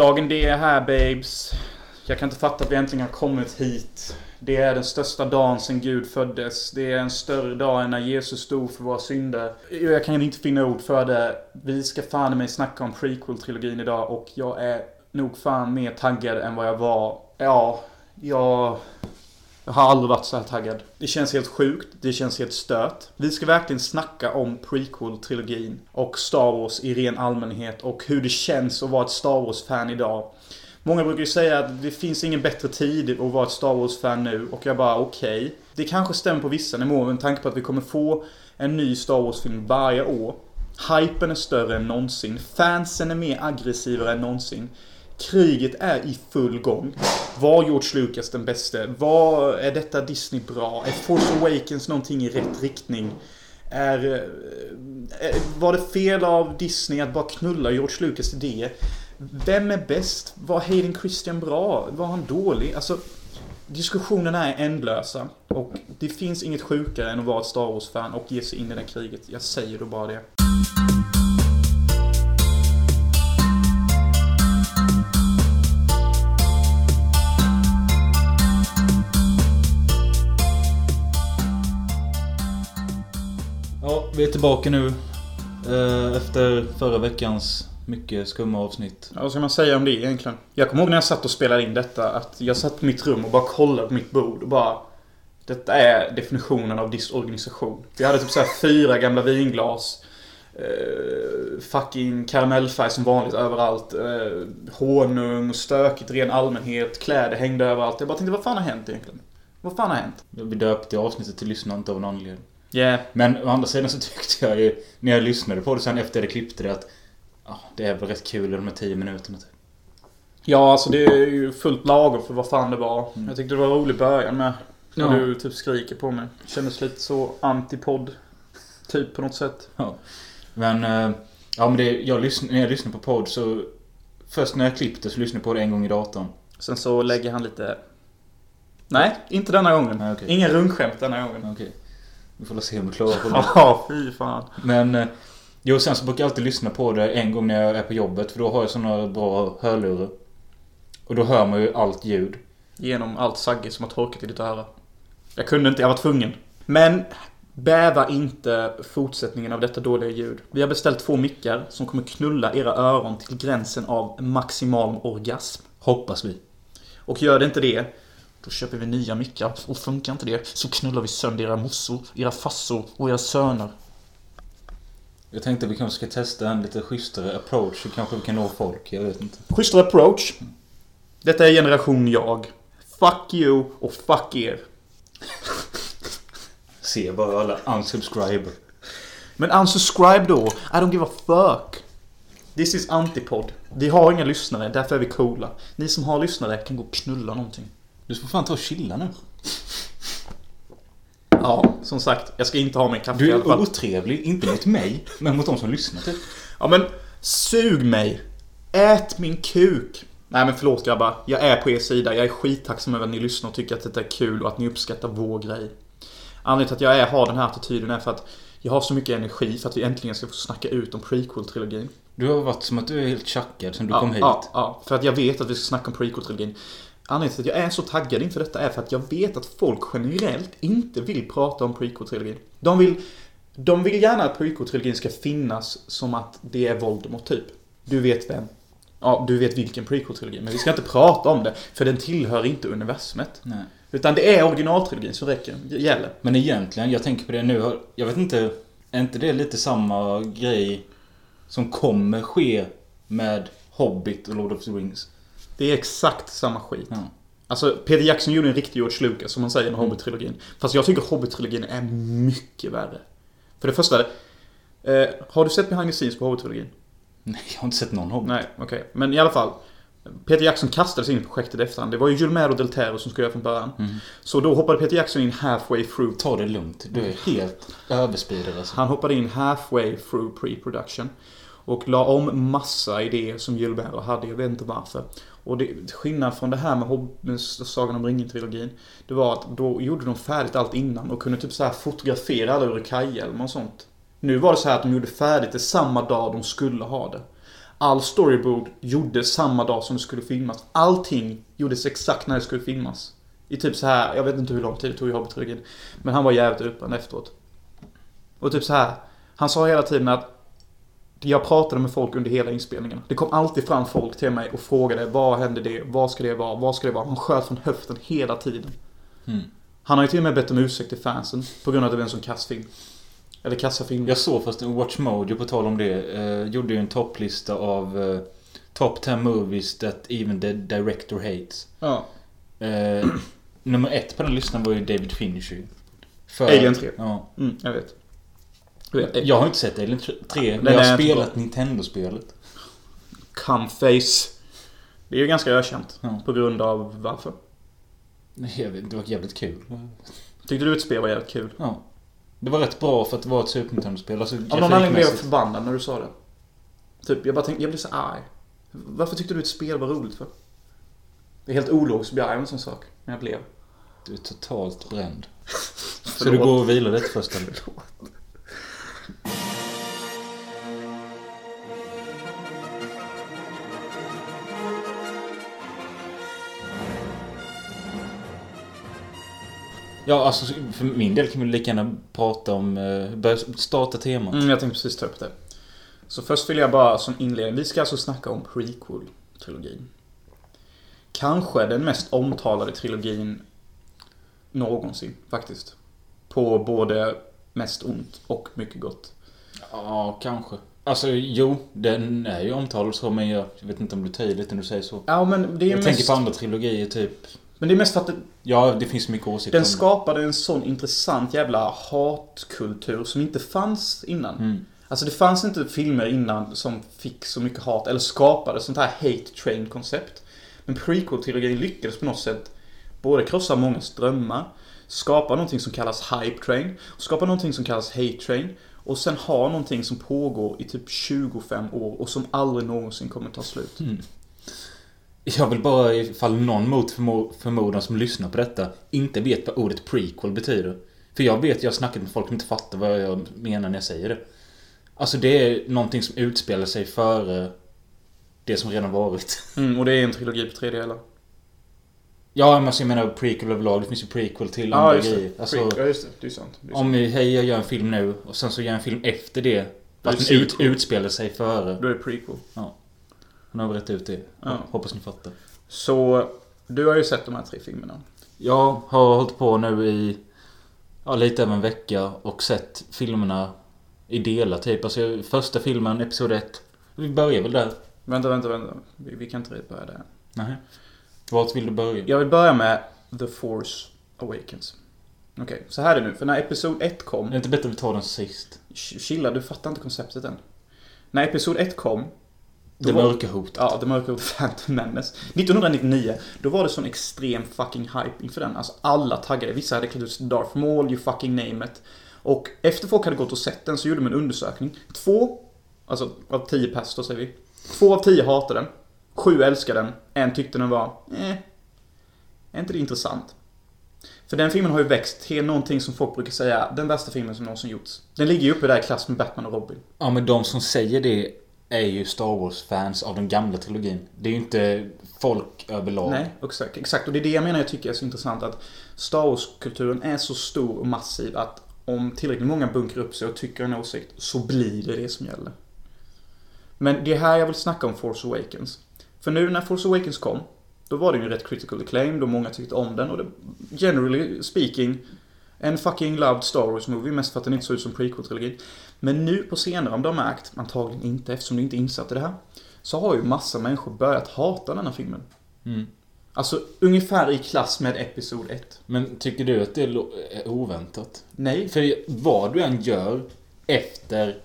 Dagen D är här babes. Jag kan inte fatta att vi äntligen har kommit hit. Det är den största dagen sedan Gud föddes. Det är en större dag än när Jesus stod för våra synder. Jag kan inte finna ord för det. Vi ska fan i mig snacka om prequel-trilogin idag och jag är nog fan mer taggad än vad jag var. Ja, jag... Jag har aldrig varit så här taggad. Det känns helt sjukt. Det känns helt stört. Vi ska verkligen snacka om prequel-trilogin och Star Wars i ren allmänhet och hur det känns att vara ett Star Wars-fan idag. Många brukar ju säga att det finns ingen bättre tid att vara ett Star Wars-fan nu och jag bara okej. Okay. Det kanske stämmer på vissa nivåer med tanke på att vi kommer få en ny Star Wars-film varje år. Hypen är större än någonsin. Fansen är mer aggressivare än någonsin. Kriget är i full gång. Var George Lucas den bäste? Var är detta Disney bra? Är Force Awakens någonting i rätt riktning? Är, eh, eh, var det fel av Disney att bara knulla George Lucas idéer? Vem är bäst? Var Hayden Christian bra? Var han dålig? Alltså, diskussionerna är ändlösa. Och det finns inget sjukare än att vara ett Star Wars-fan och ge sig in i det kriget. Jag säger då bara det. Vi är tillbaka nu. Eh, efter förra veckans mycket skumma avsnitt. Ja, vad ska man säga om det egentligen? Jag kommer ihåg när jag satt och spelade in detta att jag satt på mitt rum och bara kollade på mitt bord och bara... Detta är definitionen av disorganisation. Vi hade typ såhär fyra gamla vinglas. Eh, fucking karamellfärg som vanligt överallt. Eh, honung, stökigt ren allmänhet. Kläder hängde överallt. Jag bara tänkte, vad fan har hänt egentligen? Vad fan har hänt? Vi döpte avsnittet till Lyssna inte av en anledning. Yeah. Men å andra sidan så tyckte jag ju, när jag lyssnade på det sen efter det klippte det att ja, det är väl rätt kul i de här 10 minuterna typ. Ja, alltså det är ju fullt lagom för vad fan det var. Mm. Jag tyckte det var rolig början med. När Ja. du typ skriker på mig. Kändes lite så antipod. Typ på något sätt. Ja. Men, eh, ja men det, jag lyssn, när jag lyssnar på podd så Först när jag klippte så lyssnade jag på det en gång i datorn. Sen så lägger han lite... Nej, inte denna gången. Nej, okej. Inga rundskämt denna gången. Okej. Vi får se om vi klarar på det. Ja, fy fan. Men eh, Jo, sen så brukar jag alltid lyssna på det en gång när jag är på jobbet för då har jag såna bra hörlurar. Och då hör man ju allt ljud. Genom allt sagge som har torkat i ditt öra. Jag kunde inte, jag var tvungen. Men bäva inte fortsättningen av detta dåliga ljud. Vi har beställt två mickar som kommer knulla era öron till gränsen av maximal orgasm. Hoppas vi. Och gör det inte det, då köper vi nya mickar. Och funkar inte det, så knullar vi sönder era mossor, era fassor och era söner. Jag tänkte vi kanske ska testa en lite schysstare approach så kanske vi kan nå folk. Jag vet inte. Schysstare approach. Detta är generation jag. Fuck you och fuck er. Se bara alla unsubscriber. Men unsubscribe då. I don't give a fuck. This is antipod. Vi har inga lyssnare, därför är vi coola. Ni som har lyssnare kan gå och knulla någonting. Du får fan ta och chilla nu. Ja, som sagt. Jag ska inte ha min kaffe Du i alla är fall. otrevlig, inte mot mig, men mot de som lyssnar typ. Ja men, sug mig. Ät min kuk. Nej men förlåt grabbar. Jag är på er sida. Jag är skittacksam över att ni lyssnar och tycker att detta är kul och att ni uppskattar vår grej. Anledningen till att jag är, har den här attityden är för att jag har så mycket energi för att vi äntligen ska få snacka ut om prequel-trilogin. Du har varit som att du är helt tjackad sen du ja, kom hit. Ja, ja, för att jag vet att vi ska snacka om prequel-trilogin. Anledningen till att jag är så taggad inför detta är för att jag vet att folk generellt inte vill prata om prequel-trilogin. De vill, de vill gärna att prequel-trilogin ska finnas som att det är Voldemort typ. Du vet vem. Ja, du vet vilken prequel-trilogi. Men vi ska inte prata om det, för den tillhör inte universumet. Nej. Utan det är originaltrilogin som räcker, gäller. Men egentligen, jag tänker på det nu. Jag vet inte. Är inte det lite samma grej som kommer ske med Hobbit och Lord of the Rings? Det är exakt samma skit. Ja. Alltså, Peter Jackson gjorde en riktig George Lucas, som man säger med Mm. Hobbit-trilogin. Fast jag tycker Hobbit-trilogin är mycket värre. För det första, eh, har du sett behind the scenes på Hobbit-trilogin? Nej, jag har inte sett någon Hobbit. Nej, okej. Men i alla fall. Peter Jackson kastades in i projektet efterhand. Det var ju Julmero del Tero som skulle göra från början. Mm. Så då hoppade Peter Jackson in halfway through. Ta det lugnt. Du är helt överspridad alltså. Han hoppade in halfway through pre-production. Och la om massa idéer som Gilbert hade, jag vet inte varför. Och det, skillnad från det här med, Hob- med Sagan om ringen-trilogin. Det var att då gjorde de färdigt allt innan och kunde typ så här fotografera alla Urukajhjälmar och sånt. Nu var det så här att de gjorde färdigt det samma dag de skulle ha det. All storyboard gjordes samma dag som det skulle filmas. Allting gjordes exakt när det skulle filmas. I typ så här, jag vet inte hur lång tid det tog i Hobbit-trilogin. Men han var jävligt utbränd efteråt. Och typ så här. Han sa hela tiden att jag pratade med folk under hela inspelningen. Det kom alltid fram folk till mig och frågade vad hände det? Vad ska det vara? Vad ska det vara? Han sköt från höften hela tiden. Mm. Han har ju till och med bett om ursäkt till fansen på grund av att det var en sån kass film. Eller kassafilm. Jag såg fast Watch Mojo på tal om det. Eh, gjorde ju en topplista av eh, Top 10 movies that even the director hates. Ja. Eh, nummer ett på den listan var ju David Fincher. För, Alien 3. Ja. Mm, jag vet. Jag vet. Jag har inte sett Alien 3, men jag har spelat Nintendo-spelet. Cumface. Det är ju ganska ökänt. Ja. På grund av varför? Jag vet, det var jävligt kul. Tyckte du ett spel var jävligt kul? Ja. Det var rätt bra för att det var ett Super Nintendo-spel. Alltså, Av någon anledning blev jag förbannad när du sa det. Typ, jag bara tänkte, jag blev så arg. Varför tyckte du ett spel var roligt för? Det är helt ologiskt att bli arg av en sån sak. Men jag blev. Du är totalt bränd. Så Förlåt. du går och vilar lite först eller? Ja, alltså för min del kan vi lika gärna prata om... Eh, börja starta temat. Mm, jag tänkte precis ta upp det. Så först vill jag bara som inledning, vi ska alltså snacka om prequel-trilogin. Kanske den mest omtalade trilogin någonsin, faktiskt. På både mest ont och mycket gott. Ja, kanske. Alltså jo, den är ju omtalad så men jag vet inte om du tar lite när du säger så. Ja, men det är Jag mest... tänker på andra trilogier typ. Men det är mest för att det, Ja, det finns mycket åsikter den skapade en sån intressant jävla hatkultur som inte fanns innan. Mm. Alltså det fanns inte filmer innan som fick så mycket hat, eller skapade sånt här hate train koncept. Men prequel-trilogin lyckades på något sätt både krossa mångas drömmar, skapa någonting som kallas hype train, skapa någonting som kallas hate train, och sen ha någonting som pågår i typ 25 år och som aldrig någonsin kommer ta slut. Mm. Jag vill bara ifall någon mot förmo- förmodan som lyssnar på detta inte vet vad ordet prequel betyder. För jag vet, jag har snackat med folk som inte fattar vad jag menar när jag säger det. Alltså det är någonting som utspelar sig före det som redan varit. Mm, och det är en trilogi på tre delar. Ja, men alltså jag menar prequel överlag. Det finns ju prequel till Ja, andra just grejer. Alltså, ja, just det. Det är sant. Det är sant. om hej, jag gör en film nu och sen så gör jag en film efter det. Det den ut, utspelar sig före. Då är det prequel. Nu har vi rätt ut det. Ja. Hoppas ni fattar. Så, du har ju sett de här tre filmerna. Jag har hållit på nu i ja, lite över en vecka och sett filmerna i delar typ. Alltså första filmen, Episod 1. Vi börjar väl där? Vänta, vänta, vänta. Vi, vi kan inte börja där. Nej. Vart vill du börja? Jag vill börja med The Force Awakens. Okej, så här är det nu. För när Episod 1 Är kom... det inte bättre att vi tar den sist? Ch- Chilla, du fattar inte konceptet än. När Episod 1 kom... Det var- mörka hotet. Ja, The Mörka Hotet Phantom Menace. 1999, då var det sån extrem fucking hype inför den. Alltså alla taggade. Vissa hade klätt ut sig Darth Maul, you fucking name it. Och efter folk hade gått och sett den så gjorde de en undersökning. Två, alltså av tio pers då säger vi. Två av tio hatade den. Sju älskade den. En tyckte den var, eh. Är inte det intressant? För den filmen har ju växt till någonting som folk brukar säga, den bästa filmen som någonsin gjorts. Den ligger ju uppe där i klass med Batman och Robin. Ja men de som säger det är ju Star Wars-fans av den gamla trilogin. Det är ju inte folk överlag. Nej, exakt, exakt. Och det är det jag menar jag tycker är så intressant. Att Star Wars-kulturen är så stor och massiv att om tillräckligt många bunkrar upp sig och tycker en åsikt så blir det det som gäller. Men det är här jag vill snacka om Force Awakens. För nu när Force Awakens kom, då var den ju rätt critical acclaim, då många tyckte om den och det, generally speaking, en fucking loved Star Wars-movie, mest för att den inte såg ut som prequel-trilogin. Men nu på senare, om de har märkt, antagligen inte eftersom du inte är insatt i det här, så har ju massa människor börjat hata den här filmen. Mm. Alltså ungefär i klass med Episod 1. Men tycker du att det är är oväntat? Nej. För vad du än gör efter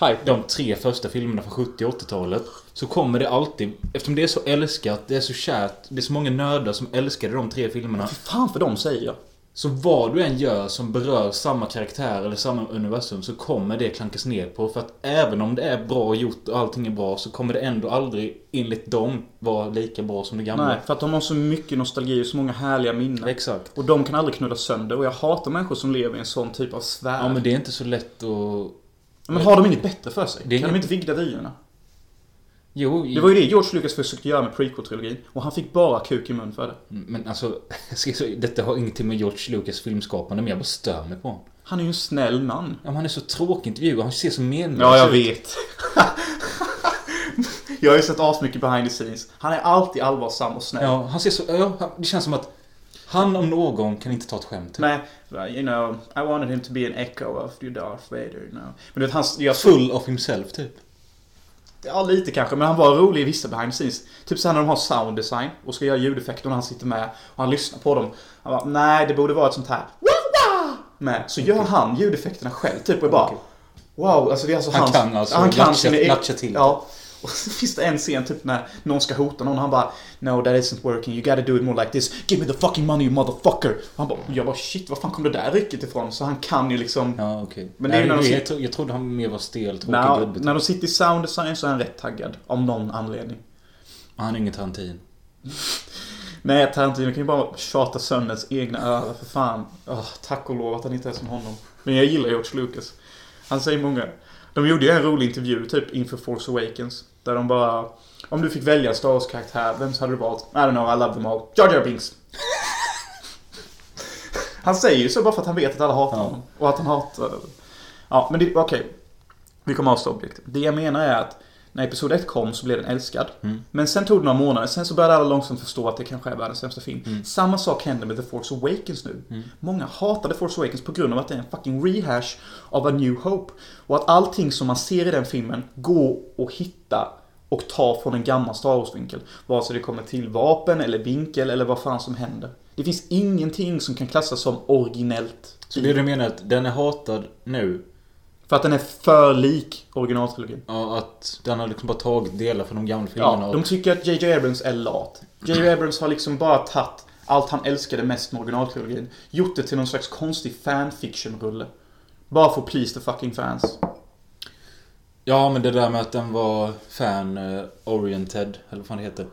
Hype. de tre första filmerna från 70 och 80-talet så kommer det alltid, eftersom det är så älskat, det är så kärt, det är så många nördar som älskade de tre filmerna. Fy fan för dem säger jag. Så vad du än gör som berör samma karaktär eller samma universum så kommer det klankas ner på. För att även om det är bra gjort och allting är bra så kommer det ändå aldrig enligt dem vara lika bra som det gamla. Nej, för att de har så mycket nostalgi och så många härliga minnen. Exakt. Och de kan aldrig knulla sönder. Och jag hatar människor som lever i en sån typ av sfär. Ja men det är inte så lätt att... Men har de inget bättre för sig? Det kan de inte vigga vyerna? Jo, Det var ju det George Lucas försökte göra med prequel-trilogin. Och han fick bara kuk i mun för det. Men alltså, detta har ingenting med George Lucas filmskapande men jag bara stör mig på honom. Han är ju en snäll man. Ja, men han är så tråkig intervju han ser så menlös Ja, jag ut. vet. jag har ju sett asmycket behind the scenes. Han är alltid allvarsam och snäll. Ja, han ser så... Ja, det känns som att han om någon kan inte ta ett skämt. Nej, you know, I wanted him to be an echo of Darth Vader, you know. Men du vet, han... Jag Full of himself, typ. Ja, lite kanske. Men han var rolig i vissa behind the scenes. Typ sen när de har sound design och ska göra ljudeffekter när han sitter med och han lyssnar på dem. Han bara, nej, det borde vara ett sånt här med. Så gör han ljudeffekterna själv, typ. Och bara, wow. Alltså det är alltså Han hans... kan alltså han kan egna- latcha till. Ja. Och så finns det en scen typ när någon ska hota någon och han bara No that isn't working, you gotta do it more like this Give me the fucking money you motherfucker och han bara, jag bara shit, var fan kom det där rycket ifrån? Så han kan ju liksom Ja, okej. Men Men det är ju när de jag, sit- jag, tro- jag trodde han mer var stel, tråkig gubbe. när de sitter i sound design så är han rätt taggad. Av någon anledning. Han är ingen Tarantin. Nej, Tarantino kan ju bara tjata sönder ens egna öra för fan. Åh, tack och lov att han inte är som honom. Men jag gillar George Lucas. Han säger många. De gjorde ju en rolig intervju typ inför Force Awakens. Där de bara... Om du fick välja Star Wars-karaktär, vem hade du valt? I don't know, I love them all. Jar Jar Binks. han säger ju så bara för att han vet att alla hatar Ja. honom. Och att han hatar... Ja, men det, okej. Vi kommer avstå objektet. Det jag menar är att när Episod 1 kom så blev den älskad. Mm. Men sen tog det några månader, sen så började alla långsamt förstå att det kanske är världens sämsta film. Mm. Samma sak händer med The Force Awakens nu. Mm. Många hatade Force Awakens på grund av att det är en fucking rehash av A New Hope. Och att allting som man ser i den filmen går att hitta och ta från en gammal Star Wars-vinkel. Vare sig det kommer till vapen eller vinkel eller vad fan som händer. Det finns ingenting som kan klassas som originellt. Så det du menar att den är hatad nu? För att den är för lik originaltrilogin. Ja, att den har liksom bara tagit delar från de gamla filmerna Ja, de tycker att JJ Abrams är lat. JJ Abrams har liksom bara tagit allt han älskade mest med originaltrilogin. Gjort det till någon slags konstig fanfiction-rulle. Bara för att please the fucking fans. Ja, men det där med att den var fan-oriented, eller vad fan det heter.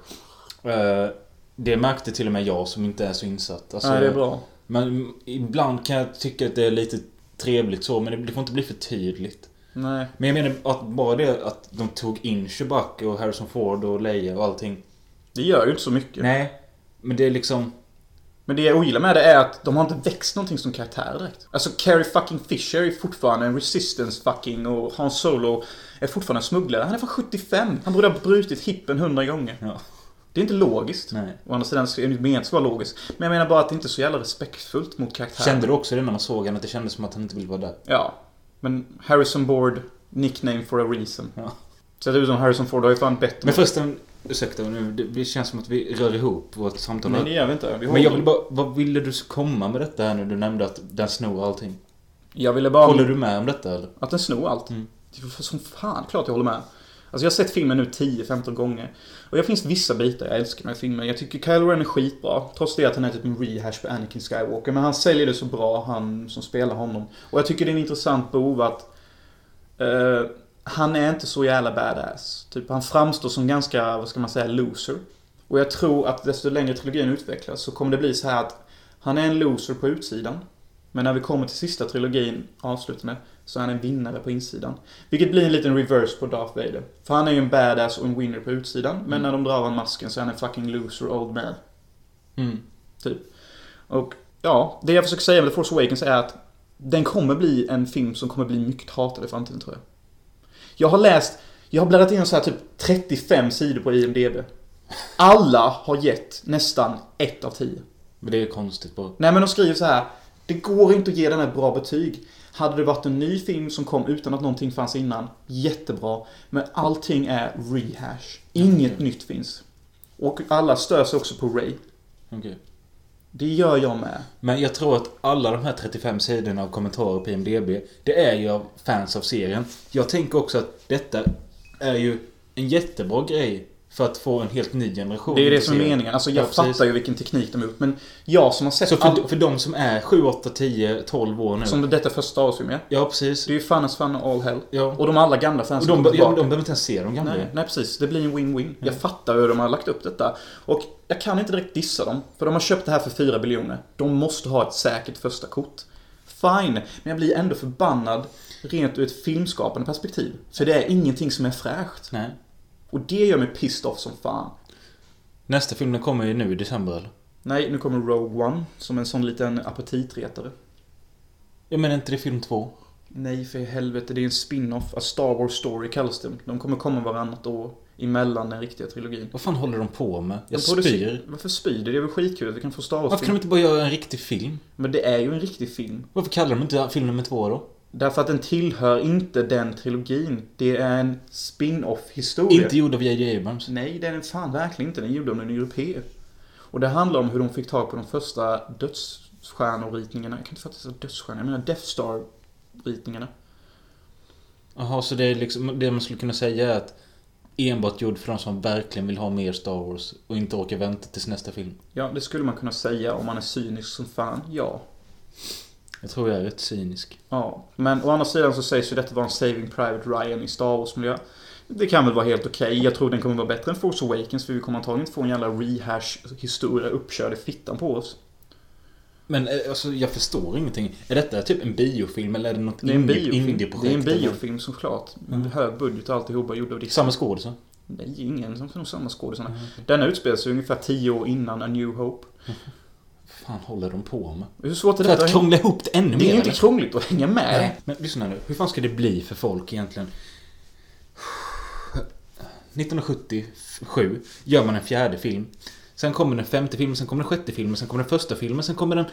Eh, Det märkte till och med jag som inte är så insatt. Alltså, Nej, det är bra. Men ibland kan jag tycka att det är lite trevligt så, men det får inte bli för tydligt. Nej. Men jag menar att bara det att de tog in Chewbacca och Harrison Ford och Leia och allting. Det gör ju inte så mycket. Nej. Men det är liksom... Men det jag ogillar med det är att de har inte växt någonting som karaktärer direkt. Alltså Carrie fucking Fisher är fortfarande en resistance fucking och Han Solo är fortfarande en smugglare. Han är fan 75. Han borde ha brutit hippen 100 gånger. Ja. Det är inte logiskt. Nej. Å andra sidan så är det inte menat att vara logiskt. Men jag menar bara att det inte är så jävla respektfullt mot karaktären. Kände du också det när man såg honom att det kändes som att han inte ville vara där? Ja. Men Harrison Ford, nickname for a reason. Ja. Så det ut som Harrison Ford har ju fan bett Men förresten, ursäkta nu. Det, känns som att vi rör ihop vårt samtal. Nej, det gör vi inte. Vi Men jag vill bara, vad ville du komma med detta här nu? Du nämnde att den snor allting. Jag ville bara... Håller du med om detta eller? Att den snor allt. Mm. Det är för- Som fan, klart jag håller med. Alltså jag har sett filmen nu 10-15 gånger. Och det finns vissa bitar jag älskar med filmen. Jag tycker Kylo Ren är skitbra. Trots det att han är typ en rehash på Anakin Skywalker. Men han säljer det så bra, han som spelar honom. Och jag tycker det är en intressant bov att... eh, han är inte så jävla badass. Typ han framstår som ganska, vad ska man säga, loser. Och jag tror att desto längre trilogin utvecklas så kommer det bli så här att han är en loser på utsidan. Men när vi kommer till sista trilogin, avslutande, så är han en vinnare på insidan. Vilket blir en liten reverse på Darth Vader. För han är ju en badass och en winner på utsidan. Men Mm. när de drar av masken så är han en fucking loser old man. Mm. Typ. Och ja, det jag försöker säga med The Force Awakens är att den kommer bli en film som kommer bli mycket hatad i framtiden tror jag. Jag har läst, jag har bläddrat in så här typ 35 sidor på IMDB. Alla har gett nästan 1 av 10. Men det är konstigt bara. Nej men de skriver så här. Det går inte att ge den här bra betyg. Hade det varit en ny film som kom utan att någonting fanns innan, jättebra. Men allting är rehash. Inget Okej. nytt finns. Och alla stör sig också på Ray. Okej. Det gör jag med. Men jag tror att alla de här 35 sidorna av kommentarer på IMDB, det är ju av fans av serien. Jag tänker också att detta är ju en jättebra grej för att få en helt ny generation. Det är det till som är meningen. Alltså jag Ja, fattar ju vilken teknik de har gjort. Men jag som har sett Så för, all... för de som är 7, 8, 10, 12 år nu. Som detta första Star Wars-film är. Ja, precis. Det är ju fan as fan all hell. Ja. Och de alla gamla Och fansen de, kommer ja, de behöver inte ens se de gamla. Nej, nej, precis. Det blir en win-win. Jag fattar hur de har lagt upp detta. Och jag kan inte direkt dissa dem. För de har köpt det här för 4 biljoner. De måste ha ett säkert första kort. Fine, men jag blir ändå förbannad rent ur ett filmskapande perspektiv. För det är ingenting som är fräscht. Nej. Och det gör mig pissed off som fan. Nästa film den kommer ju nu i december eller? Nej, nu kommer Rogue One som en sån liten apatitretare. Jag menar inte det film två? Nej, för helvete. Det är en spin-off. A Star Wars Story kallas det. De kommer komma varannat år emellan den riktiga trilogin. Vad fan håller de på med? Jag De spyr. Varför spyr det? Det är väl skitkul att vi kan få Star Wars Varför kan de inte bara göra en riktig film? Men det är ju en riktig film. Varför kallar de inte film nummer två då? Därför att den tillhör inte den trilogin. Det är en spin-off historia. Inte gjord av J.J. Abrams. Nej, det är den fan verkligen inte. Den är gjord av en europé. Och det handlar om hur de fick tag på de första dödsstjärnoritningarna. Jag kan inte fatta att dödsstjärnor. Jag menar Death Star-ritningarna. Jaha, så det är liksom det man skulle kunna säga är att enbart gjord för de som verkligen vill ha mer Star Wars och inte orkar vänta tills nästa film. Ja, det skulle man kunna säga om man är cynisk som fan. Ja. Jag tror jag är rätt cynisk. Ja. Men å andra sidan så sägs ju detta vara en Saving Private Ryan i Star Wars-miljö. Det kan väl vara helt okej. Jag tror den kommer vara bättre än Force Awakens för vi kommer antagligen inte få en jävla rehash-historia uppkörd i fittan på oss. Men eh, alltså, jag förstår ingenting. Är detta typ en biofilm eller är det något Det är en indie- biofilm. indieprojekt? Det är en biofilm såklart. Med hög budget och alltihopa gjord av. Samma skådisar? Nej, ingen som från samma skådisarna. Mm. Denna utspelar sig ungefär 10 år innan A New Hope. fan håller de på med? Hur svårt är För det att att krångla ihop det ännu Det mer? är ju inte krångligt att hänga med. Nej, men lyssna nu. Hur fan ska det bli för folk egentligen? 1977 gör man en fjärde film. Sen kommer den femte filmen, sen kommer den sjätte filmen, sen kommer den första filmen, sen kommer den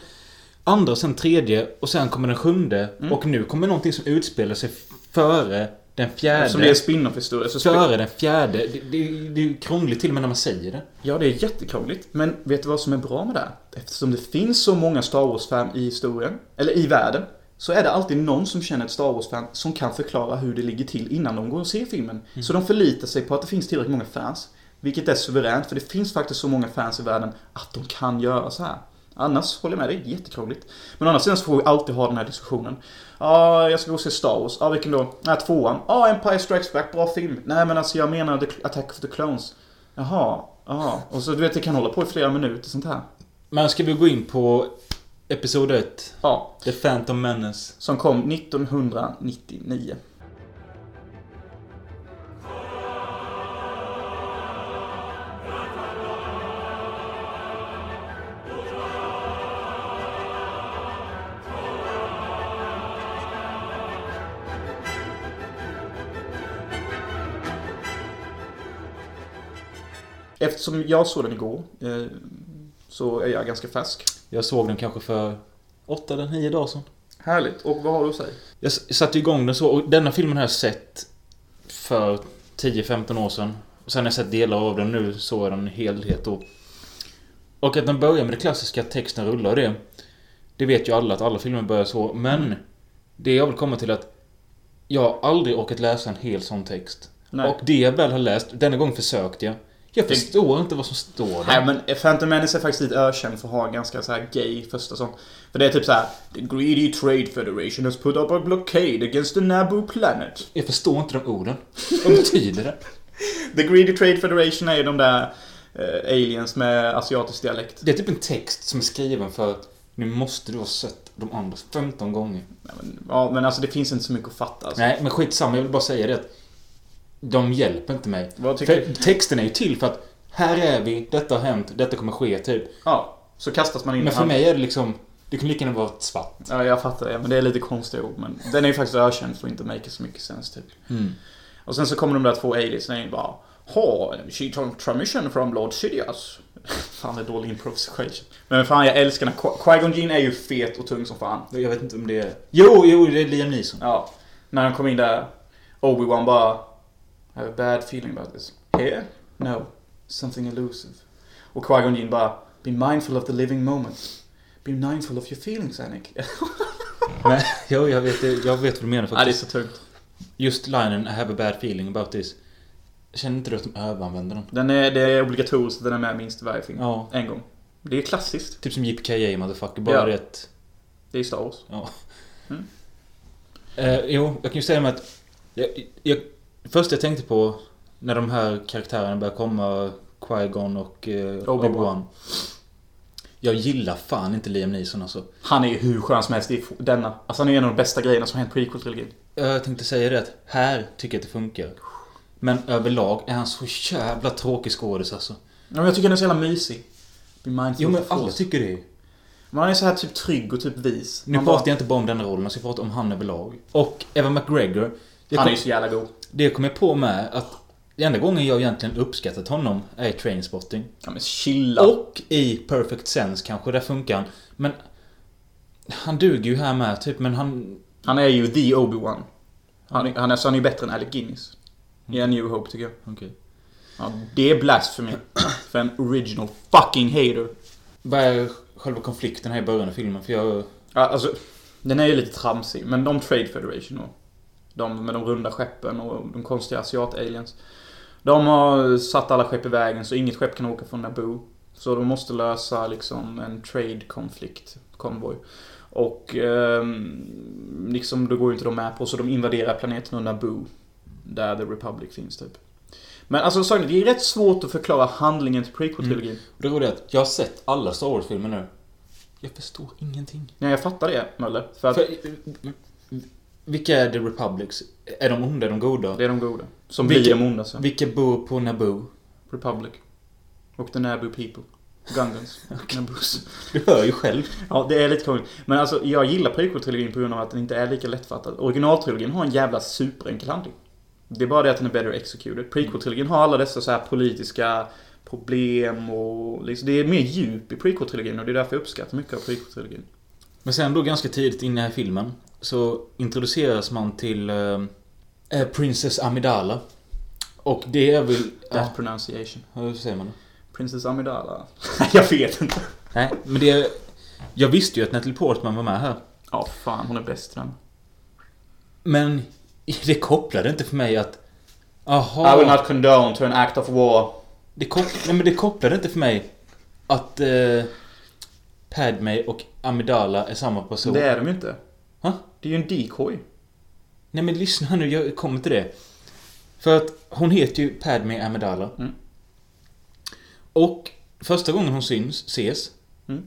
andra, sen tredje och sen kommer den sjunde. Mm. Och nu kommer någonting som utspelar sig före den fjärde. Eftersom det är spin-off historia så Före den fjärde. Det, det, det är krångligt till och med när man säger det. Ja, det är jättekrångligt. Men vet du vad som är bra med det? här? Eftersom det finns så många Star Wars-fan i historien, eller i världen, så är det alltid någon som känner ett Star Wars-fan som kan förklara hur det ligger till innan de går och ser filmen. Så de förlitar sig på att det finns tillräckligt många fans. Vilket är suveränt, för det finns faktiskt så många fans i världen att de kan göra så här. Annars håller jag med dig, jättekrångligt. Men å andra sidan så får vi alltid ha den här diskussionen. Ja, jag ska gå och se Star Wars. Ja, vilken då? Nej, tvåan. Ja, Empire Strikes Back, bra film. Nej, men alltså jag menar The Attack of the Clones. Jaha, jaha. Och så du vet, det kan hålla på i flera minuter sånt här. Men ska vi gå in på Episod 1? Ja, The Phantom Menace. som kom 1999. Eftersom jag såg den igår eh, så är jag ganska färsk. Jag såg den kanske för 8 eller 9 dagar sedan. Härligt. Och vad har du att säga? Jag satte igång den så och denna filmen har jag sett för 10-15 år sedan. Och sen har jag sett delar av den nu såg jag den i helhet då. Och att den börjar med det klassiska texten rullar och det. Det vet ju alla att alla filmer börjar så. Men det jag vill komma till att jag har aldrig orkat läsa en hel sån text. Nej. Och det jag väl har läst, denna gång försökte jag. Jag förstår inte vad som står där. Nej men Phantom Menace är faktiskt lite ökänd för att ha ganska så här gay första sång. För det är typ så här: The Greedy Trade Federation has put up a blockade against the Naboo planet. Jag förstår inte de orden. Vad betyder det? The Greedy Trade Federation är ju de där eh, aliens med asiatisk dialekt. Det är typ en text som är skriven för att nu måste du ha sett de andra 15 gånger. Nej, men, ja men alltså det finns inte så mycket att fatta alltså. Nej, men skitsamma. Jag vill bara säga det att de hjälper inte mig. För texten är ju till för att här är vi, detta har hänt, detta kommer ske, typ. Ja, så kastas man in Men för mig är det liksom... Det kan lika gärna vara svart. Ja, jag fattar det. Men det är lite konstiga ord. Men den är ju faktiskt ökänd för att inte make så mycket sens typ. Och sen så kommer de där två aliens och bara Ha, she took transmission from Lord Sidious. fan, det är dålig improvisation. Men fan, jag älskar. Qui- Qui-Gon Jinn är ju fet och tung som fan. Jag vet inte om det är... Jo, jo, det är Liam Neeson. Ja. När han kom in där, Obi-Wan bara I have a bad feeling about this. Here? No. Something elusive. Och Qui-Gon Jinn bara Be mindful of the living moment. Be mindful of your feelings, Anik. Nej, jo, jag vet, jag vet vad du menar ja, det är faktiskt. så tungt. Just linen I have a bad feeling about this. Känner inte du att de överanvänder den? Den är, det är obligatoriskt att den är med minst varje film. Ja. En gång. Det är klassiskt. Typ som JPKA motherfucker, bara Ja. det att... Det är Star Wars. Ja. Mm. Eh, jo, jag kan ju säga med att... Jag, jag, först jag tänkte på när de här karaktärerna börjar komma, Qui-Gon och eh, Obi-Wan. Obi-Wan. Jag gillar fan inte Liam Neeson alltså. Han är ju hur skön som helst i denna. Alltså han är en av de bästa grejerna som hänt på prequel-trilogin. Jag tänkte säga det att här tycker jag att det funkar. Men överlag är han så jävla tråkig skådis alltså. Ja, men jag tycker han är så jävla mysig. Be mindful Jo men alla tycker det. Men han är så här typ trygg och typ vis. Nu pratar bara- jag inte bara om den rollen, jag ska prata om han överlag. Och Evan McGregor. Han är ju så jävla god. Det kom jag på med att den enda gången jag egentligen uppskattat honom är i Trainspotting. Ja men chilla. Och i Perfect Sense kanske, där funkar han. Men... Han duger ju här med typ, men han... Han är ju the Obi-Wan. Han, han, är, så han är ju bättre än Alec Guinness. I A New Hope tycker jag. Okej. Ja, det är blasphemy. För en original fucking hater. Vad är själva konflikten här i början av filmen? För jag... Ja, alltså, den är ju lite tramsig. Men de Trade Federation och de med de runda skeppen och de konstiga asiat-aliens. De har satt alla skepp i vägen så inget skepp kan åka från Naboo. Så de måste lösa liksom en trade-konflikt, konvoj. Och ehm, liksom, då går ju inte de med på så de invaderar planeten Naboo. Där The Republic finns typ. Men alltså är, det är rätt svårt att förklara handlingen till prequel-trilogin. Det roliga är att jag har sett alla Star Wars-filmer nu. Jag förstår ingenting. Nej, jag fattar det, Möller. För att För, vilka är The Republics? Är de onda, är de goda? det är de goda. Som Vilka- blir de onda sen. Vilka bor på Naboo? Republic. Och the Naboo people. Gungans. Naboos. Du hör ju själv. Ja, det är lite krångligt. Men alltså, jag gillar prequel-trilogin på grund av att den inte är lika lättfattad. Originaltrilogin har en jävla superenkel handling. Det är bara det att den är better executed. Prequel-trilogin har alla dessa så här politiska problem och liksom, det är mer djup i prequel-trilogin och det är därför jag uppskattar mycket av prequel-trilogin. Men sen då ganska tidigt in i filmen så introduceras man till eh, eh, Princess Amidala. Och det är väl... That Ja, pronunciation. hur säger man det? Princess Amidala. jag vet inte. Nej, men det... är- Jag visste ju att Natalie Portman var med här. Ja, fan hon är bäst i den. Men det kopplade inte för mig att... I will Aha. not condone to an act of war. Det, kop, nej, men det kopplade inte för mig att eh, Padme och Amidala är samma person. Det är de ju inte. Ha? Det är ju en decoy. Nej men lyssna nu, jag kommer till det. För att hon heter ju Padme Amidala. Mm. Och första gången hon syns, ses. Mm.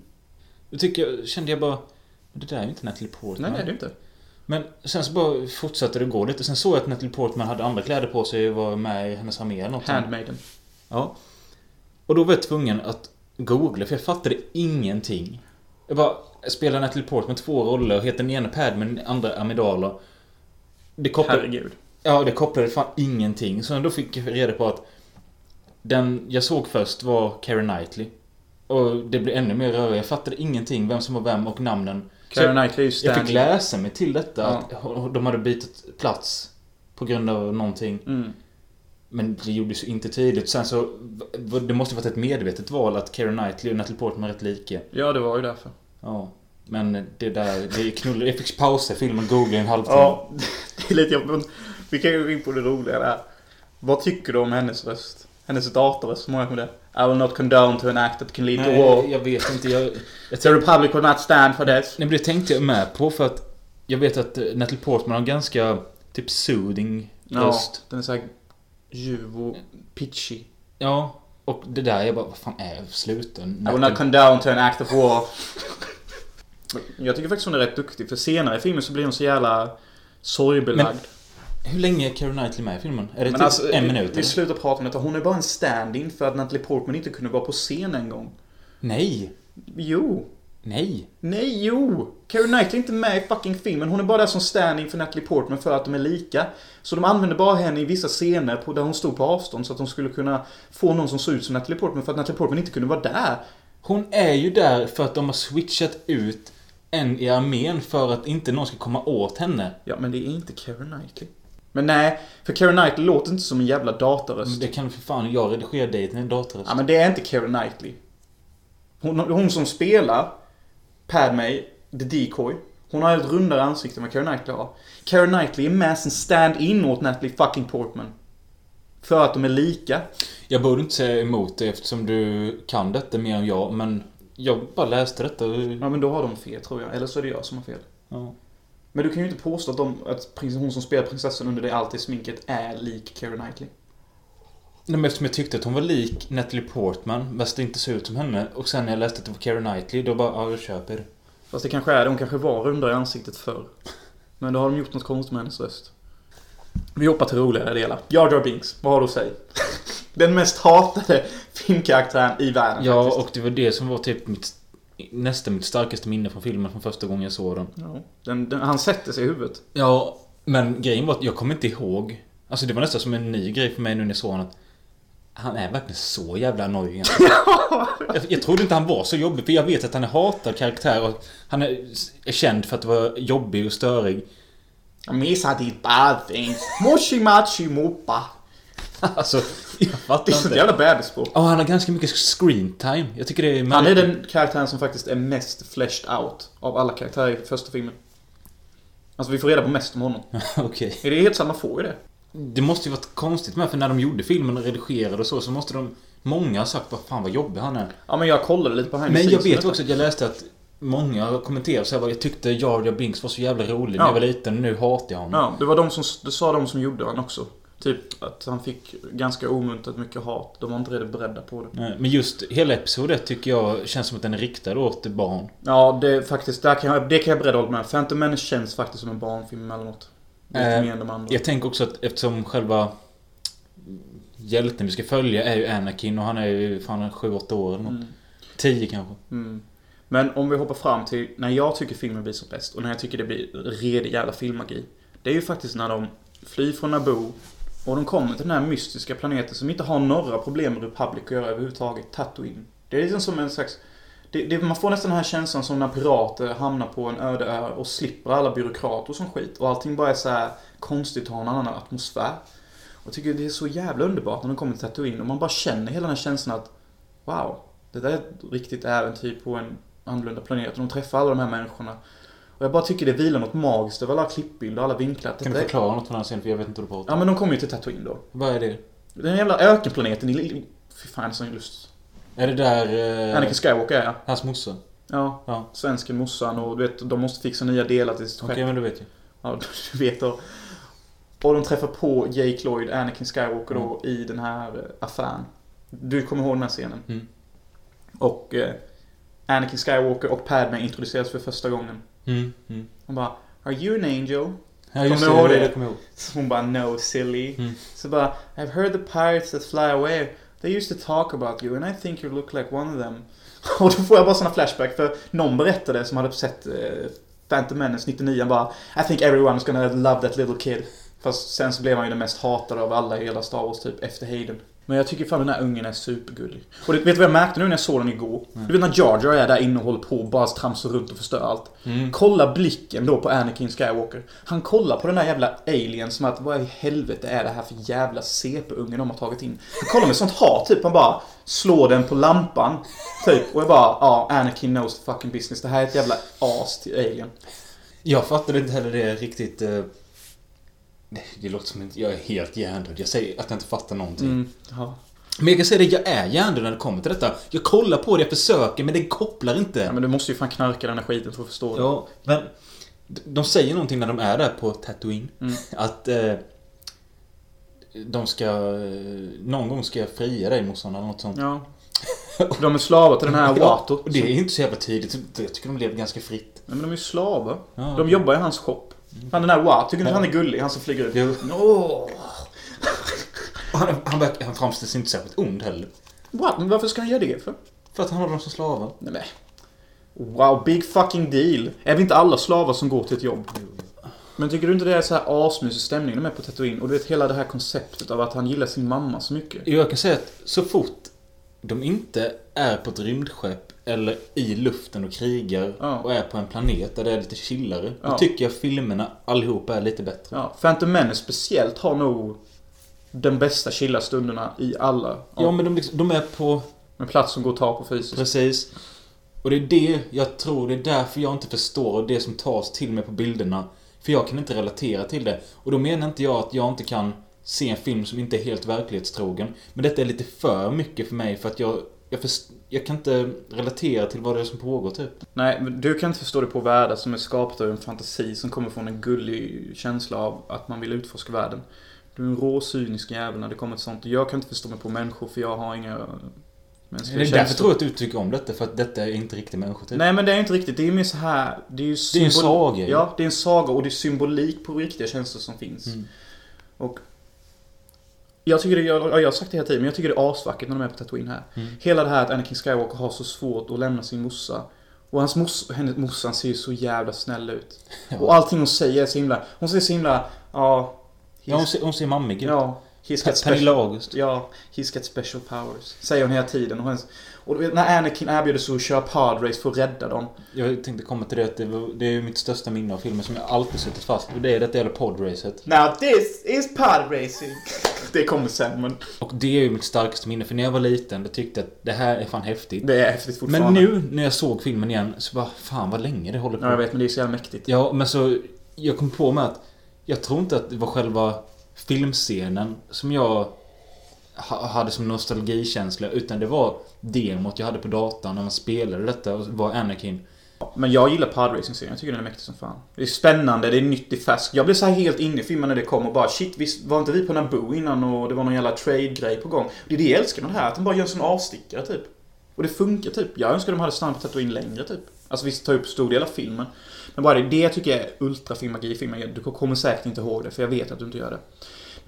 Då tycker jag, kände jag bara... Det där är ju inte Natalie Portman. Nej, det är det inte. Men sen så bara fortsatte det gå lite. Sen såg jag att Natalie Portman hade andra kläder på sig och var med i hennes armé eller något. sånt. Handmaiden. Ja. Och då var jag tvungen att googla för jag fattade ingenting. Jag bara, spelar Natalie Portman två roller heter den ena Padme och den andra Amidala. Det kopplade, Herregud. ja, det kopplade fan ingenting. Så då fick jag reda på att den jag såg först var Keira Knightley. Och det blev ännu mer rörigt. Jag fattade ingenting, vem som var vem och namnen. Jag, Knightley är jag fick läsa mig till detta. Ja. Att de hade bytt plats. På grund av någonting. Mm. Men det gjordes ju inte tydligt. Sen så... Det måste varit ett medvetet val att Keira Knightley och Natalie Portman är rätt lika. Ja, det var ju därför. Ja. Men det där... Det knullar. Jag fick pausa filmen och googla i en halvtimme. Ja, det är lite jobbigt. men Vi kan ju gå in på det roliga där. Vad tycker du om hennes röst? Hennes datorröst, hur många med det? I will not condone to an act that can lead to war. Nej, jag vet inte. Jag, The Republic will not stand for this. Nej, men det tänkte jag med på för att jag vet att eh, Natalie Portman har en ganska typ soothing Ja, röst. den är såhär ljuv och pitchy. Ja. Och det där, jag bara, vad fan är sluten? I will not condone to an act of war. Jag tycker faktiskt hon är rätt duktig, för senare i filmen så blir hon så jävla sorgbelagd. Hur länge är Keira Knightley med i filmen? Är det typ alltså, en vi, minut? vi eller? slutar prata om detta. Hon är bara en stand-in för att Natalie Portman inte kunde vara på scen en gång. Nej! Jo. Nej! Nej, jo! Keira Knightley är inte med i fucking filmen. Hon är bara där som stand-in för Natalie Portman för att de är lika. Så de använde bara henne i vissa scener på, där hon stod på avstånd så att de skulle kunna få någon som såg ut som Natalie Portman för att Natalie Portman inte kunde vara där. Hon är ju där för att de har switchat ut en i armén för att inte någon ska komma åt henne. Ja, men det är inte Keira Knightley. Men nej, för Keira Knightley låter inte som en jävla datorröst. Det kan för fan jag redigera dig till en dator. Ja, men det är inte Keira Knightley. Hon, hon som spelar Padme, the decoy. Hon har ett rundare ansikte än vad Keira Knightley har. Keira Knightley är med som stand-in åt Natalie fucking Portman. För att de är lika. Jag borde inte säga emot det eftersom du kan detta mer än jag, men jag bara läste detta. Ja, men då har de fel tror jag. Eller så är det jag som har fel. Ja. Men du kan ju inte påstå att, de, att hon som spelar prinsessan under det alltid sminket är lik Keira Knightley. Nej, men eftersom jag tyckte att hon var lik Natalie Portman, fast det inte såg ut som henne. Och sen när jag läste att det var Keira Knightley, då bara, ja, jag köper det. Fast det kanske är det. Hon kanske var rundare i ansiktet förr. Men då har de gjort något konstigt med hennes röst. Vi hoppar till roligare delar. Jar Jar Binks, vad har du att säga? Den mest hatade filmkaraktären i världen Ja, faktiskt. och det var det som var typ mitt... Nästan mitt starkaste minne från filmen från första gången jag såg den. Ja, den, den, han sätter sig i huvudet. Ja, men grejen var att jag kommer inte ihåg. Alltså det var nästan som en ny grej för mig nu när jag såg honom. Att han är verkligen så jävla alltså. jag, jag trodde inte han var så jobbig, för jag vet att han är hatad karaktär och han är, är känd för att vara jobbig och störig. Missa did bad things. Moshi machi mopa. Alltså, jag fattar Det är sånt inte. jävla bebisspråk. Ja, han har ganska mycket screen time. Jag tycker det är Han är den karaktären som faktiskt är mest fleshed out av alla karaktärer i första filmen. Alltså vi får reda på mest om honom. Okej. Är det helt samma får ju det? Det måste ju varit konstigt med, för när de gjorde filmen och redigerade och så, så måste de... Många ha sagt vad fan vad jobbig han är. Ja men jag kollade lite på the Men jag vet också att jag läste att Många har kommenterat så här, jag tyckte Jar Jar Binks var så jävla rolig när Ja. jag var liten. Nu hatar jag honom. Ja, det var de som, det sa de som gjorde han också. Typ att han fick ganska omuntrat mycket hat. De var inte redan beredda på det. Nej, Men just hela episod 1 tycker jag känns som att den är riktad åt barn. Ja, det är faktiskt, där kan jag, det kan jag beredd hålla med. Phantom Menace känns faktiskt som en barnfilm emellanåt. Lite Eh, mer än de andra. Jag tänker också att eftersom själva hjälten vi ska följa är ju Anakin och han är ju fan 7-8 år eller något. Mm. 10 kanske. Mm. Men om vi hoppar fram till när jag tycker filmen blir som bäst och när jag tycker det blir redig jävla filmmagi. Det är ju faktiskt när de flyr från Naboo och de kommer till den här mystiska planeten som inte har några problem med Republic att göra överhuvudtaget. Tatooine. Det är liksom som en slags... Det, det, man får nästan den här känslan som när pirater hamnar på en öde ö och slipper alla byråkrater som skit. Och allting bara är så här konstigt och har en annan atmosfär. Och jag tycker det är så jävla underbart när de kommer till Tatooine och man bara känner hela den här känslan att Wow, det där är ett riktigt äventyr på en annorlunda planet. Och de träffar alla de här människorna. Och jag bara tycker det vilar något magiskt över alla klippbilder och alla vinklar. Kan du är- förklara något från den här scenen? För jag vet inte vad du pratar Ja om. men de kommer ju till Tatooine då. Vad är det? Den jävla ökenplaneten i... Fy fan, sån lust. Är det där... Eh, Anakin Skywalker är jag. hans morsa? Ja. Ja. Svensken, morsan och du vet, de måste fixa nya delar till sitt Okej, skepp. men du vet ju. Ja, du vet då. Och de träffar på Jake Lloyd, Anakin Skywalker då, i den här eh, affären. Du kommer ihåg den här scenen? Mm. Och eh, Anakin Skywalker och Padme introduceras för första gången. Mm. Mm. Hon bara Are you an angel? Ja, just Kommer du ihåg det? det? hon bara No silly. Mm. Så bara I've heard the pirates that fly away They used to talk about you and I think you look like one of them. Och då får jag bara såna flashback för någon berättade som hade sett eh, Phantom Menace 99 bara I think everyone's gonna love that little kid. Fast sen så blev han ju den mest hatade av alla i hela Star Wars typ efter Hayden. Men jag tycker fan den här ungen är supergullig. Och det, vet du vad jag märkte nu när jag såg den igår? Du vet när Jar Jar är där inne och håller på och bara tramsar runt och förstör allt. Mm. Kolla blicken då på Anakin Skywalker. Han kollar på den där jävla alien som att vad i helvete är det här för jävla CP-unge de har tagit in? Han kollar med sånt hat typ. Han bara slår den på lampan. Typ. Och jag bara ja, Anakin knows the fucking business. Det här är ett jävla as till alien. Jag fattade inte heller det riktigt. Det, det låter som att jag är helt hjärndöd. Jag säger att jag inte fattar någonting. Mm. Ja. Men jag kan säga det, jag är hjärndöd när det kommer till detta. Jag kollar på det, jag försöker, men det kopplar inte. ja men du måste ju fan knarka den här skiten för att förstå det. Ja, men de- säger någonting när de är där på Tatooine. Mm. Att eh, de ska... Eh, någon gång ska jag fria dig morsan eller något sånt. Ja. De är slavar till den här Watto. och det är inte så jävla tydligt. Jag tycker de lever ganska fritt. Nej, men de är ju slavar. Ja. De jobbar i hans shop. Han den här Watto, tycker du inte han är gullig? Han som flyger ut. Jo. Åh! Han, han, verkar- han framställs inte särskilt ond heller. What? Men varför ska han göra det för? För att han har dem som slavar. Nej men. Wow, big fucking deal. Är vi inte alla slavar som går till ett jobb? Men tycker du inte det är så här asmysig stämning de är på Tatooine? Och du vet hela det här konceptet av att han gillar sin mamma så mycket. Jag kan säga att så fort de inte är på ett rymdskepp eller i luften och krigar Ja. och är på en planet där det är lite chillare. Ja. Då tycker jag filmerna allihopa är lite bättre. Ja, Phantom Menace speciellt har nog den bästa chilla stunderna i alla. Ja, men de, liksom, de är på... Med plats som går att ta på fysiskt. Precis. Och det är det jag tror, det är därför jag inte förstår det som tas till mig på bilderna. För jag kan inte relatera till det. Och då menar inte jag att jag inte kan se en film som inte är helt verklighetstrogen. Men detta är lite för mycket för mig för att jag... Jag, först, jag kan inte relatera till vad det är som pågår typ. Nej, men du kan inte förstå det på världar som är skapade av en fantasi som kommer från en gullig känsla av att man vill utforska världen. Du är en rå, cynisk jävel när det kommer till sånt. Jag kan inte förstå mig på människor för jag har inga mänskliga Det är därför känslor. tror jag att du tycker om detta, för att detta är inte riktig människa typ. Nej men det är inte riktigt. Det är mer så här. Det är ju Det är en symbol- saga. Ja, det är en saga och det är symbolik på riktiga känslor som finns. Mm. Och jag tycker det, jag, jag har sagt det hela tiden, men jag tycker det är asvackert när de är på Tatooine här. Mm. Hela det här att Anakin Skywalker har så svårt att lämna sin morsa. Och hans mors, hennes morsan ser ju så jävla snäll ut. Ja. Och allting hon säger är så himla, hon ser så himla, ja... Ja, hon ser, hon ser mammig ut. Ja, he's got Pernilla special, August. ja, he's got special powers. Säger hon hela tiden. Och, hennes, och du vet, när Anakin erbjuder sig att köra podrace för att rädda dem. Jag tänkte komma till det att det, var, det är ju mitt största minne av filmen som jag alltid suttit fast vid. Det är detta jävla podracet. Now this is podracing. det kommer sen, men Och det är ju mitt starkaste minne. För när jag var liten, då tyckte jag att det här är fan häftigt. det är häftigt fortfarande. Men nu när jag såg filmen igen så bara, fan vad länge det håller på. Ja, jag vet, men det är så jävla mäktigt. Ja, men så... Jag kom på mig att jag tror inte att det var själva filmscenen som jag hade som nostalgikänsla. Utan det var demot jag hade på datorn när man spelade detta och var Anakin. Men jag gillar podracing-serien. Jag tycker den är mäktig som fan. Det är spännande, det är nytt, det är färskt. Jag blev så här helt inne i filmen när det kom och bara shit, visst var inte vi på Naboo innan och det var någon jävla trade-grej på gång. Det är det jag älskar med det här, att den bara gör en sån avstickare typ. Och det funkar typ. Jag önskar de hade stannat på in längre typ. Alltså visst, ta upp stor del av filmen. Men bara det, det tycker jag är är ultrafilmagi i filmen. Du kommer säkert inte ihåg det, för jag vet att du inte gör det.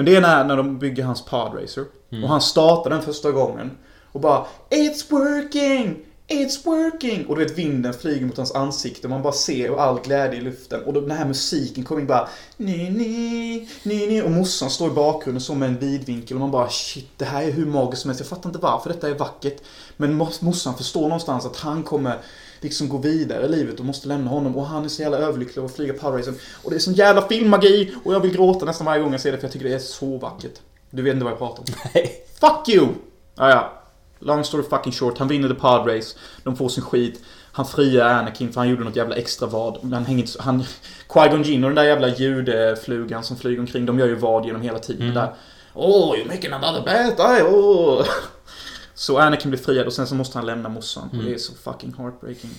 Men det är när, när de bygger hans podracer. Och han startar den första gången. Och bara It's working! It's working! Och du vet vinden flyger mot hans ansikte och man bara ser och all glädje i luften. Och då, den här musiken kommer in bara ni, ni, ni, ni. Och morsan står i bakgrunden så med en vidvinkel och man bara shit, det här är hur magiskt som helst. Jag fattar inte varför detta är vackert. Men morsan förstår någonstans att han kommer liksom gå vidare i livet och måste lämna honom. Och han är så jävla överlycklig över att flyga powerracen. Och det är sån jävla filmmagi! Och jag vill gråta nästan varje gång jag ser det för jag tycker det är så vackert. Du vet inte vad jag pratar om. Nej. Fuck you! Ah, ja. Long story fucking short. Han vinner the pod race. De får sin skit. Han friar Anakin för han gjorde något jävla extra vad. Men han hänger inte så- han... Qui-Gon Jinn och den där jävla judeflugan som flyger omkring. De gör ju vad genom hela tiden Mm. där. Oh, you're making another bet. I, oh. Så Anakin blir friad och sen så måste han lämna morsan. Och Mm. det är så fucking heartbreaking.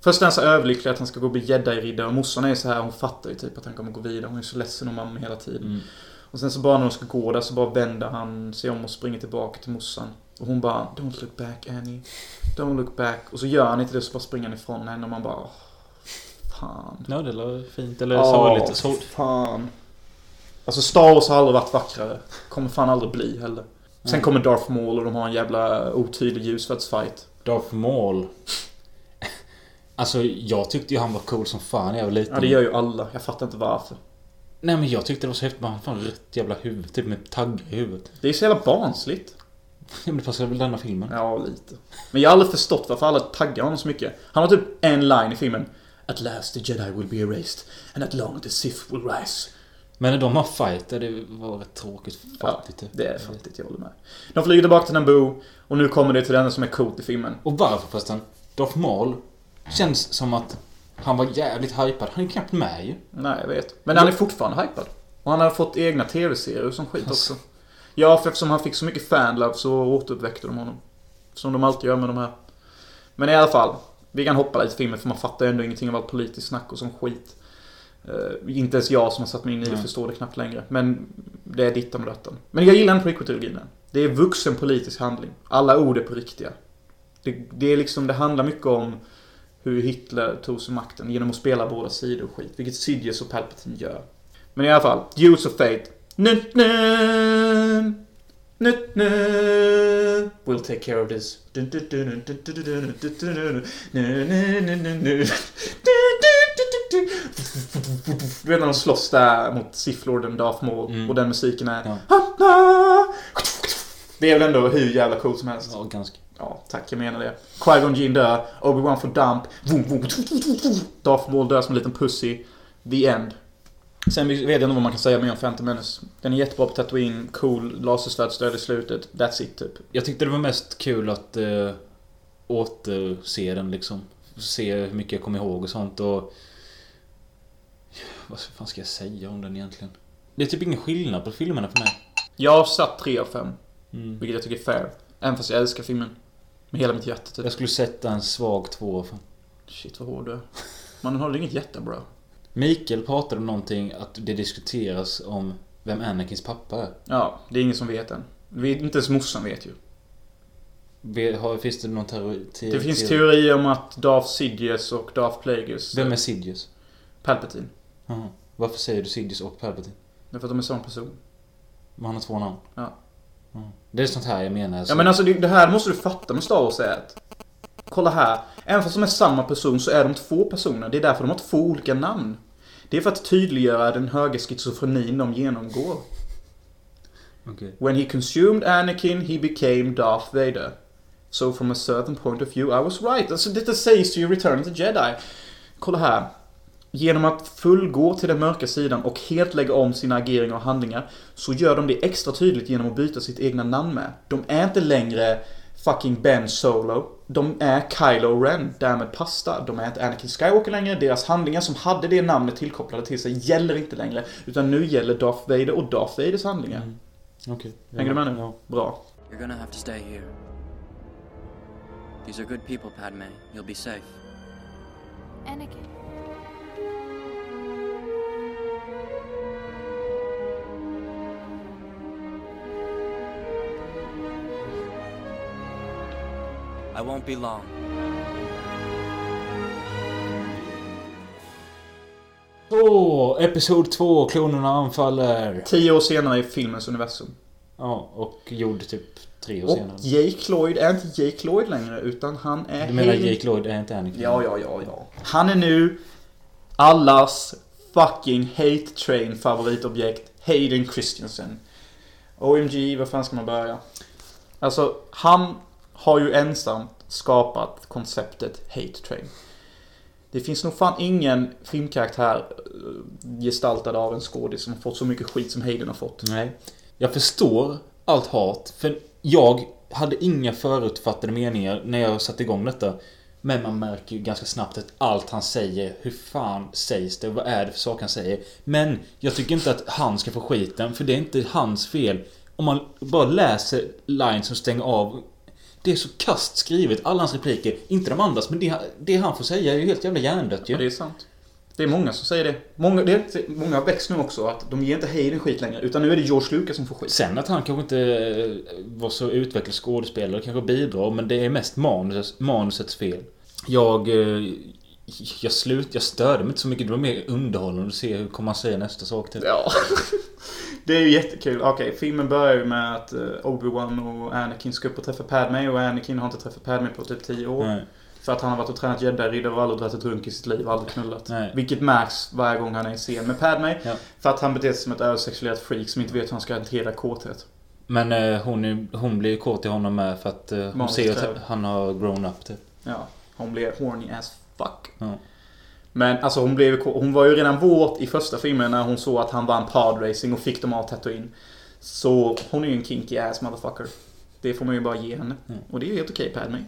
Först är han så överlycklig att han ska gå och bli jedi-riddare och morsan är så här, hon fattar ju typ att han kommer gå vidare. Hon är så ledsen om mamma hela tiden. Mm. Och sen så bara när de ska gå där så bara vänder han sig om och springer tillbaka till morsan. Och hon bara Don't look back Annie. Don't look back. Och så gör han inte det så bara springer han ifrån henne och man bara Fan. Ja, det var fint. Eller Åh, sorgligt. Så, fan. Alltså Star Wars har aldrig varit vackrare. Kommer fan aldrig bli heller. Sen kommer Darth Maul och de har en jävla otydlig ljusvärdsfight. Darth Maul. Alltså, jag tyckte ju han var cool som fan när jag var liten. Ja det gör ju alla. Jag fattar inte varför. Nej men jag tyckte det var så häftigt. Man fan rätt jävla huvud. Typ med taggar i huvudet. Det är så jävla barnsligt. Ja, men det passar väl denna filmen? Ja, lite. Men jag har aldrig förstått varför alla taggar honom så mycket. Han har typ en line i filmen. At last the jedi will be erased. And at long the Sith will rise. Men när de har fight, det var rätt tråkigt. Fattigt. typ. Det är fattigt, jag håller med. De flyger tillbaka till Naboo. Och nu kommer det till den som är coolt i filmen. Och varför förresten? Darth Maul känns som att han var jävligt hypad. Han är knappt med ju. Nej, jag vet. Men han är fortfarande hypad. Och han har fått egna tv-serier som skit också. Ja, för eftersom han fick så mycket fanlove så återuppväckte de honom. Som de alltid gör med de här. Men i alla fall. Vi kan hoppa lite i filmen för man fattar ju ändå ingenting av allt politiskt snack och sån skit. Eh, inte ens jag som har satt mig in i det Nej. förstår det knappt längre. Men det är dittan och dattan. Men jag gillar den prequel-trilogin. Det är vuxen politisk handling. Alla ord är på riktiga. Det, det är liksom, det handlar mycket om hur Hitler tog sig makten genom att spela båda sidor och skit. Vilket Sidious och Palpatine gör. Men i alla fall, Dudes of Fate. Nut, nut, nut, nut. We'll take care of this. Du vet när de slåss där mot Siflorden, Darth Maul mm. och den musiken är... Ja. Det är väl ändå hur jävla coolt som helst. Ja, ganska. Ja, tack. Jag menar det. Qui-Gon Jinn dör. Obi-Wan får damp. Darth Maul dör som en liten pussy. The end. Sen vet jag inte vad man kan säga mer om Phantom Menace. Den är jättebra på tatuering, cool, lasersvärdsdöd i slutet. That's it, typ. Jag tyckte det var mest kul att eh, återse den liksom. Se hur mycket jag kom ihåg och sånt. Och vad fan ska jag säga om den egentligen? Det är typ ingen skillnad på filmerna för mig. Jag har satt 3 av 5, Mm. vilket jag tycker är fair. Även fast jag älskar filmen. Med hela mitt hjärta typ. Jag skulle sätta en svag två för. Shit vad hård du är. Man har inget hjärta bra. Mikael pratade om någonting att det diskuteras om vem Anakins pappa är. Ja, det är ingen som vet än. Vi, inte ens morsan vet ju. Ve- har- Finns det någon teori? te- Det finns teori? teorier om att Darth Sidious och Darth Plagueis... Vem är Sidious? Palpatine. Jaha. Varför säger du Sidious och Palpatine? Det är för att de är samma person. Men han har två namn. Ja. Mm. Det är sånt här jag menar. Ja så- men alltså det, det här måste du fatta med Star Wars är att Kolla här. Även fast de är samma person så är de två personer. Det är därför de har två olika namn. Det är för att tydliggöra den höga schizofrenin de genomgår. Okej. When he consumed Anakin he became Darth Vader. So from a certain point of view I was right. Alltså detta sägs ju i Return of the Jedi. Kolla här. Genom att fullgå till den mörka sidan och helt lägga om sina ageringar och handlingar så gör de det extra tydligt genom att byta sitt egna namn med. De är inte längre fucking Ben Solo. De är Kylo Ren, därmed pasta. De är inte Anakin Skywalker längre. Deras handlingar som hade det namnet tillkopplade till sig gäller inte längre. Utan nu gäller Darth Vader och Darth Vaders handlingar. Mm. Okej. Hänger du med nu? Ja. Bra. You're gonna have to stay here. These are good people, Padme. You'll be safe. Anakin. I won't be long. Så, episod 2, klonerna anfaller. Tio år senare i filmens universum. Ja, och gjorde typ tre år Och senare. Jake Lloyd är inte Jake Lloyd längre, utan han är Du menar Hayden- Jake Lloyd är inte Anakin? Ja, ja, ja, ja. Han är nu allas fucking hate train favoritobjekt. Hayden Christensen. OMG, var fan ska man börja? Alltså, han har ju ensamt skapat konceptet hate train. Det finns nog fan ingen filmkaraktär eh, gestaltad av en skådis som har fått så mycket skit som Hayden har fått. Nej. Jag förstår allt hat. För jag hade inga förutfattade meningar när jag satte igång detta. Men man märker ju ganska snabbt att allt han säger, hur fan sägs det? Vad är det för saker han säger? Men jag tycker inte att han ska få skiten, för det är inte hans fel. Om man bara läser lines som stänger av. Det är så kast skrivet, alla hans repliker. Inte de andras, men det, det han får säga är ju helt jävla hjärndött ju. Ja, det är sant. Det är många som säger det. Många, det många har växt nu också, att de ger inte Hayden skit längre. Utan nu är det George Lucas som får skit. Sen att han kanske inte eh, var så utvecklad skådespelare kanske bidrar men det är mest manus, manusets fel. Jag... eh, Jag slut, jag störde mig inte så mycket. Det var mer underhållande att se hur kommer han säga nästa sak typ. Ja. Det är ju jättekul. Okej, filmen börjar ju med att eh, Obi-Wan och Anakin ska upp och träffa Padme och Anakin har inte träffat Padme på typ 10 år. Nej. För att han har varit och tränat jedi-riddare och aldrig dragit ett runk i sitt liv, aldrig knullat. Nej. Vilket märks varje gång han är i scen med Padme. Ja. För att han beter sig som ett översexuellerat freak som inte vet hur han ska hantera kåthet. Men eh, hon, är, hon blir ju kåt i honom med för att eh, hon Manus ser att han har grown up typ. Ja, hon blev horny as fuck. Ja. Men alltså hon blev hon var ju redan våt i första filmen när hon såg att han vann podracing och fick dem av Tatooine. Så hon är ju en kinky ass motherfucker. Det får man ju bara ge henne. Mm. Och det är ju helt okej Padme.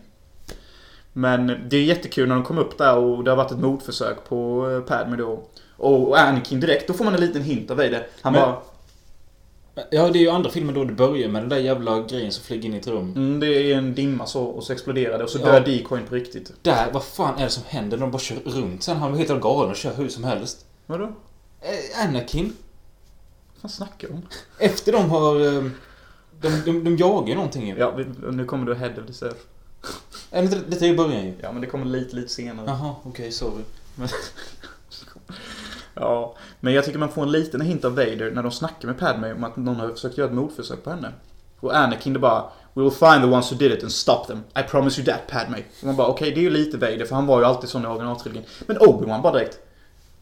Men det är jättekul när de kom upp där och det har varit ett mordförsök på eh, Padme då. Och Anakin direkt, då får man en liten hint av det. Han Men- bara... Ja, det är ju andra filmen då det börjar med den där jävla grejen som flyger in i ett rum. Mm, det är en dimma så och så exploderar det och så Ja. dör decoyn på riktigt. Där, vad fan är det som händer? De bara kör runt sen. Han var helt galen och kör hur som helst. Vadå? Eh, Anakin. Vad fan snackar du om? Efter de har... eh, De, de, de jagar någonting ju. Ja, nu kommer du ahead of det inte- Detta är ju början ju. Ja, men det kommer lite, lite senare. Jaha, okej, sorry. Ja, men jag tycker man får en liten hint av Vader när de snackar med Padme om att någon har försökt göra ett mordförsök på henne. Och Anakin det bara We will find the ones who did it and stop them. I promise you that Padme. Och man bara okej, det är ju lite Vader för han var ju alltid sån i originaltrilogin. Men Obi-Wan bara direkt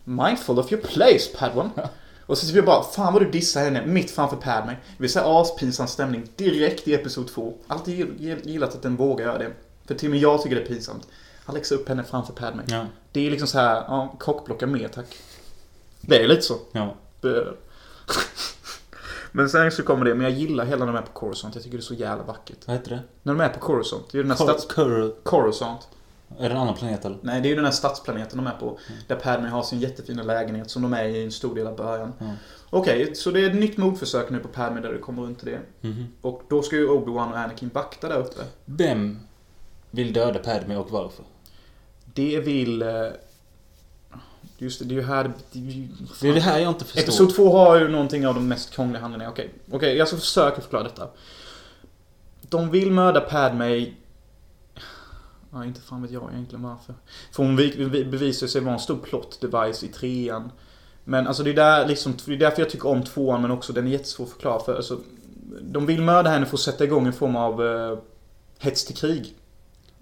Mindful of your place Padawan. Och så tycker jag bara, fan vad du dissar henne mitt framför Padme. Det vill säga aspinsam stämning direkt i Episod 2. Alltid gill- gillat att den vågar göra det. För till och med jag tycker det är pinsamt. Han läxar upp henne framför Padme. Ja, Det är liksom så här, ja, kockblocka mer tack. Det är lite så. ja. Men sen så kommer det, men jag gillar hela när de är på Coruscant. Jag tycker det är så jävla vackert. Vad heter det? När de är på Coruscant. Det är ju den här stats... Cor- Coruscant. Är det en annan planet eller? Nej, det är ju den här stadsplaneten de är på. Där Padme har sin jättefina lägenhet som de är i en stor del av början. Ja. Okej, så det är ett nytt mordförsök nu på Padme där det kommer runt till det. Mhm. Och då ska ju Obi-Wan och Anakin vakta där uppe. Vem vill döda Padme och varför? Det vill... Just det, det är ju här... Det är ju, Det är det här jag inte förstår. Episod 2 har ju någonting av de mest krångliga handlingarna. Okej, okej, jag ska försöka förklara detta. De vill mörda Padme... Ja, inte fan vet jag egentligen varför. För hon vi- vi- bevisar sig vara en stor plot device i trean. Men alltså det är, där, liksom, det är därför jag tycker om tvåan men också den är jättesvår att förklara för. Alltså, de vill mörda henne för att sätta igång en form av eh, hets till krig.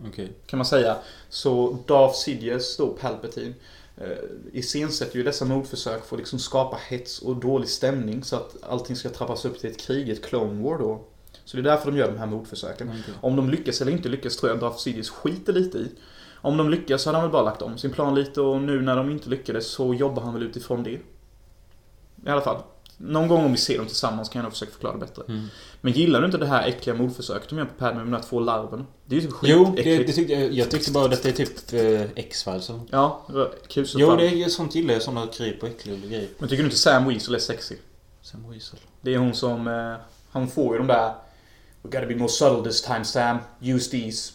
Okej. Kan man säga. Så Darth Sidious då, Palpatine. Eh, iscensätter ju dessa mordförsök för att liksom skapa hets och dålig stämning så att allting ska trappas upp till ett krig, ett clone war då. Så det är därför de gör de här mordförsöken. Okej. Om de lyckas eller inte lyckas tror jag Darth Sidious skiter lite i. Om de lyckas så hade han väl bara lagt om sin plan lite och nu när de inte lyckades så jobbar han väl utifrån det. I alla fall. Någon gång om vi ser dem tillsammans kan jag nog försöka förklara bättre. Mm. Men gillar du inte det här äckliga mordförsöket de gör på Padme med de här två larven? Det är ju typ Jo, det, skitäckligt. det tyckte jag. Jag tyckte bara att det är typ eh, X-Files. Ja, kusligt Jo, det är sånt gillar jag. Såna kryp och äckliga grejer. Men tycker du inte Sam Weasel är sexy? Sam Weasel. Det är hon som... Eh, han får ju de där... We gotta be more subtle this time Sam. Use these.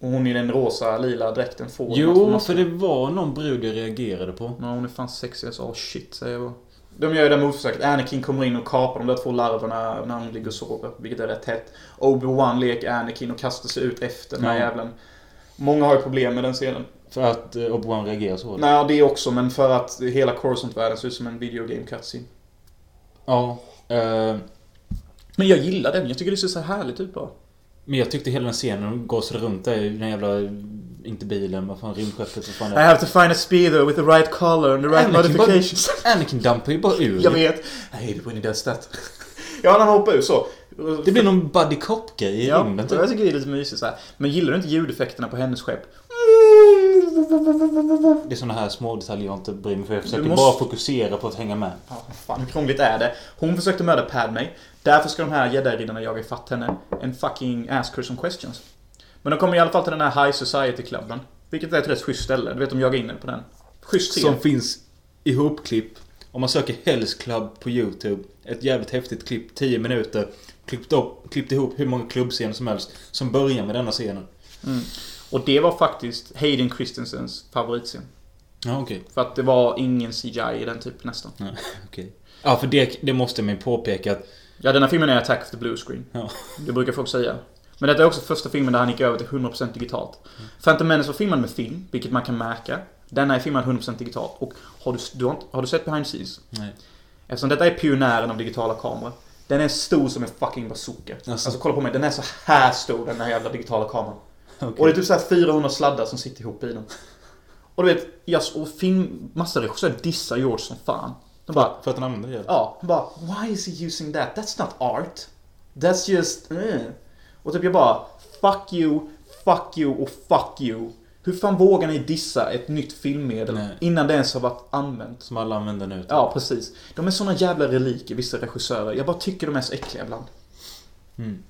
Och hon i den rosa, lila dräkten får Jo, för det var någon brud jag reagerade på. Ja, hon är fan sexig. Jag sa oh shit, säger jag bara. De gör ju det motförsöket. Anakin kommer in och kapar de där två larverna när hon ligger och sover. Vilket är rätt hett. Obi-Wan leker Anakin och kastar sig ut efter den här Ja. jävlen. Många har ju problem med den scenen. För att eh, Obi-Wan reagerar så. Nej, det också, men för att hela Coruscant-världen ser ut som en videogame cutscene. Ja. Eh, Men jag gillar den. Jag tycker det ser så härligt ut bara. men jag tyckte hela den scenen gasade runt där i den jävla... Inte bilen, vad fan, rymdskeppet, vad fan det I är. have to find a speedo with the right color and the right Anakin bara- modifications. Anakin dampar ju bara ur. Jag vet. I hate it when he does that. ja, när han hoppar ur så. Det blir någon buddy cop-grej i Ja, rymden typ. jag tycker det är lite mysigt så här. Men gillar du inte ljudeffekterna på hennes skepp? Det är såna här små detaljer jag inte bryr mig för. Jag försöker måste- bara fokusera på att hänga med. Ja, fan hur krångligt är det? Hon försökte mörda Padme. Därför ska de här jedi-riddarna jaga ifatt henne. And fucking ask her some questions. Men de kommer i alla fall till den här High Society-klubben. Vilket är ett rätt schysst ställe. Du vet, de jagar in på den. Schysst scen. Som finns ihopklipp. Om man söker Hells Club på YouTube. Ett jävligt häftigt klipp, 10 minuter. Klippt, upp, klippt ihop hur många klubbscener som helst. Som börjar med denna scenen. Och det var faktiskt Hayden Christensens favoritscen. Ja, okej. För att det var ingen CGI i den typ nästan. Ja, okej. Ja, för det, det måste man ju påpeka att... Ja, den här filmen är Attack of the Blue Screen. Ja. Det brukar folk säga. Men detta är också första filmen där han gick över till 100% digitalt. Phantom Menace var filmad med film, vilket man kan märka. Denna är filmad 100% digitalt. Och har du, du har, inte- har du sett behind the scenes? Nej. Eftersom detta är pionjären av digitala kameror. Den är stor som en fucking bazooka. Alltså. Alltså kolla på mig, den är så här stor den här jävla digitala kameran. Okej. Och det är typ så här 400 sladdar som sitter ihop i den. Och du vet, yes, och film, massa regissörer dissar George som fan. De bara, För att han använder det? Ja, han bara Why is he using that? That's not art. That's just... eh." Och typ jag bara Fuck you, fuck you och fuck you. Hur fan vågar ni dissa ett nytt filmmedel Nej. innan det ens har varit använt? Som alla använder nu. typ. Ja, precis. De är såna jävla reliker, vissa regissörer. Jag bara tycker de är så äckliga ibland. Mm.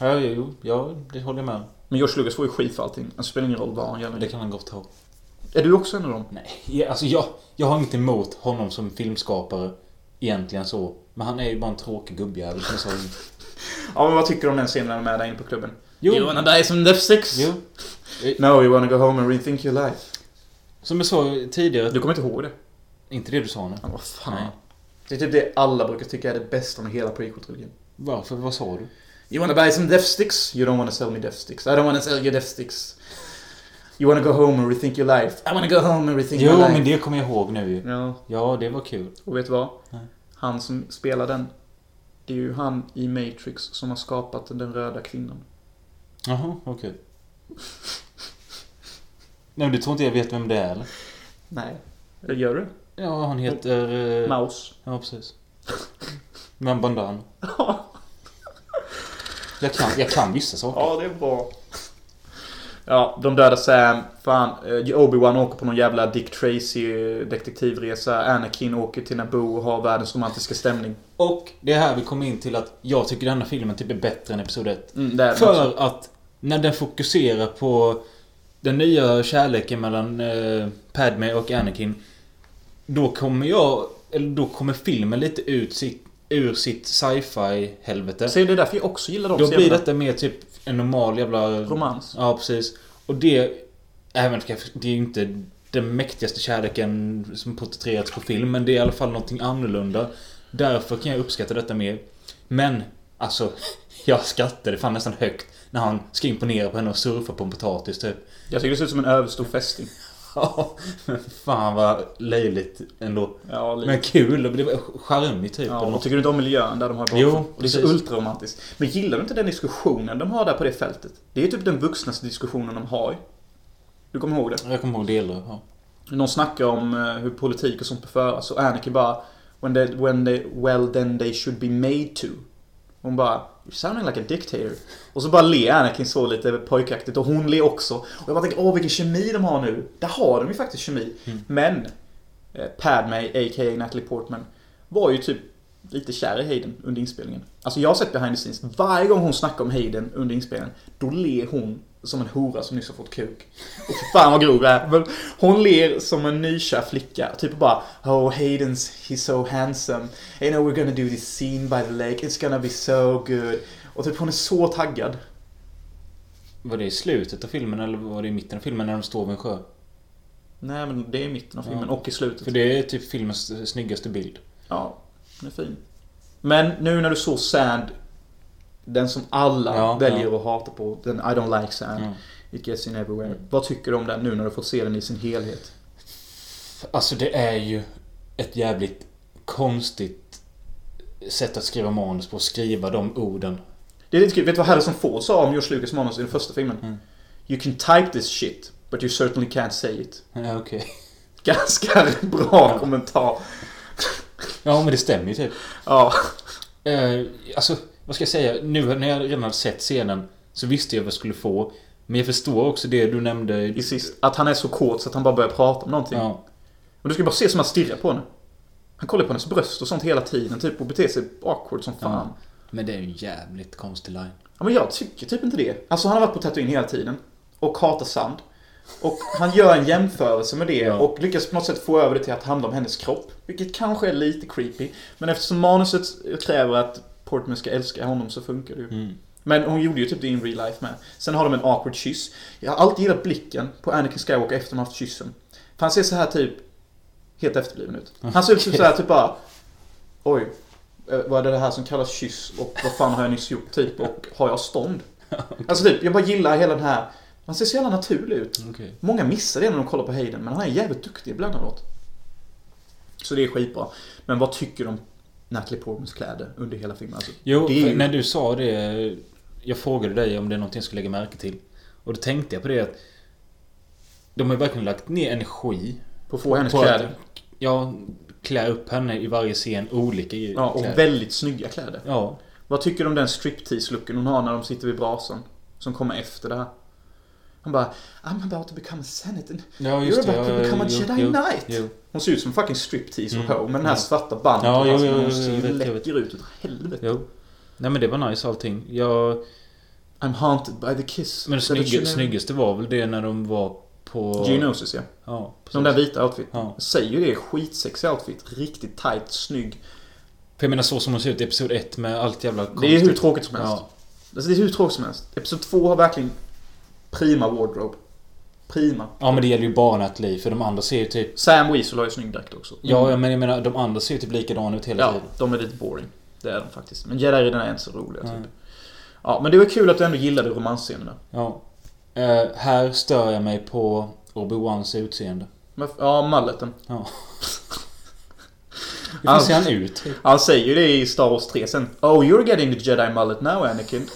Ja, jo, ja, det håller jag med. Men George Lucas får ju skit för allting. Det spelar ingen roll vad han gör Det kan han gott ha. Är du också en av dem? Nej, ja, alltså jag, jag har inget emot honom som filmskapare. Egentligen så. Men han är ju bara en tråkig gubbjävel som. Ja, men vad tycker du om den scenen när de är där inne på klubben? Jo. You wanna die some death six? Jo. No, you wanna go home and rethink your life. Som jag sa tidigare. Du kommer inte ihåg det? Inte det du sa nu. Ja, vad fan. Nej. Det är typ det alla brukar tycka är det bästa med hela prequel-trilogin. Varför? Vad sa du? You wanna buy some death sticks? You don't wanna sell me death sticks. I don't wanna sell you death sticks. You wanna go home and rethink your life? I wanna go home and rethink Jo, my life. men det kommer jag ihåg nu ju. Ja, Ja, det var kul. och vet du vad? Nej. Han som spelar den, det är ju han i Matrix som har skapat den röda kvinnan. Jaha, okej. Nej, men du tror inte jag vet vem det är eller? Nej. Eller gör du? Ja, han heter... eh, Maus. Ja, precis. Men bandan. Jag kan, jag kan vissa saker. Ja, det är bra. Ja, de dödar Sam. Fan, eh, Obi-Wan åker på någon jävla Dick Tracy eh, detektivresa. Anakin åker till Naboo och har världens romantiska stämning. Och det är här vi kommer in till att jag tycker denna filmen typ är bättre än Episod 1. Mm. För att när den fokuserar på den nya kärleken mellan eh, Padme och Anakin. Då kommer jag, eller då kommer filmen lite ut sitt, ur sitt sci-fi helvete. Så det är därför jag också gillar de Då blir detta mer typ en normal jävla... Romans. Ja, precis. Och det... Även det är ju inte den mäktigaste kärleken som porträtterats på film, men det är i alla fall någonting annorlunda. Därför kan jag uppskatta detta mer. Men, alltså... Jag skrattade fan nästan högt när han ska imponera på henne och surfa på en potatis typ. Jag tycker det ser ut som en överstor fästing. Ja, fan vad löjligt ändå. Ja, lite. Men kul, det blev charmigt typ. Ja, och tycker du inte om miljön där de har Jo, golfen? Och Det är så ultraromantiskt. Men gillar du inte den diskussionen de har där på det fältet? Det är typ den vuxnaste diskussionen de har. Du kommer ihåg det? Jag kommer ihåg delar. Ja. Någon snackar om eh, hur politik och sånt bör föras och Anakin bara when they, when they, Well then they should be made to. Hon bara You're sounding like a dictator. Och så bara ler Anakin så lite pojkaktigt och hon ler också. Och jag bara tänker åh vilken kemi de har nu. Där har de ju faktiskt kemi. Men eh, Padme, a.k.a. Natalie Portman, var ju typ lite kär i Hayden under inspelningen. Alltså jag har sett behind the scenes. Varje gång hon snackar om Hayden under inspelningen, då ler hon som en hora som nyss har fått kuk. Och fan vad grov jag är. Men hon ler som en nykär flicka. Typ bara Oh Hayden's, he's so handsome. You know we're gonna do this scene by the lake. It's gonna be so good. Och typ hon är så taggad. Var det i slutet av filmen eller var det i mitten av filmen när de står vid en sjö? Nej men det är i mitten av filmen Ja. och i slutet. För det är typ filmens snyggaste bild. Ja, den är fin. Men nu när du såg Sand, den som alla Ja, väljer att hata på, den I don't like Sand. Ja. It gets in everywhere. Vad tycker du om den nu när du får se den i sin helhet? Alltså det är ju ett jävligt konstigt sätt att skriva manus på. Skriva de orden. Det är lite kul. Vet du vad Harrison Ford sa om George Lucas manus i den första filmen? Mm. You can type this shit, but you certainly can't say it. Ja, okej. Ganska bra kommentar. Ja, men det stämmer ju typ. Ja. Eh, alltså, vad ska jag säga? Nu när jag redan sett scenen så visste jag vad jag skulle få. Men jag förstår också det du nämnde. I sist, att han är så kåt så att han bara börjar prata om någonting. Ja. Och du ska bara se som att stirra på henne. Han kollar på hennes bröst och sånt hela tiden typ och beter sig awkward som fan. ja. Men det är ju en jävligt konstig line. Ja, men jag tycker typ inte det. Alltså han har varit på Tatooine hela tiden. Och hatar sand. Och han gör en jämförelse med det Ja. och lyckas på något sätt få över det till att handla om hennes kropp. Vilket kanske är lite creepy. Men eftersom manuset kräver att Portman ska älska honom så funkar det ju. Mm. Men hon gjorde ju typ det in real life med. Sen har de en awkward kyss. Jag har alltid gillat blicken på Anakin Skywalker efter de haft kyssen. För han ser så här typ helt efterbliven ut. Han ser ut som så här typ bara Oj, eh, vad är det här som kallas kyss och vad fan har jag nyss gjort typ och har jag stånd? Alltså typ, jag bara gillar hela den här Han ser så jävla naturlig ut. Okej. Många missar det när de kollar på Hayden men han är jävligt duktig ibland emellanåt. Så det är skitbra. Men vad tycker du om Natalie Portmans kläder under hela filmen? Alltså, Jo, ju- när du sa det. Jag frågade dig om det är någonting jag skulle lägga märke till. Och då tänkte jag på det att de har verkligen lagt ner energi På att få hennes på att kläder. ja, klä upp henne i varje scen olika Ja, och kläder. väldigt snygga kläder. Ja. Vad tycker du om den striptease-looken hon har när de sitter vid brasan? Som kommer efter det här. Han bara I'm about to become a senator. Ja, You're det. about to become a jo, jedi jo, knight. Jo. Hon ser ut som fucking striptease Mm. på med den här Mm. svarta bandet. Ja, jo, alltså, jo, hon jo, ser jag ju läcker ut utav helvete. jo. Nej men det var nice allting. Jag... I'm haunted by the kiss. Men det should- snyggaste var väl det när de var på... Geonosis ja. Ja, precis. De där vita outfit. Ja. Säger ju det, skitsexig outfit. Riktigt tight, snygg. För jag menar så som hon ser ut i Episod 1 med allt jävla Det är hur konstigt. tråkigt som helst. Ja. Alltså, det är hur tråkigt som helst. Episod 2 har verkligen prima wardrobe. Prima. ja men det gäller ju bara Natalie för de andra ser ju typ... Sam Weasel har ju snygg dräkt också. Ja, ja men jag menar de andra ser ju typ likadana ut hela Ja, tiden. de är lite boring. Det är de faktiskt. Men Jedi-riddarna är inte så roliga typ. Ja, men det var kul att du ändå gillade romansscenerna. Ja. Eh, här stör jag mig på Obi-Wans utseende. Men, ja, malleten. Ja. Hur ser han ut? Han säger ju det i Star Wars 3 sen. Oh, you're getting the Jedi mullet now, Anakin.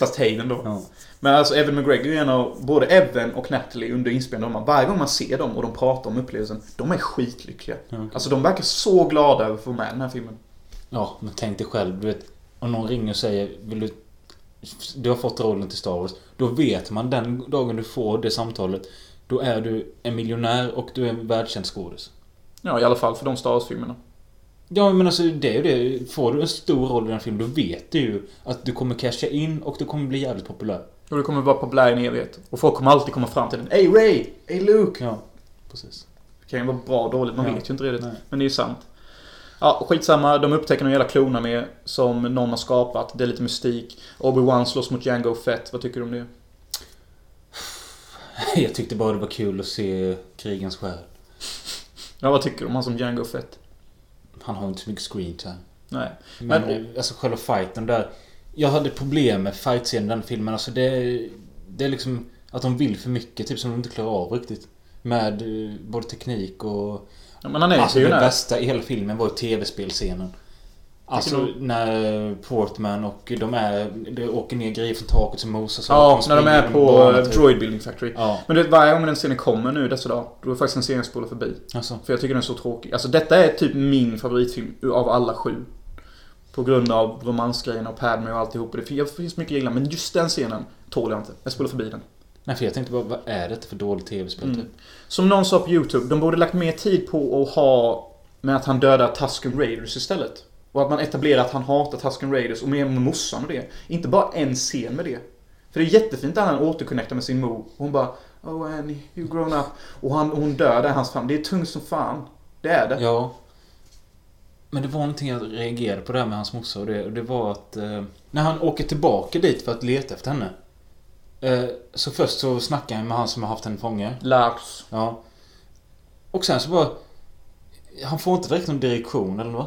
Fast Hayden då. Ja. Men alltså Evan McGregor är en av, både Evan och Natalie under inspelningen, de- varje gång man ser dem och de pratar om upplevelsen, de är skitlyckliga. okej. Alltså de verkar så glada över att få med den här filmen. Ja, men tänk dig själv. Du vet, om någon ringer och säger Vill du... Du har fått rollen till Star Wars. Då vet man den dagen du får det samtalet. Då är du en miljonär och du är en världskänd skådis. Ja, i alla fall för de Star Wars-filmerna. Ja men alltså det är ju det. Får du en stor roll i den filmen då vet du ju att du kommer casha in och du kommer bli jävligt populär. Och det kommer vara populär i en evighet. Och folk kommer alltid komma fram till den. Hey Ray! Hey Luke! Ja, precis. Det kan ju vara bra och dåligt, man Ja. vet ju inte riktigt. Nej. Men det är ju sant. Ja, skitsamma. De upptäcker några jävla kloner med som någon har skapat. Det är lite mystik. Obi-Wan slåss mot Jango Fett. Vad tycker du om det? Jag tyckte bara det var kul att se krigens själ. Ja, vad tycker du om han som Jango Fett? Han har inte så mycket screen time. Nej. Men, Men- alltså själva fighten där. Jag hade problem med fightscenen i den filmen. Alltså det, det är liksom... Att de vill för mycket, typ som de inte klarar av riktigt. Med eh, både teknik och... Ja, men han är Alltså det bästa i hela filmen var ju tv-spelscenen. Alltså när Portman och de är... De åker ner grejer från taket som mosas. Ja, när de är på typ. Droid Building Factory. Ja, Men du vet, varje gång den scenen kommer nu dessa dagar, då är faktiskt en scen jag spolar förbi. alltså. För jag tycker den är så tråkig. Alltså detta är typ min favoritfilm av alla sju. På grund av romansgrejerna och Padme och alltihop. Det finns- det mycket jag gillar, men just den scenen tål jag inte. Jag spolar förbi den. Nej, för jag tänkte bara, vad är detta för dåligt tv-spel Mm. typ? Som någon sa på YouTube, de borde lagt mer tid på att ha med att han dödar Tusken Raiders istället. Och att man etablerar att han hatar Tusken Raiders och med morsan och det. Inte bara en scen med det. För det är jättefint när han återconnectar med sin mor. Och hon bara Oh Annie, you've grown up. Och han, hon dör där i hans famn. Det är tungt som fan. Det är det. Ja. Men det var någonting jag reagerade på där med hans morsa och det, och det var att... Eh, när han åker tillbaka dit för att leta efter henne. Eh, så först så snackar han med han som har haft henne fånge. Lars. Ja. Och sen så bara... Han får inte direkt någon direktion eller vad?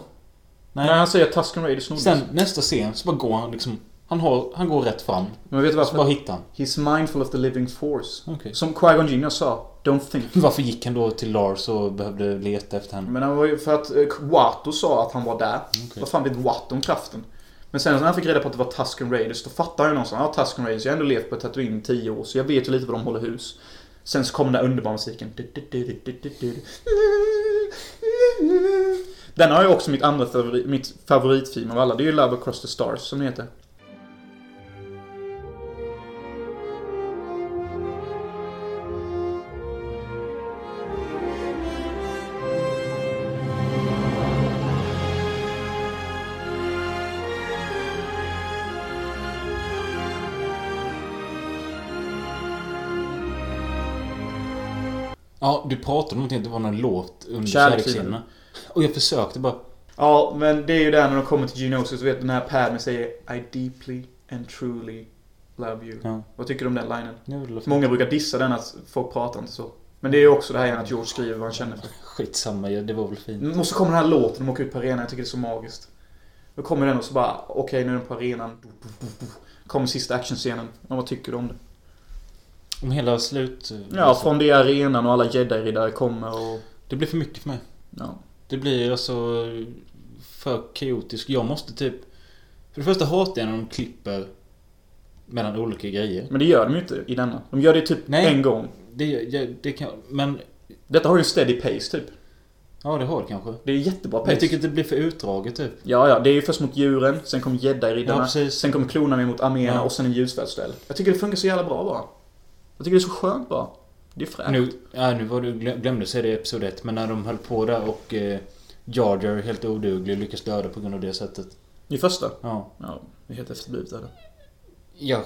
Nej. han säger att Tusken Raiders snoddes. Sen nästa scen så bara går han liksom... Han, har, han går rätt fram. Men vet du Så varför? bara hittar han. He's mindful of the living force. Okej. Som Qui-Gon Jinn sa. Don't think. Varför gick han då till Lars och behövde leta efter henne? Men han var ju för att eh, Watto sa att han var där. Okej. Vad fan vet Watto om kraften? Men sen när han fick reda på att det var Tusken Raiders, då fattade jag någonstans. Ja, Tusken Raiders. Jag har ändå levt på Tatooine i 10 år, så jag vet ju lite vad de håller hus. Sen så kom den där underbara musiken. Den har ju också mitt andra favorit, mitt favoritfilm av alla. Det är ju Love Across the Stars, som det heter. Ja, du pratade om någonting det var någon låt under Kärleksscenen. Och jag försökte bara... Ja, men det är ju där när de kommer till Genosis, du vet den här Padme säger I deeply and truly love you. Ja. Vad tycker du om den linen? Låt- Många brukar dissa den att folk pratar inte så. Men det är ju också det här att George skriver vad han känner för. Skitsamma, ja, det var väl fint. Och så kommer den här låten, de åker ut på arenan, jag tycker det är så magiskt. Då kommer den och så bara, okej nu är den på arenan. Kommer sista actionscenen. Och vad tycker du om det? Om hela slut... Ja, från det arenan och alla jedi-riddare kommer och... Det blir för mycket för mig. Ja. Det blir alltså för kaotiskt. Jag måste typ... För det första hatar jag när de klipper mellan olika grejer. Men det gör de ju inte i denna. De gör det typ Nej. en gång. Det, jag, det kan... Men... Detta har ju steady pace typ. Ja, det har det kanske. Det är jättebra Men pace. jag tycker att det blir för utdraget typ. Ja, ja. Det är ju först mot djuren, sen kommer Ja, jedi-riddarna. precis. sen kommer klonerna mot arméerna Ja. och sen en ljusvärldsduell. Jag tycker det funkar så jävla bra bara. Jag tycker det är så skönt bara. Det är fränt. Nu, ja, nu var du glö- glömde säga det i episod 1, men när de höll på där och eh, Jar Jar helt oduglig lyckas döda på grund av det sättet. I första? Ja. Ja, det är helt efterblivet är det. Ja,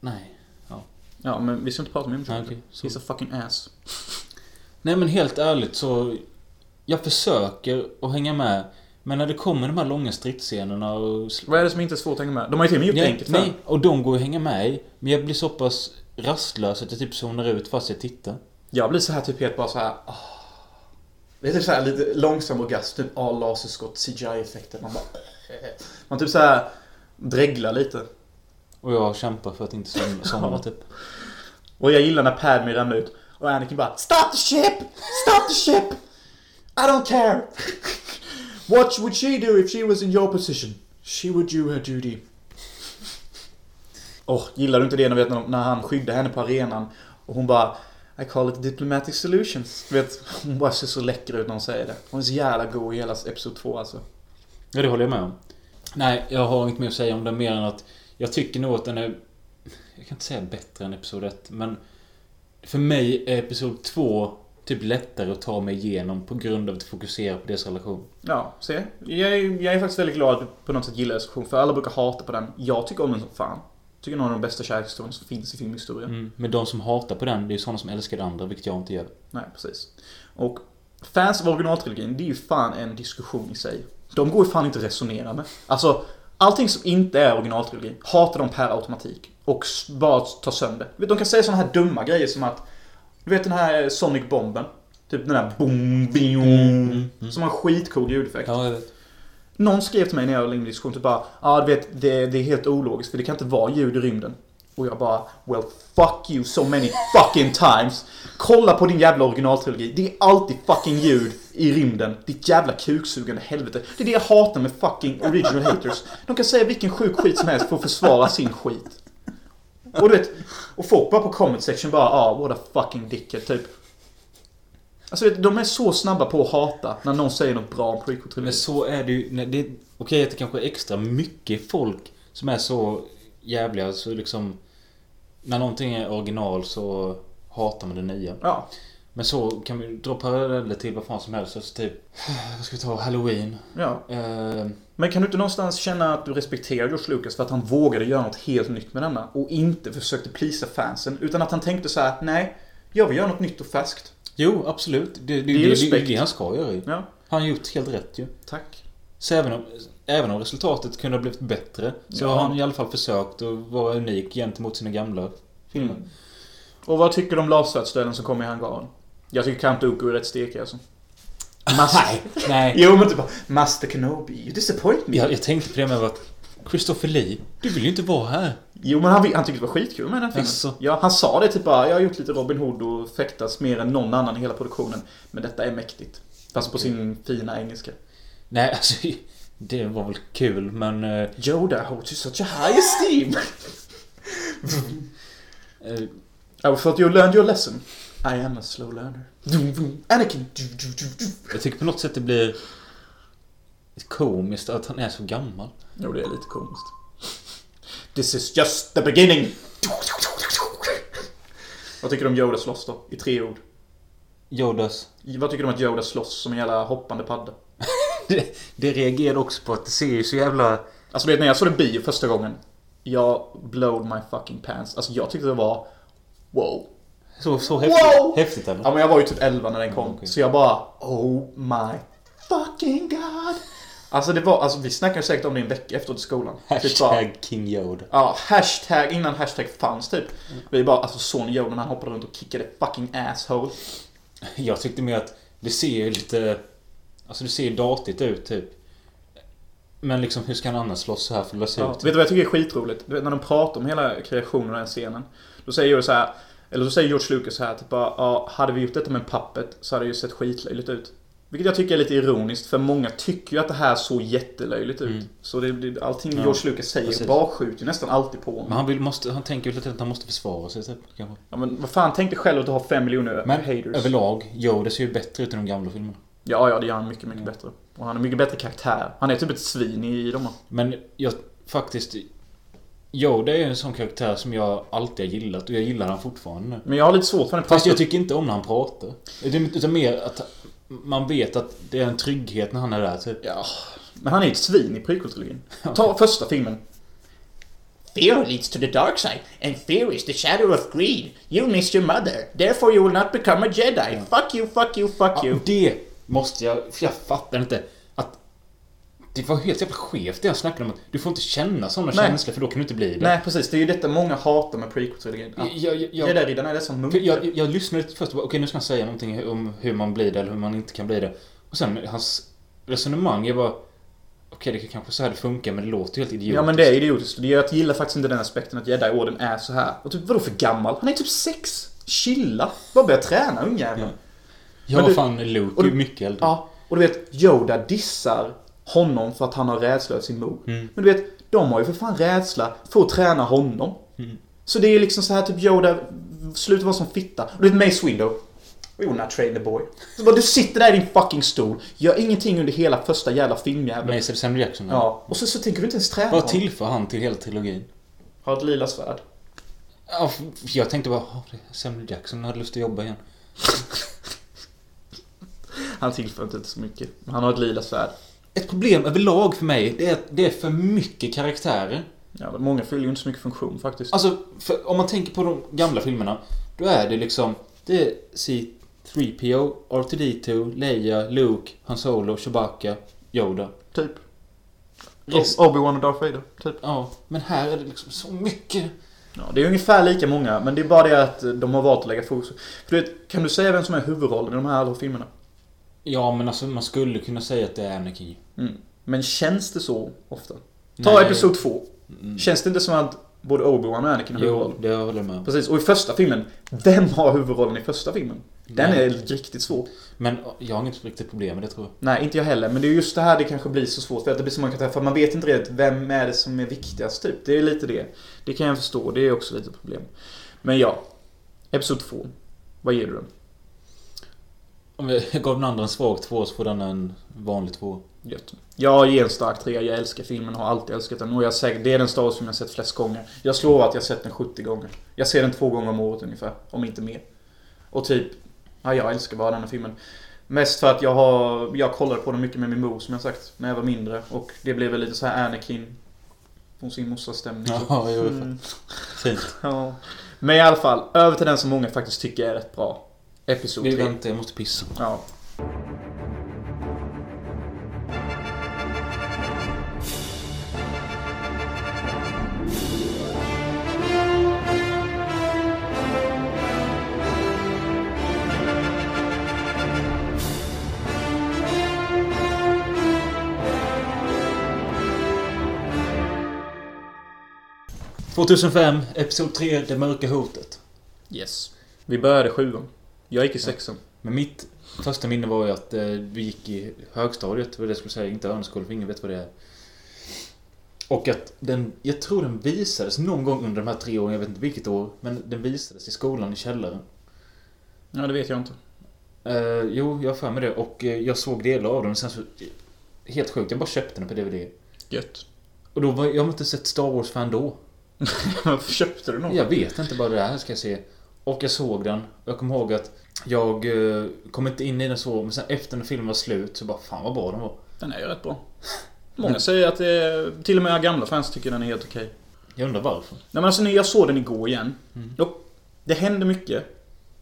nej. Ja, men vi ska inte prata mer om Nej, Joker. okej. Så- He's a fucking ass. Nej men helt ärligt så... Jag försöker att hänga med. Men när det kommer de här långa stridsscenerna och... Vad är det som inte är svårt att hänga med? De har ju till och med gjort det Nej, enkelt för nej, och de går att hänga med i. Men jag blir så pass rastlös att jag typ zonar ut fast jag tittar. Jag blir så här typ helt bara så här. ah. Det är typ så här lite långsam orgasm. Typ all laserskott, CGI-effekter. Man bara... Man typ så här dreglar lite. Och jag kämpar för att inte somna typ. Och jag gillar när Padme ramlar ut. Och Anakin bara Stop the ship! Stop the ship! I don't care! What would she do if she was in your position? She would do her duty. Åh, gillar du inte det när, vet, när, han skyddar henne på arenan? Och hon bara I call it diplomatic solutions. Du vet, hon bara ser så läcker ut när hon säger det. Hon är så jävla god i hela episod 2 alltså. Ja, det håller jag med om. Nej, jag har inget mer att säga om den mer än att jag tycker nog att den är... Jag kan inte säga bättre än Episod 1, men... För mig är Episod 2 typ lättare att ta mig igenom på grund av att fokusera på deras relation. Ja, se. Jag är, jag är faktiskt väldigt glad att du på något sätt gillar recension. För alla brukar hata på den. Jag tycker om den som fan. Tycker någon av de bästa kärlekshistorierna som finns i filmhistorien. Mm. Men de som hatar på den, det är ju sådana som älskar det andra, vilket jag inte gör. Nej, precis. Och fans av originaltrilogin, det är ju fan en diskussion i sig. De går ju fan inte att resonera med. Alltså, allting som inte är originaltrilogin hatar de per automatik. Och bara tar sönder. Vet, De kan säga såna här dumma grejer som att... Du vet den här Sonic-bomben? Typ den här boom, bium, Som har en skitcool ljudeffekt. Ja, jag vet. Någon skrev till mig när jag var i diskussion, typ bara Ja, du vet, det, det är helt ologiskt för det kan inte vara ljud i rymden. Och jag bara, well fuck you so many fucking times. Kolla på din jävla originaltrilogi. Det är alltid fucking ljud i rymden. Ditt jävla kuksugande helvete. Det är det jag hatar med fucking original haters. De kan säga vilken sjuk skit som helst för att försvara sin skit. Och du vet, och folk bara på comment section bara, ah, what a fucking dickhead, typ. Alltså de är så snabba på att hata när någon säger något bra om Men prequel-trilogin. så är det ju. det- Okej att det kanske är extra mycket folk som är så jävliga så liksom... När någonting är original så hatar man det nya. Ja. Men så kan vi dra paralleller till vad fan som helst. Alltså typ... Vad ska vi ta? Halloween. ja. Eh, Men kan du inte någonstans känna att du respekterar George Lucas för att han vågade göra något helt nytt med denna? Och inte försökte plisa fansen, utan att han tänkte så här: nej, jag vill göra något nytt och färskt. Jo, absolut. Det, det, Det är det, det, det han ska göra ju. Ja, Han har gjort helt rätt ju. tack. Så även om, även om resultatet kunde ha blivit bättre så Ja. har han i alla fall försökt att vara unik gentemot sina gamla filmer. Mm. Och vad tycker du om lasersvärdsduellen som kommer i hangaren? Jag tycker Count Dooku är rätt stekig alltså. Nej, nej. Jo men typ Master Kenobi, you disappoint me. Jag, jag tänkte på det med att Christopher Lee, du vill ju inte vara här. Jo men han, han tyckte det var skitkul med den filmen. Jaså? Ja, han sa det typ bara, jag har gjort lite Robin Hood och fäktats mer än någon annan i hela produktionen. Men detta är mäktigt. Fast på sin fina engelska. Nej, alltså det var väl kul men... eh, Yoda holds you such a high esteem. eh, I thought you learned your lesson. I am a slow learner. Anakin. Jag tycker på något sätt det blir komiskt att han är så gammal. Jo, det är lite komiskt. This is just the beginning. Vad tycker du om Yoda slåss då? I tre ord. Yodas. Vad tycker du om att Yoda slåss som en jävla hoppande padda? Det, det reagerade också på att det ser ju så jävla... Alltså du vet när jag såg det bio första gången. Jag blowed my fucking pants. Alltså jag tyckte det var... Wow. Så, så häftigt. Wow! Häftigt eller? Ja men jag var ju typ 11 när den kom. Ja, okej. Så jag bara Oh my fucking god. Alltså det var, alltså vi snackade säkert om det en vecka efteråt i skolan. Typ Hashtag King Yoda. Ja, hashtag innan hashtag fanns typ. Vi bara, alltså såg ni Yoda när han hoppade runt och kickade fucking asshole? Jag tyckte mer att det ser ju lite... Alltså det ser ju datigt ut typ. Men liksom hur ska han annars slåss så här för att lösa Ja. ut? Vet du vad jag tycker är skitroligt? Du vet, när de pratar om hela kreationen av den scenen. Då säger Yoda så här, eller då säger George Lucas så här, typ bara, ja, hade vi gjort detta med en puppet så hade det ju sett skitlöjligt ut. Vilket jag tycker är lite ironiskt, för många tycker ju att det här såg jättelöjligt ut. Mm. Så det, det, allting Ja, George Lucas säger precis. bakskjuter ju nästan alltid på honom. Men han, vill, måste, han tänker väl att han måste försvara sig typ. Kanske. Ja men vad fan, tänk dig själv att du har fem miljoner Men haters. överlag, Yoda ser ju bättre ut än de gamla filmerna. Ja, ja, det gör han mycket, mycket bättre. Och han har mycket bättre karaktär. Han är typ ett svin i dem. Men jag faktiskt... Yoda är ju en sån karaktär som jag alltid har gillat och jag gillar han fortfarande. Men jag har lite svårt för den Fast jag tycker inte om när han pratar. Utan mer att man vet att det är en trygghet när han är där typ. Ja, men han är ett svin i prequel-trilogin. Ta första filmen. Fear leads to the dark side, and fear is the shadow of greed. You missed your mother, therefore you will not become a jedi. Fuck you, fuck you, fuck you. Ja, det måste jag... Jag fattar inte. Det var helt jävla skevt det jag snackade om. att Du får inte känna sådana Nej. känslor för då kan du inte bli det. Nej, precis. Det är ju detta många hatar med prequel-trilogin. Jag, jag, jag, Riddarriddarna är För munkar. jag, jag, jag lyssnade först och bara, okej nu ska han säga någonting om hur man blir det eller hur man inte kan bli det. Och sen hans resonemang, jag bara... Okej, det är kanske så här det funkar men det låter ju helt idiotiskt. Ja men det är idiotiskt. Det är att gilla faktiskt inte den aspekten att Jedi-orden är så här. Och typ vadå för gammal? Han är typ sex. Chilla. Bara börja träna ungjäveln. Ja. Ja, fan, Luke är mycket äldre. Ja, och du vet, Yoda dissar honom för att han har rädsla över sin mor. Mm. Men du vet, de har ju för fan rädsla för att träna honom. Mm. Så det är liksom så här typ Yoda, sluta vara som fitta. Och du vet Mace Window. We will not train the boy. Så bara, du sitter där i din fucking stol, gör ingenting under hela första jävla filmjäveln. Mason Samuel Jackson. Ja, och så, så tänker du inte ens träna Vad honom. tillför han till hela trilogin? Har ett lila svärd. Ja, jag tänkte bara, oh, är Samuel Jackson hade lust att jobba igen. Han tillför inte så mycket. Men han har ett lila svärd. Ett problem överlag för mig, det är att det är för mycket karaktärer. Ja, många fyller ju inte så mycket funktion faktiskt. Alltså, för om man tänker på de gamla filmerna. Då är det liksom, det är C3PO, R2D2, Leia, Luke, Han Solo, Chewbacca, Yoda. typ. Rest- Obi-Wan och Darth Vader, typ. Ja, men här är det liksom så mycket. Ja, det är ungefär lika många, men det är bara det att de har valt att lägga fokus. För du vet, kan du säga vem som är huvudrollen i de här alla filmerna? Ja, men alltså man skulle kunna säga att det är Anakin. Mm. Men känns det så ofta? Ta. Episod 2. Mm. Känns det inte som att Både Obi-Wan och Anakin har Jo, huvudroll. det håller jag med om. Precis, och i första filmen, vem har huvudrollen i första filmen? Den Nej. är riktigt svår. Men jag har inget riktigt problem med det tror jag. Nej, inte jag heller. Men det är just det här det kanske blir så svårt. För att det blir så många karaktärer. För man vet inte riktigt vem är det som är viktigast typ. Det är lite det. Det kan jag förstå. Det är också lite problem. Men ja. Episod 2. Vad ger du den? Om jag gav den andra en svag två så får den en vanlig två. Gött. Jag ger en stark trea. Jag älskar filmen. Har alltid älskat den. Och jag säger, det är den Star Wars film jag sett flest gånger. Jag slår att jag sett den 70 gånger. Jag ser den två gånger om året ungefär. Om inte mer. Och typ... Ja, jag älskar bara den här filmen. Mest för att jag har... Jag kollade på den mycket med min mor som jag sagt. När jag var mindre. Och det blev väl lite så här Anakin. Från sin morsas stämning. Ja, jo, Mm. fint. Ja. Men i alla fall, över till den som många faktiskt tycker är rätt bra. Episod Vi 3. väntar, jag måste pissa. Ja. — 2005, Episod 3, Det mörka hotet. Yes. Vi började sjuan. Jag gick i sexan. Men mitt första minne var ju att eh, vi gick i högstadiet, vad det jag skulle säga, inte Örnskål, för ingen vet vad det är. Och att den, jag tror den visades någon gång under de här tre åren, jag vet inte vilket år, men den visades i skolan i källaren. Ja, det vet jag inte. Eh, jo, jag har för mig det. Och eh, jag såg delar av den och sen så... Helt sjukt, jag bara köpte den på DVD. Gött. Och då var jag var inte sett Star Wars-fan då. Varför köpte du något? Jag vet inte, bara det här ska jag se. Och jag såg den. Jag kommer ihåg att jag eh, kom inte in i den så, men sen efter när filmen var slut så bara fan vad bra den var. Den är ju rätt bra. Många säger att det är, Till och med gamla fans tycker den är helt okej. Jag undrar varför. Nej men alltså när jag såg den igår igen. Mm. Då, det händer mycket.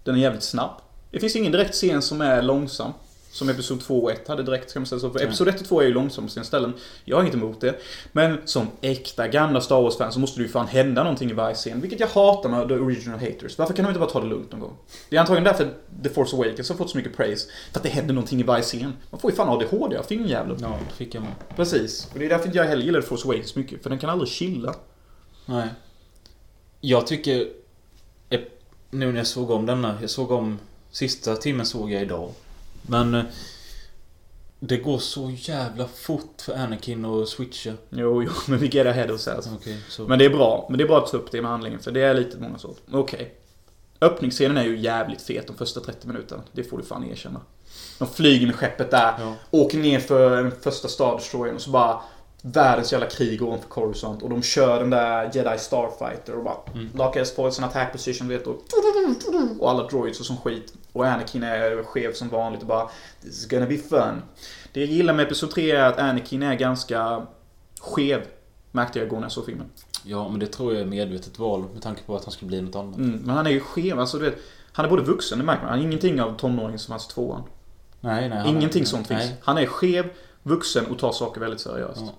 Den är jävligt snabb. Det finns ingen direkt scen som är långsam. Som Episod 2 och 1 hade direkt kan man säga så. För. Episod 1 och 2 är ju långsamma på sina ställen. Jag har inget emot det. Men som äkta gamla Star Wars-fan så måste det ju fan hända någonting i varje scen. Vilket jag hatar med The Original Haters. Varför kan de inte bara ta det lugnt någon gång? Det är antagligen därför The Force Awakens har fått så mycket praise. För att det händer någonting i varje scen. Man får ju fan ADHD av filmjävlar. Ja, det fick jag med. Precis. Och det är därför inte jag heller gillar The Force Awakens mycket. För den kan aldrig chilla. Nej. Jag tycker... Nu när jag såg om denna, jag såg om... Sista timmen såg jag idag. Men... eh, Det går så jävla fort för Anakin att switcha. Jo, jo, men vi get ahead of ourselves. Okej, så... Men det är bra. Men det är bra att ta upp det med handlingen, för det är lite många så. Okej. Öppningsscenen är ju jävligt fet de första 30 minuterna. Det får du fan erkänna. De flyger med skeppet där, Ja. åker ner för den första Star Destroyern och så bara Världens jävla krig ovanför Coruscant och de kör den där Jedi Starfighter och bara Mm. Lock S for en attack position vet och Och alla droids och som skit. Och Anakin är skev som vanligt och bara This is gonna be fun. Det jag gillar med Episod 3 är att Anakin är ganska skev. Märkte jag igår när jag såg filmen. Ja, men det tror jag är medvetet val med tanke på att han ska bli något annat. Mm, men han är ju skev. Alltså, du vet, han är både vuxen, det märker man. Han är ingenting av tonåringen som fanns i tvåan. Nej, nej. Ingenting sånt nej. finns. Han är skev, vuxen och tar saker väldigt seriöst. Ja.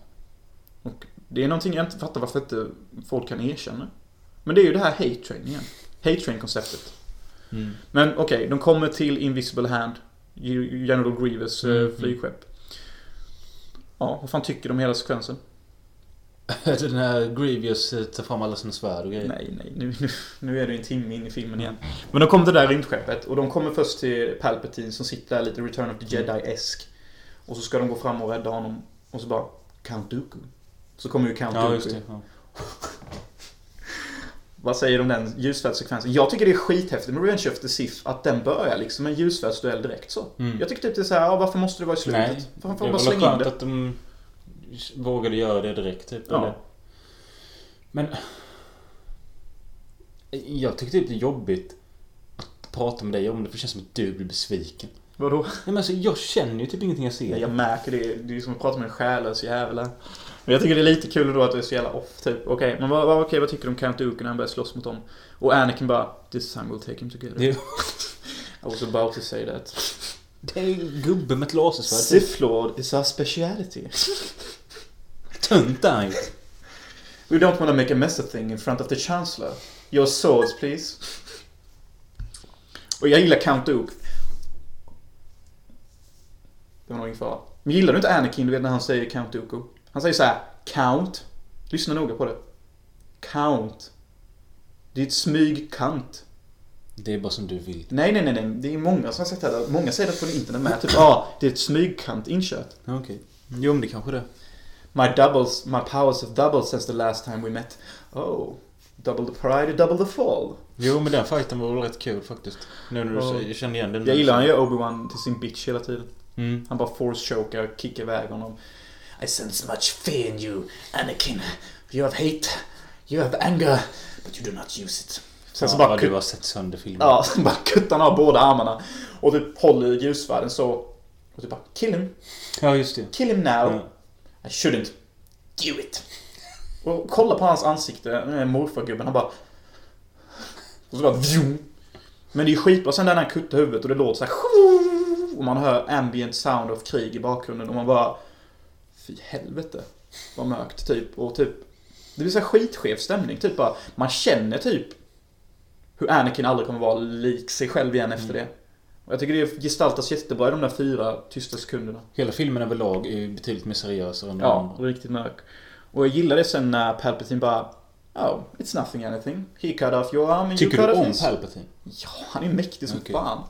Och det är någonting jag inte fattar varför inte folk kan erkänna. Men det är ju det här hate train igen. Hate train-konceptet. Mm. Men okej, de kommer till Invisible Hand. General Grievous eh, Mm, flygskepp. Ja, vad fan tycker du om hela sekvensen? Den här Grievous eh, tar fram alla sina svärd och grejer. Nej, nej. Nu, nu, nu är det en timme in i filmen igen. Men de kommer till det där rymdskeppet och de kommer först till Palpatine som sitter där lite Return of the Jedi-esk. Och så ska de gå fram och rädda honom. Och så bara Count Dooku. Så kommer ju Count Ja, Dooku. det. Ja. Vad säger du om den ljusfärdssekvensen? Jag tycker det är skithäftigt med Revenge of the Sith att den börjar liksom en ljusfärdsduell direkt så. Mm. Jag tycker typ det är såhär, ja, varför måste det vara i slutet? Nej, Varför får man bara slänga in det? att de vågade göra det direkt typ. Ja. Eller? Men... Jag tycker typ det är jobbigt att prata med dig om det för det känns som att du blir besviken. Vadå? Nej, men alltså, jag känner ju typ ingenting jag ser. Jag märker det. Det är som att prata med en själlös jävel. Men jag tycker det är lite kul då att du är så jävla off typ. Okej, men vad, vad, okej, vad tycker du om Count Dooku när han börjar slåss mot dem? Och Anakin bara This time we'll take him together. I was about to say that. det är ju gubbe med ett lasersvärd. Sith Lord is our speciality. Tunt är han. We don't want to make a mess of thing in front of the Chancellor. Your swords please. Och jag gillar Count Dooku. Det var ingen fara. Men gillar du inte Anakin, du vet när han säger Count Dooku? Han säger så här, Count. Lyssna noga på det. Count. Det är ett smygkant. Det är bara som du vill. Nej, nej, nej, nej. Det är många som har sagt det här. Många säger det på internet med. Typ, ja, ah, det är ett smygkant inkört. Okej. Jo men det kanske det. My doubles, my powers have doubled since the last time we met. Oh. Double the pride, double the fall. Jo men den fighten var väl rätt kul faktiskt. Nu när du Ja. säger, jag känner igen den. Jag gillar han gör Obi-Wan till sin bitch hela tiden. Mm. Han bara force chokar och kickar iväg honom. I sense much fear in you, Anakin. You have hate, you have anger, but you do not use it. Sen så bara, vad du har sett sönder filmen. ja, sen bara kuttar han av båda armarna. Och typ håller i ljusvärden så. Och typ bara kill him, Ja just det. kill him now. Ja. I shouldn't. Do it. Och kolla på hans ansikte, den här morfargubben, han bara... Och så bara... Vjum. Men det är ju skitbra sen när han kuttar huvudet och det låter så här... Och man hör ambient sound av krig i bakgrunden och man bara... Fy helvete. Vad mörkt typ. Och typ... Det blir så skitskev stämning. Typ bara... Man känner typ... Hur Anakin aldrig kommer vara lik sig själv igen efter det. Och jag tycker det gestaltas jättebra i de där fyra tysta sekunderna. Hela filmen överlag är betydligt mer seriösare än Ja, andra. riktigt mörk. Och jag gillar det sen när Palpatine bara Oh, it's nothing anything. He cut off your arm and Tycker you du cut off om his. Palpatine? Ja, han är mäktig som Okej. fan.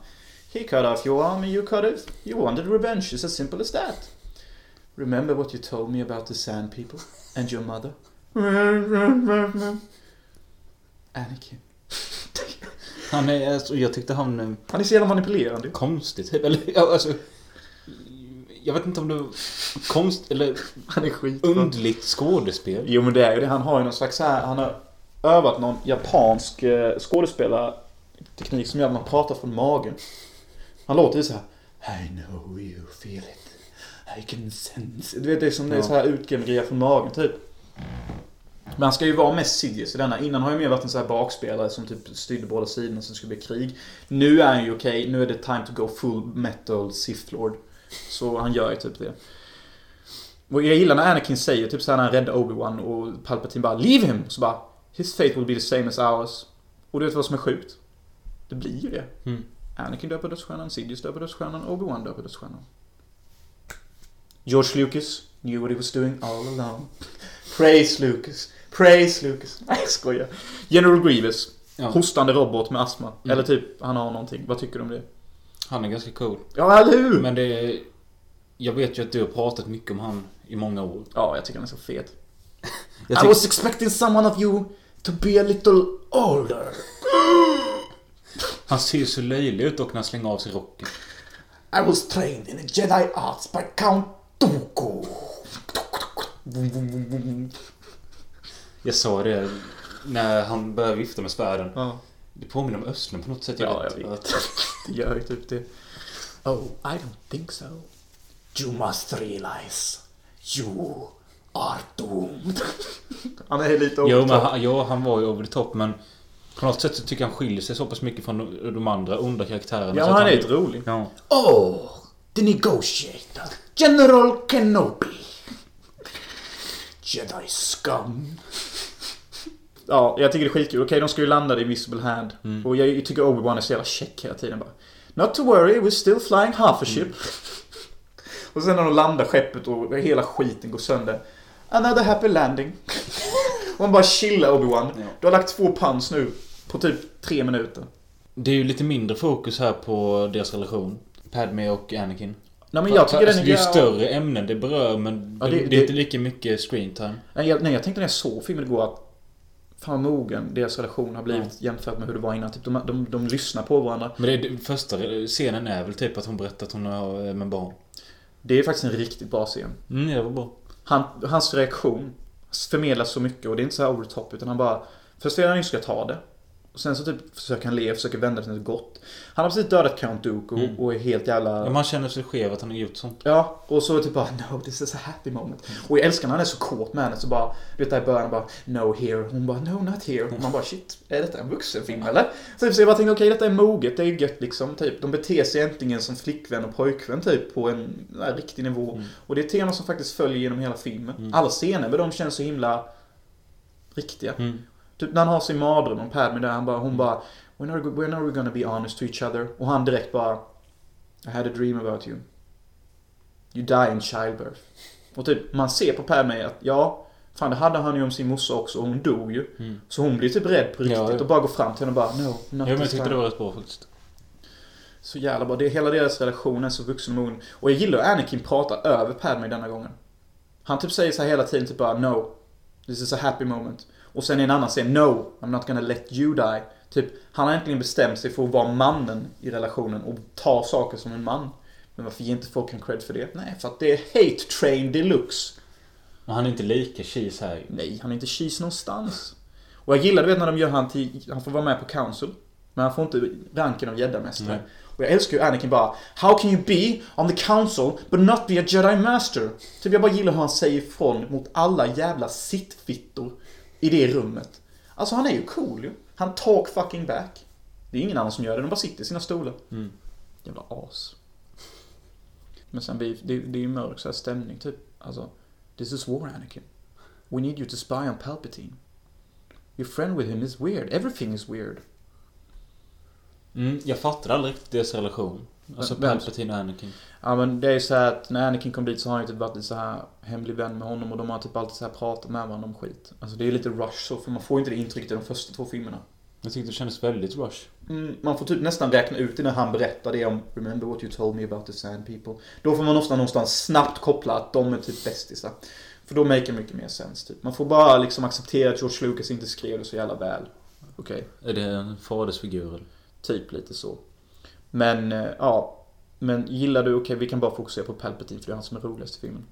He cut off your arm and you cut it. You wanted revenge. It's as simple as that. Remember what you told me about the sand people and your mother? Anakin. Han är, alltså, jag tyckte han... eh, Han är så jävla manipulerande. Konstigt typ. Eller ja, alltså... Jag vet inte om det var konst eller Han är skit. underligt skådespel. Jo men det är ju det. Han har ju någon slags så här, han har övat någon japansk eh, skådespelarteknik som gör att man pratar från magen. Han låter ju så här. I know you feel it. I can sense it. Du vet det är som det är Ja. så här utgenererat från magen typ. Men han ska ju vara mest Sidious i denna. Innan har han ju mer varit en så här bakspelare som typ styrde båda sidorna som skulle bli krig. Nu är han ju okej. Nu är det time to go full metal Sith Lord. Så han gör ju typ det. Och jag gillar när Anakin säger typ såhär när han räddar Obi-Wan och Palpatine bara Leave him! Så bara His fate will be the same as ours. Och du vet vad som är sjukt? Det blir ju det. Mm. Anakin dör på dödsstjärnan, Sidious dör på dödsstjärnan, Obi-Wan dör på dödsstjärnan. George Lucas knew what he was doing all along. Praise Lucas. Praise Lucas. Nej jag skojar. General Grievous. Ja. Hostande robot med astma. Mm. Eller typ, han har någonting. Vad tycker du om det? Han är ganska cool. Ja, eller hur? Men det är, Jag vet ju att du har pratat mycket om han i många år. Ja, jag tycker han är så fet. I was expecting someone of you to be a little older. Han ser ju så löjlig ut dock när han slänger av sig rocken. I was trained in the Jedi arts by Count Dooku. Jag sa det när han började vifta med svärden. Ja, Det påminner om Östern på något sätt. Ja, vet jag vet. det gör ju typ det. Oh, I don't think so. You must realize you are doomed. Han är lite Jo, over men top. han, ja, han var ju over the top men på något sätt så tycker jag han skiljer sig så pass mycket från de, de andra onda karaktärerna. Ja, att han är lite rolig. Ja. Oh, the negotiator. General Kenobi. Jedi scum. Ja, jag tycker det är skitkul. Okej, de ska ju landa i Invisible Hand. Och jag tycker Obi-Wan är så jävla check hela tiden bara. Not to worry, we're still flying half a ship. och sen när de landar skeppet och hela skiten går sönder. Another happy landing. man bara chillar Obi-Wan. Ja. Du har lagt två pans nu på typ tre minuter. Det är ju lite mindre fokus här på deras relation. Padme och Anakin. Nej men jag tycker alltså, den det är ju ja- större ämnen det berör men Ja, det, det- det, är inte lika mycket screen time. Nej jag, nej, jag tänkte när jag såg filmen igår att Fan vad mogen deras relation har blivit jämfört med hur det var innan. Typ, de, de, de lyssnar på varandra. Men det, det, första scenen är väl typ att hon berättar att hon har eh, med barn. Det är faktiskt en riktigt bra scen. Mm, det var bra. Han, hans reaktion förmedlas så mycket och det är inte så här over the top utan han bara Först vill han jag ska ta det. Och sen så typ försöker han le, försöker vända till något gott. Han har precis dödat Count Dooku Mm. och är helt jävla... Ja, man känner sig skev att han har gjort sånt. Ja, och så typ bara No, this is a happy moment. Och jag älskar när han är så kåt med henne så bara Du vet där i början bara No here. Hon bara No not here. Och man bara shit, är detta en vuxenfilm eller? Så typ, jag bara tänkte okej detta är moget, det är gött liksom. Typ. De beter sig äntligen som flickvän och pojkvän typ på en där, riktig nivå. Och det är ett tema som faktiskt följer genom hela filmen. Alla scener med dem känns så himla riktiga. Mm. Typ när han har sin mardröm om Padme där, han bara, hon bara when are, we- when are we gonna be honest to each other? Och han direkt bara I had a dream about you. You die in childbirth. Och typ, man ser på Padme att ja, Fan, det hade han ju om sin morsa också och hon dog ju. Mm. Så hon blir typ rädd på riktigt Ja, ja. och bara går fram till henne och bara No, not Ja, men jag tyckte time." det var rätt bra faktiskt. Så jävla bra. Det hela deras relation är så vuxen och mogen. Och jag gillar att Anakin pratar över Padme denna gången. Han typ säger så här hela tiden typ bara No. This is a happy moment. Och sen i en annan scen No, I'm not gonna let you die. Typ, han har äntligen bestämt sig för att vara mannen i relationen och ta saker som en man. Men varför ger inte folk en cred för det? Nej, för att det är hate train deluxe. Och han är inte lika cheese här. Nej, han är inte cheese någonstans. Och jag gillar, du vet när de gör han till, han får vara med på council. Men han får inte ranken av jedi-mästare. Och jag älskar ju Anakin bara How can you be on the council but not be a jedi master? Typ jag bara gillar hur han säger ifrån mot alla jävla sittfittor i det rummet. Alltså han är ju cool ju. Han talk fucking back. Det är ingen annan som gör det, de bara sitter i sina stolar. Mm. Jävla as. Men sen blir det, det är ju mörk så här stämning typ. Alltså, this is war Anakin. We need you to spy on Palpatine. Your friend with him is weird. Everything is weird. Mm, jag fattar aldrig riktigt deras relation. Alltså Vem- Palpatine och Anakin. Ja men det är så här att när Anakin kom dit så har han ju typ varit en så här hemlig vän med honom och de har typ alltid så här pratat med varandra om skit. Alltså det är lite rush så för man får inte det intrycket i de första två filmerna. Jag tyckte det kändes väldigt rush. Mm, man får typ nästan räkna ut det när han berättar det om Remember what you told me about the sand people. Då får man ofta någonstans snabbt koppla att de är typ bästisar. För då make det mycket mer sens typ. Man får bara liksom acceptera att George Lucas inte skrev det så jävla väl. Okej. Är det en fadersfigur eller? Typ lite så. Men, eh, ja. Men gillar du, okej vi kan bara fokusera på Palpatine för det är han som är roligast i filmen.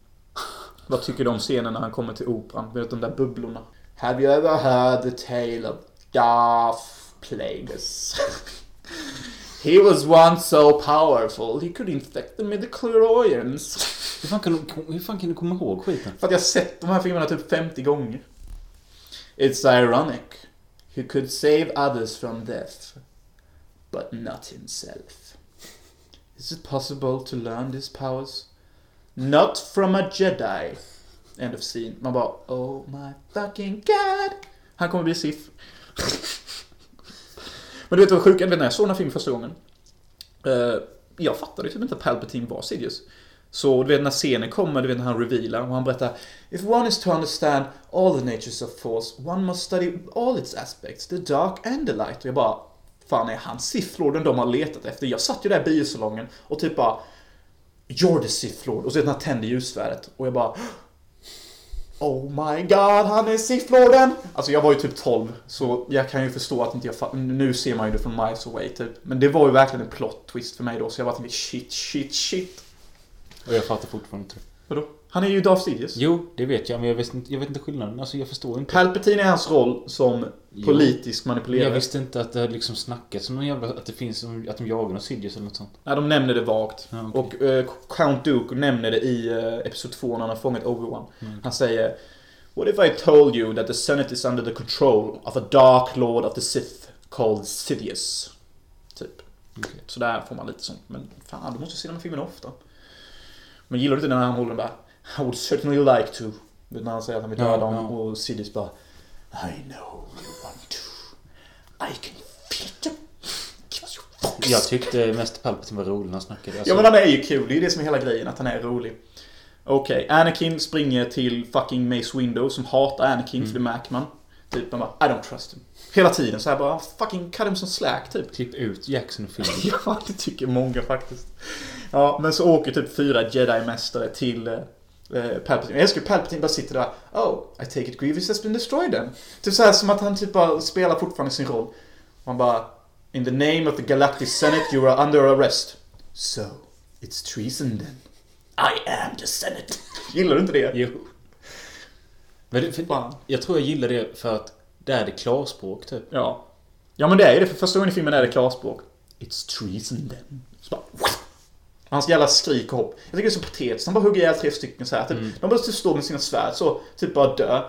Vad tycker du om scenen när han kommer till operan? Vet de där bubblorna? Have you ever heard the tale of Darth Plagueis? He was once so powerful he could infect the midichlorians. Hur fan kan du, hur fan kan du komma ihåg skiten? För att jag har sett de här filmerna typ 50 gånger. It's ironic. He could save others from death. But not himself. Is it possible to learn these powers? Not from a jedi. End of scene. Man bara Oh my fucking god. Han kommer bli Sith. Men du vet vad sjuka? Du vet när jag såg den här filmen första gången. eh, jag fattade typ inte att Palpatine var Sidious. Så du vet när scenen kommer, du vet när han revealar och han berättar If one is to understand all the natures of force, one must study all its aspects, the dark and the light. Och jag bara, fan är han Sith Lorden de har letat efter? Jag satt ju där i biosalongen och typ bara You're the Sith Lord. Och så tänder ljussvärdet och jag bara Oh my god, han är Sith Lorden! Alltså jag var ju typ 12, så jag kan ju förstå att inte jag Nu ser man ju det från miles away typ. Men det var ju verkligen en plot twist för mig då, så jag bara tänkte shit, shit, shit. Och jag fattar fortfarande inte. Vadå? Han är ju Darth Sidious. Jo, det vet jag, men jag vet inte, jag vet inte skillnaden. Alltså jag förstår inte. Palpatine är hans roll som politisk manipulerare. jag visste inte att det hade liksom snackats om någon jävla, att det finns, att de jagar någon Sidious eller något sånt. Nej, de nämner det vagt. Ja, okej. Och eh, Count Dooku nämner det i uh, Episod 2 när han har fångat Obi-Wan. Mm. Han säger What if I told you that the Senate is under the control of a dark lord of the Sith called Sidious? Typ. Okej. Så där får man lite sånt. Men fan, du måste se de här filmerna ofta. Men gillar du inte när han håller den bara I would certainly like to. Vet När han säger att han vill Ja, döda dem ja. och Sidious bara I know you want to. I can feel it. Jag tyckte mest Palpatine var rolig när han snackade. Alltså, Ja men han är ju kul, det är ju det som är hela grejen, att han är rolig. Okej, Anakin springer till fucking Mace Window som hatar Anakin för det märker man. Typ man bara I don't trust him. Hela tiden så här bara fucking cut him som slack typ. Klipp ut Jackson och filmen. Ja, det tycker många faktiskt. Ja, men så åker typ fyra jedi-mästare till eh, Palpatine. Jag älskar Palpatine bara sitter där. Oh, I take it Grievous has been destroyed then. Typ så här som att han typ bara spelar fortfarande sin roll. Man bara In the name of the Galactic Senate you are under arrest. So, it's treason then. I am the Senate. Gillar du inte det? Jo. Men det, för, jag tror jag gillar det för att där är det klarspråk typ. Ja. Ja men det är ju det, för första gången i filmen är det klarspråk. It's treason then. Så bara, Hans jävla skrik och hopp. Jag tycker det är så patetiskt. Han bara hugger ihjäl tre stycken så här. Typ, Mm. De bara typ står med sina svärd så, typ bara dö.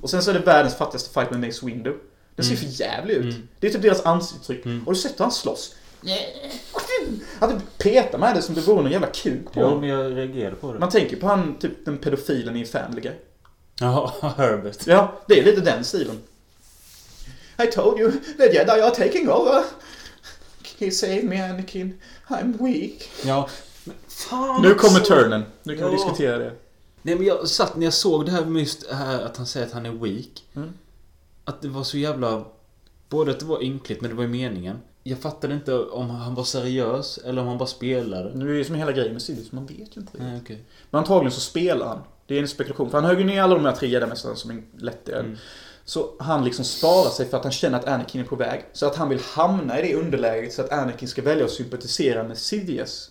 Och sen så är det världens fattigaste fight med Mace Windu. Den ser Mm. för jävlig ut. Mm. Det är typ deras ansiktsuttryck. Mm. Och du sätter han slåss. Han typ petar med det som det vore någon jävla kuk på Ja, men jag reagerade på det. Man tänker på han, typ den pedofilen i Family Guy. Jaha, Herbert. Ja, det är lite den stilen. I told you, the Jedi are taking over. Can you save me Anakin? I'm weak. Ja. Men fan Nu kommer också. turnen. Nu kan vi Ja. diskutera det. Nej men jag satt när jag såg det här med just här att han säger att han är weak. Mm. Att det var så jävla... Både att det var ynkligt men det var ju meningen. Jag fattade inte om han var seriös eller om han bara spelade. Nu är det ju som hela grejen med Sidious, man vet ju inte riktigt. Nej okej. Men antagligen så spelar han. Det är en spekulation. För han högg ju ner alla de här tre gäddamästarna som en lätt. Mm. Så han liksom sparar sig för att han känner att Anakin är på väg. Så att han vill hamna i det underläget så att Anakin ska välja att sympatisera med Sidious.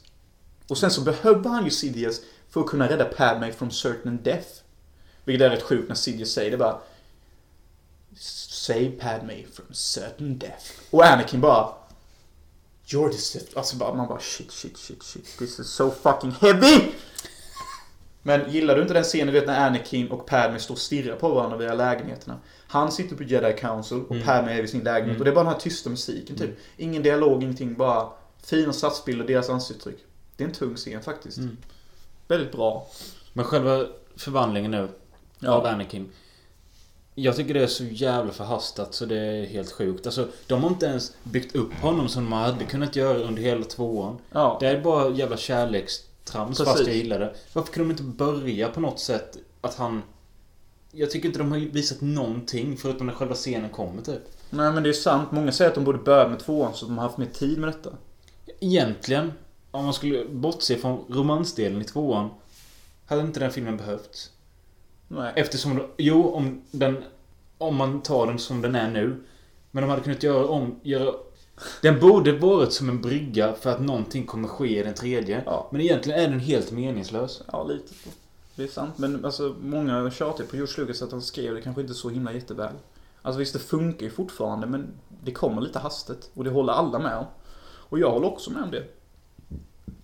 Och sen så behöver han ju Sidious för att kunna rädda Padme from certain death. Vilket är rätt sjukt när Sidious säger det bara. Save Padme from certain death. Och Anakin bara. You're the Sith. Alltså bara, man bara shit, shit, shit, shit. This is so fucking heavy! Men gillar du inte den scenen du vet när Anakin och Padme står och stirrar på varandra via lägenheterna? Han sitter på Jedi Council och Mm. Padme är vid sin lägenhet. Mm. Och det är bara den här tysta musiken typ. Ingen dialog, ingenting. Bara fina stadsbilder, deras ansiktsuttryck. Det är en tung scen faktiskt. Mm. Väldigt bra. Men själva förvandlingen nu Ja. av Anakin. Jag tycker det är så jävla förhastat så det är helt sjukt. Alltså, de har inte ens byggt upp honom som de hade kunnat göra under hela tvåan. Ja. Det är bara jävla kärlekstrams Precis. fast jag gillar det. Varför kunde de inte börja på något sätt att han... Jag tycker inte de har visat någonting förutom när själva scenen kommer typ. Nej men det är sant. Många säger att de borde börja med tvåan så de har haft mer tid med detta. Egentligen, om man skulle bortse från romansdelen i tvåan, hade inte den filmen behövts. Nej. Eftersom, jo, om den... Om man tar den som den är nu. Men de hade kunnat göra om... Göra, den borde varit som en brygga för att någonting kommer ske i den tredje. Ja. Men egentligen är den helt meningslös. Ja, lite. Det är sant. Men alltså, många tjatar på George Lucas att han skrev det kanske inte så himla jätteväl. Alltså visst, det funkar ju fortfarande men det kommer lite hastigt. Och det håller alla med om. Och jag håller också med om det.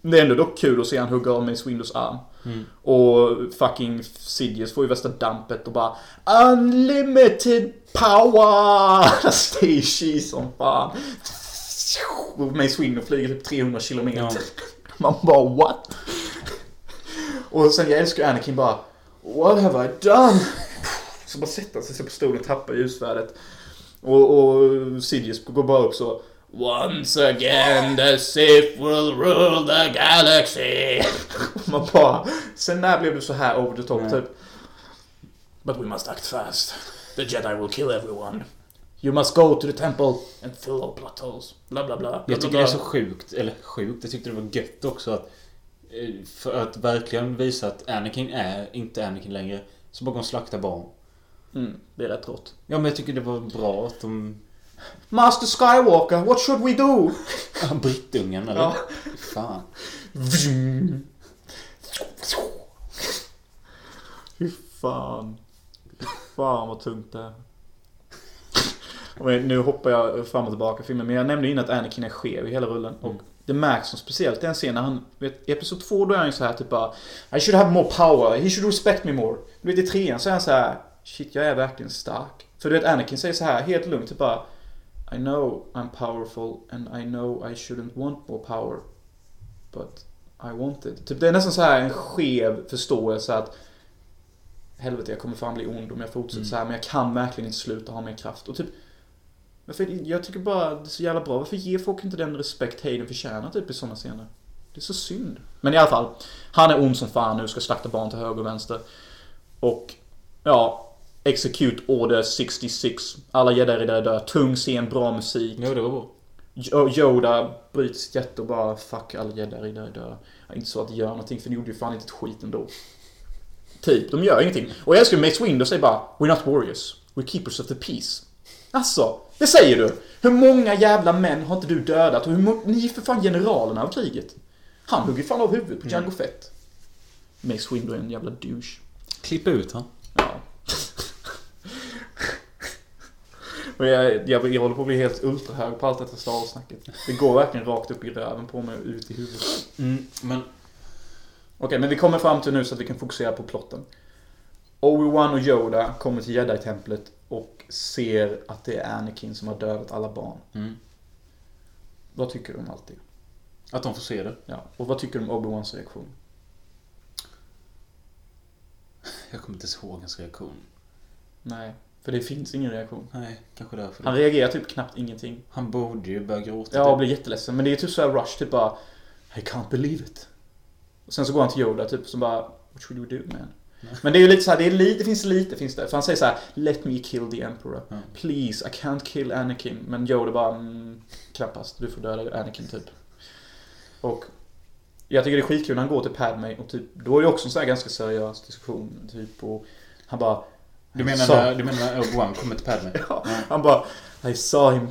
Det är ändå dock kul att se han hugga av Mace Windows arm. Mm. Och fucking Sidious får ju värsta dampet och bara Unlimited power! Alltså, det är cheese som fan. Och Mace Windows flyger typ 300 kilometer. Ja. Man bara what? Och sen jag älskar Anakin bara What have I done? Så bara sätter sig på stolen och tappar ljusvärdet. Och, och Sidious går bara upp så Once again the Sith will rule the galaxy. Man bara, sen när blev du så här over the top Nej. typ? But we must act fast. The Jedi will kill everyone. You must go to the temple and fill all holes. Bla bla bla. bla, Jag tycker bla, det är bla. så sjukt, eller sjukt, jag tyckte det var gött också att för att verkligen visa att Anakin är inte Anakin längre så bara går de slaktar barn. Mm, det är rätt rått. Ja men jag tycker det var bra att de... Master Skywalker, what should we do? Ja, Brittungen eller? Ja. Fan. Fy fan. Fy fan vad tungt det är. Nu hoppar jag fram och tillbaka i filmen, men jag nämnde innan att Anakin är skev i hela rullen. Och Mm. Det märks som speciellt i en scen när han, vet, i Episod 2 då är han ju så här typ bara I should have more power, he should respect me more. Du vet i trean så är han så här Shit, jag är verkligen stark. För du vet Anakin säger så här helt lugnt typ bara I know I'm powerful and I know I shouldn't want more power. But I want it. Typ det är nästan så här en skev förståelse att Helvete, jag kommer fan bli ond om jag fortsätter Mm. så här men jag kan verkligen inte sluta ha mer kraft. Och typ varför, jag tycker bara det är så jävla bra. Varför ger folk inte den respekt Hayden förtjänar typ i sådana scener? Det är så synd. Men i alla fall. Han är ond som fan nu, ska slakta barn till höger och vänster. Och, ja. Execute Order 66. Alla jedi-riddare dör. Tung scen, bra musik. Jo, det var bra. Yoda bryter sitt hjärta och bara fuck alla jedi-riddare dör. Ja, inte så att det gör någonting för de gjorde ju fan inte ett skit ändå. Typ, de gör ingenting. Och jag älskar Mace Windu säger bara We're not warriors. We're keepers of the peace. Alltså, det säger du. Hur många jävla män har inte du dödat? Och hur ni är för fan generalerna av kriget. Han hugger fan av huvudet på Django Fett. Mace Windu är en jävla douche. Klipp ut han. Ja. Och jag, jag, jag håller på att bli helt ultrahög på allt detta Star Wars-snacket. Det går verkligen rakt upp i röven på mig och ut i huvudet. Mm, men... Okej, men vi kommer fram till nu så att vi kan fokusera på plotten. Obi-Wan och Yoda kommer till Jedi-templet ser att det är Anakin som har dödat alla barn. Mm, Vad tycker du om allt det? att de får se det. Ja. Och vad tycker du om Obi-Wans reaktion? Jag kommer inte ens ihåg hans reaktion. Nej, för det finns ingen reaktion. Nej, kanske därför. Han reagerar typ knappt ingenting. han borde ju börja gråta. Ja, och typ. blir jätteledsen. Men det är typ såhär rush, typ bara I can't believe it. Och sen så går han till Yoda typ som bara What should we do man? Men det är ju lite så här, det, är lite, det finns lite, finns det. För han säger så här: Let me kill the emperor. Ja. Please, I can't kill Anakin. Men Yoda bara, mm, knappast. Du får döda Anakin typ. Och jag tycker det är skitkul när han går till Padme och typ, då är det också en sån här ganska seriös diskussion. Typ och han bara... Du menar Så- när, du menar när Obi-Wan kommer till Padme? Ja, han bara I saw him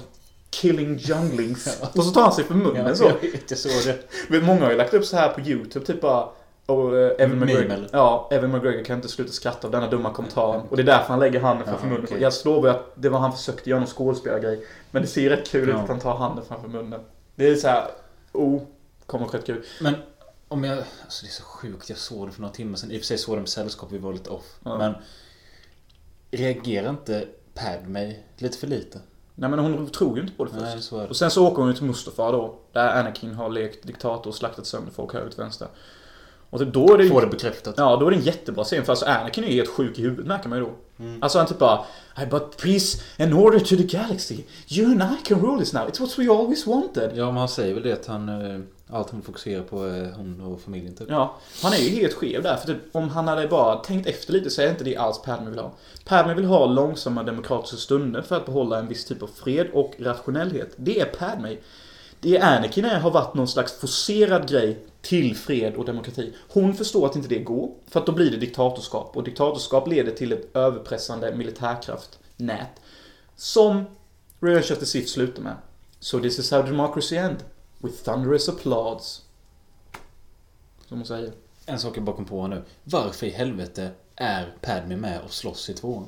killing junglings. Och så tar han sig för munnen Ja, så. jag jag såg det. Men många har ju lagt upp så här på YouTube, typ bara och eh, Evan Meme, McGregor, eller? ja, Evan McGregor kan inte sluta skratta av denna dumma kommentaren. Och det är därför han lägger handen framför munnen. okej. Jag ju att det var han försökte göra någon skådespelargrej. Men det ser rätt kul ut att han tar handen framför munnen. Det är så här, oh, kommer rätt kul. Men om jag... Alltså det är så sjukt. Jag såg det för några timmar sedan. I och för sig såg det med sällskap. Vi var lite off. Ja. Men... Reagerar inte Padme lite för lite? Nej men hon tror ju inte på det först. Nej, så är det. Och sen så åker hon ju till Mustafa då. Där Anakin har lekt diktator och slaktat sönder folk höger till vänster. Och typ då är det. Får det bekräftat. Ja, då är det en jättebra scen för alltså Anakin är ju helt sjuk i huvudet märker man ju då. Mm. Alltså han typ bara I brought peace and order to the galaxy. You and I can rule this now. It's what we always wanted. Ja, men han säger väl det att han... eh, Allt han fokuserar på är hon och familjen typ. Ja, han är ju helt skev där. För typ, om han hade bara tänkt efter lite så är inte det alls Padme vill ha. Padme vill ha långsamma demokratiska stunder för att behålla en viss typ av fred och rationellhet. Det är Padme. Det Anakin är har varit någon slags forcerad grej till fred och demokrati. Hon förstår att inte det går, för att då blir det diktatorskap. Och diktatorskap leder till ett överpressande militärkraftnät. Som Revenge of the Sith slutar med. So this is how democracy end. With thunderous applause. Som hon säger. En sak jag bakom på här nu. Varför i helvete är Padme med och slåss i tvåan?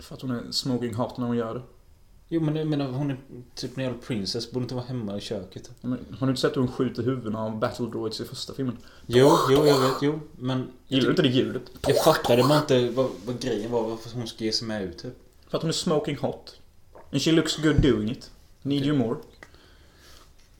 För att hon är smoking hot när hon gör det. Jo men jag menar hon är typ en jävla princess. Borde inte vara hemma i köket. Men, har du inte sett hur hon skjuter huvudena av battle droids i första filmen? Jo, jo jag vet. Jo. Men... Gillar du inte det ljudet? Jag fattade man inte vad, vad grejen var. Varför hon ska ge sig med ut typ. För att hon är smoking hot. And she looks good doing it. Need you more.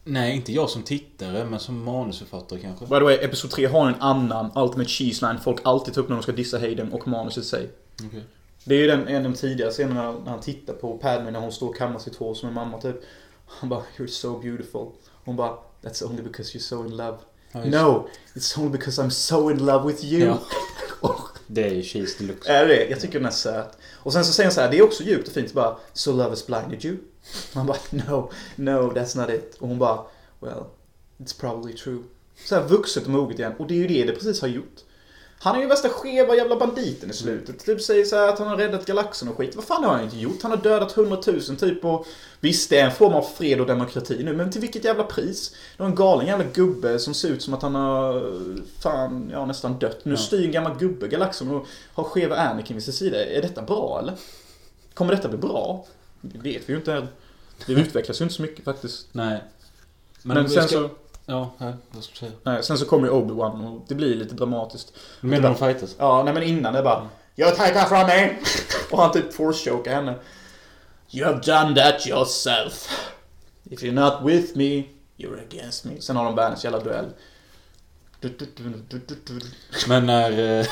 Nej, inte jag som tittare, men som manusförfattare kanske. By the way, Episod 3 har en annan Ultimate Cheese Line folk alltid tar upp när de ska dissa Hayden och manuset sig. Okej. Det är ju den, en av de tidigare scenerna när han tittar på Padme när hon står och kammar sitt hår som en mamma typ. Han bara You're so beautiful. Hon bara That's only because you're so in love. Ja, No, it's only because I'm so in love with you. Ja. Det är ju cheese deluxe. Är det? Jag tycker den är söt. Och sen så säger han så här, det är också djupt och fint bara So love has blinded you. Han bara no, no that's not it. Och hon bara well, it's probably true. Så här vuxet och moget igen. Och det är ju det det precis har gjort. Han är ju värsta skeva jävla banditen i slutet. Typ säger så här att han har räddat galaxen och skit. Vad fan har han inte gjort? Han har dödat hundratusen typ och Visst, det är en form av fred och demokrati nu, men till vilket jävla pris? Det var en galen jävla gubbe som ser ut som att han har fan, ja nästan dött. Nu Ja. styr en gammal gubbe galaxen och har skeva Anakin vid sin sida. Är detta bra eller? Kommer detta bli bra? Det vet vi ju inte än. Det utvecklas ju inte så mycket faktiskt. Nej. Men, vi sen ska- så... Ja, ska jag säga? Nej, sen så kommer ju Obi-Wan och det blir lite dramatiskt. Menar de fightas? Ja, nej men innan det är bara Jag tar från mig! Och han typ force-chokar henne. You have done that yourself. If you're not with me, you're against me. Sen har de världens jävla duell. Du, du, du, du, du, du. Men när eh,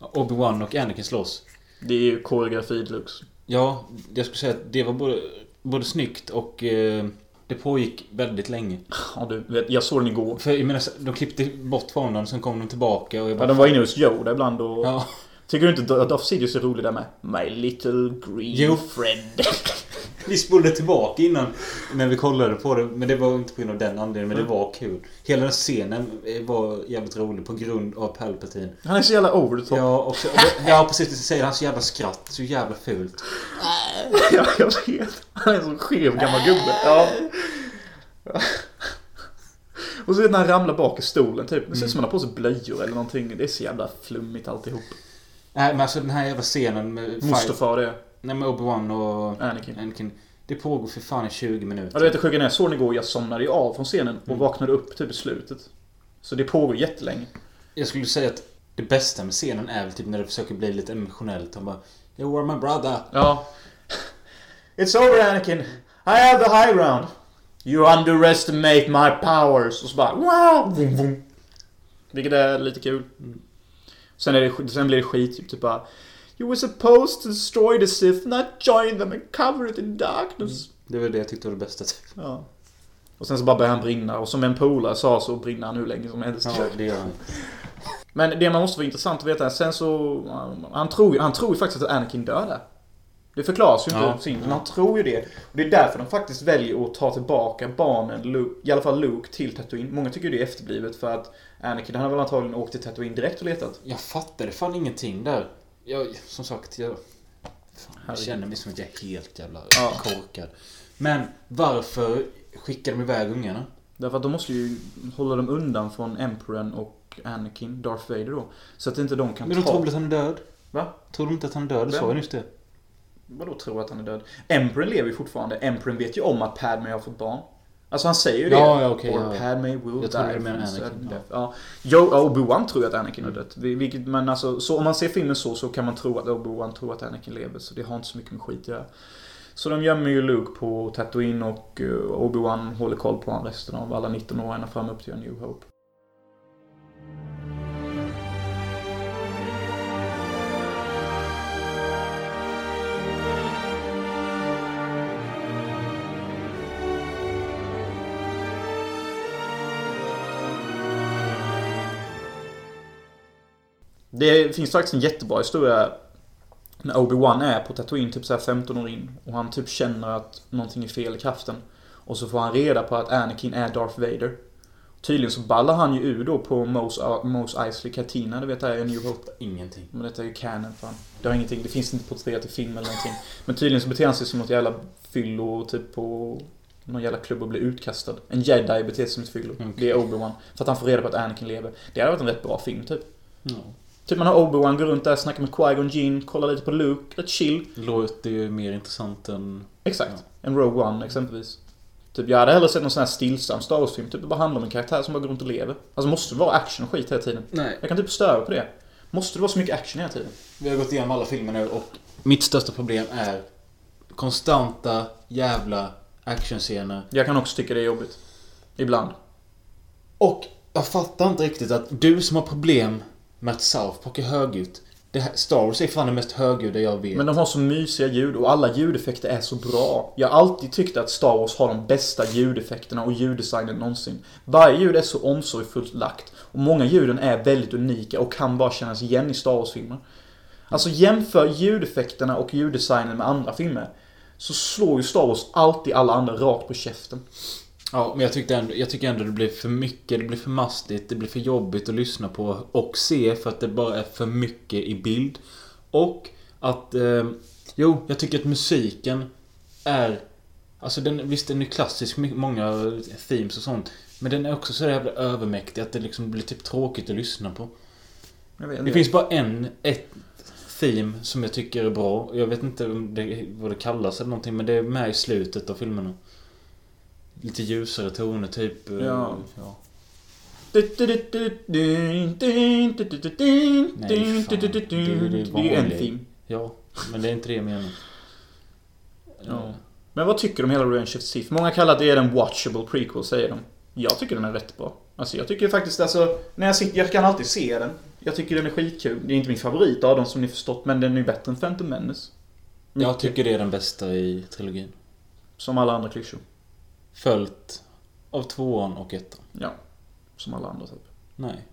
Obi-Wan och Anakin slåss. Det är ju koreografi deluxe. Ja, jag skulle säga att det var både, både snyggt och eh, det pågick väldigt länge. Ja, du vet, jag såg den igår. För jag menar, de klippte bort från den, sen kom de tillbaka och jag Ja, bara... de var inne hos Yoda ibland och... Ja, Tycker du inte att Darth Sidious är rolig där med? My little green Jo. friend. vi spolade tillbaka innan när vi kollade på det. Men det var inte på grund av den anledningen, men det var kul. Hela den scenen eh, var jävligt rolig på grund av Palpatine. Han är så jävla over the top. Ja, och så, ja precis. Det säger hans jävla skratt. Så jävla fult. Ja, jag vet. Han är en sån skev gammal gubbe. Ja. Och så vet när han ramlar bak i stolen typ. Det ser ut som han har på sig blöjor eller någonting. Det är så jävla flummigt alltihop. Nej, men alltså den här jävla scenen med... Mustafa det. Nej, med Obi-Wan och Anakin. Anakin. Det pågår för fan i 20 minuter. Ja, du vet det sjuka när jag såg den igår. Jag somnade ju av från scenen och Mm. vaknade upp typ i slutet. Så det pågår jättelänge. Jag skulle säga att det bästa med scenen är väl typ när det försöker bli lite emotionellt. Han bara You were my brother. Ja. It's over Anakin. I have the high ground. You underestimate my powers. Och så bara wow! Vilket är lite kul. Sen, är det, sen blir det skit typ, typ bara You were supposed to destroy the Sith, not join them and cover it in darkness. Det var det jag tyckte var det bästa. typ. Ja. Och sen så bara börjar han brinna och som en polare sa så brinner han hur länge som helst. Ja, det gör han. Men det man måste vara intressant att veta är sen så... Han tror ju han tror ju faktiskt att Anakin dör där. Det förklaras ju inte Ja. ja. men han tror ju det. Och det är därför de faktiskt väljer att ta tillbaka barnen, Luke, i alla fall Luke, till Tatooine. Många tycker det är efterblivet för att Anakin, han har väl antagligen åkt till Tatooine direkt och letat. Jag fattade fan ingenting där. Jag, som sagt, jag... Fan, jag känner mig som att jag är helt jävla Ja. korkad. Men varför skickar de iväg ungarna? Därför att de måste ju hålla dem undan från Emperorn och Anakin, Darth Vader då. Så att inte de kan Men de ta... tror väl att han är död? Va? Tror de inte att han är död? Vem? sa ju nyss det. Vadå tror att han är död? Emperorn lever ju fortfarande. Emperorn vet ju om att Padme har fått barn. Alltså han säger ju det. Ja, ja, okej, Or ja. Padme will Jag die from Anakin, ja. Ja. Jo, Obi-Wan tror att Anakin har dött. Vi- Vilket, men alltså, så om man ser filmen så, så kan man tro att Obi-Wan tror att Anakin lever. Så det har inte så mycket med skit att göra. Så de gömmer ju Luke på Tatooine och uh, Obi-Wan håller koll på honom resten av alla 19 år ända fram upp till A New Hope. Det finns faktiskt en jättebra historia när Obi-Wan är på Tatooine typ så här 15 år in och han typ känner att någonting är fel i kraften. Och så får han reda på att Anakin är Darth Vader. Tydligen så ballar han ju ur då på Mos, Mos Eisley Katina, det vet jag i A New Hope. Ingenting. Men detta är ju canon fan. Det har ingenting, det finns inte porträtterat i film eller någonting. Men tydligen så beter han sig som något jävla fyllo typ på någon jävla klubb och blir utkastad. En jedi beter sig som ett fyllo. Okej. Det är Obi-Wan. För att han får reda på att Anakin lever. Det hade varit en rätt bra film typ. Ja. Typ man har Obi-Wan, går runt där, snackar med Qui-Gon Jinn, kollar lite på Luke, rätt chill. Låter ju mer intressant än... Exakt. En Rogue One exempelvis. Typ jag hade hellre sett någon sån här stillsam Star Wars-film. Typ det bara handlar om en karaktär som bara går runt och lever. Alltså måste det vara action och skit hela tiden? Nej. Jag kan typ störa på det. Måste det vara så mycket action hela tiden? Vi har gått igenom alla filmer nu och mitt största problem är konstanta jävla actionscener. Jag kan också tycka det är jobbigt. Ibland. Och jag fattar inte riktigt att du som har problem med att är högljutt. Det här, Star Wars är fan det mest högljudda jag vet. Men de har så mysiga ljud och alla ljudeffekter är så bra. Jag har alltid tyckt att Star Wars har de bästa ljudeffekterna och ljuddesignen någonsin. Varje ljud är så omsorgsfullt lagt. Och många ljuden är väldigt unika och kan bara kännas igen i Star Wars-filmer. Alltså jämför ljudeffekterna och ljuddesignen med andra filmer. Så slår ju Star Wars alltid alla andra rakt på käften. Ja, men jag, tyckte ändå, jag tycker ändå det blir för mycket, det blir för mastigt, det blir för jobbigt att lyssna på och se för att det bara är för mycket i bild. Och att... Eh, jo, jag tycker att musiken är... Alltså den, visst den är klassisk, många themes och sånt. Men den är också så jävla övermäktig att det liksom blir typ tråkigt att lyssna på. Vet Det finns bara en, ett theme som jag tycker är bra. Jag vet inte om det, vad det kallas eller någonting men det är med i slutet av filmerna. Lite ljusare toner typ. eh, Ja. ja. Nej, fan. Det är är en theme. Ja, men det är inte det jag menar. Ja. Men vad tycker du om hela Revenge of Sith? Många kallar det en watchable prequel, säger de. Jag tycker den är rätt bra. Alltså jag tycker faktiskt alltså, när jag, sitter, jag kan alltid se den. Jag tycker den är skitkul. Det är inte min favorit av dem som ni förstått, men den är bättre än Phantom Menace. Jag Mycket. tycker det är den bästa i trilogin. Som alla andra klyschor. Följt av tvåan och ettan. Ja. Som alla andra typ. Nej.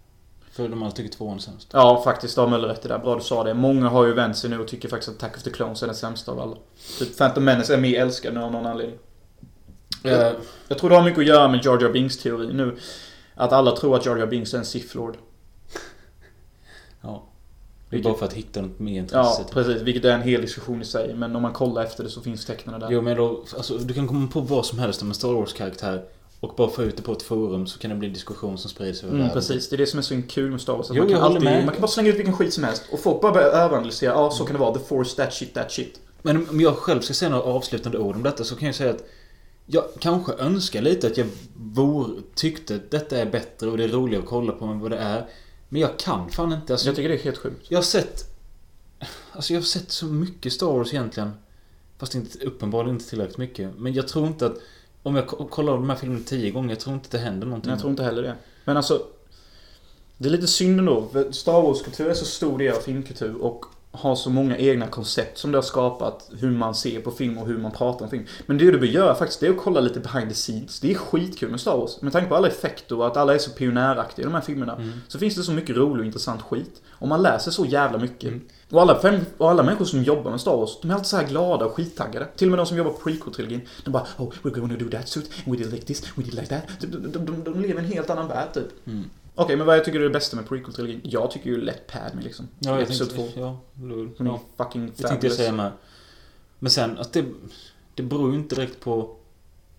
För de alla tycker tvåan är sämst. Ja, faktiskt. Du har Möller rätt i det. Bra du sa det. Många har ju vänt sig nu och tycker faktiskt att Attack of the Clones är den sämsta av alla. Typ Phantom Menace är mer älskad nu av någon anledning. Eh, Jag tror det har mycket att göra med Jar Jar Binks teori nu. Att alla tror att Jar Jar Binks är en Sith Lord. ja. Vilket- bara för att hitta något mer Ja, intresse. typ. precis. Vilket är en hel diskussion i sig. Men om man kollar efter det så finns tecknen där. Jo men då, alltså du kan komma på vad som helst om en Star Wars-karaktär och bara få ut det på ett forum så kan det bli en diskussion som sprids över Mm, världen. precis. Det är det som är så kul med Star Wars. Jo, man, kan alltid, med. man kan bara slänga ut vilken skit som helst. Och folk bara börjar överanalysera. Ja, så kan det vara. The Force, that shit, that shit. Men om jag själv ska säga några avslutande ord om detta så kan jag säga att jag kanske önskar lite att jag vore, tyckte att detta är bättre och det är roligare att kolla på än vad det är. Men jag kan fan inte. Alltså, Jag tycker det är helt sjukt. jag har sett... Alltså jag har sett så mycket Star Wars egentligen. Fast inte, uppenbarligen inte tillräckligt mycket. Men jag tror inte att... Om jag ko- kollar de här filmerna tio gånger, jag tror inte det händer någonting. Men jag tror inte heller det. Men alltså. Det är lite synd ändå. Star Wars-kultur är så stor del av filmkultur. Och har så många egna koncept som det har skapat. Hur man ser på film och hur man pratar om film. Men det du bör göra faktiskt, det är att kolla lite behind the scenes. Det är skitkul med Star Wars. Med tanke på alla effekter och att alla är så pionjäraktiga i de här filmerna. Så finns det så mycket rolig och intressant skit. Och man läser så jävla mycket. Och, alla, fem- och alla människor som jobbar med Star Wars, de är alltid så här glada och skittaggade. Till och med de som jobbar på prequel-trilogin. De bara Oh, we're going to do that suit, we did like this, we did like that. De, de, de, de, lever i en helt annan värld typ. Okej, men vad jag tycker är det bästa med prequel-trilogin? Jag tycker ju lätt Padme liksom. Ja, jag tänkte... 2. Ja, lol. Hon är ja. fucking Det tänkte jag fabulous. säga med. Men sen att det... Det beror ju inte direkt på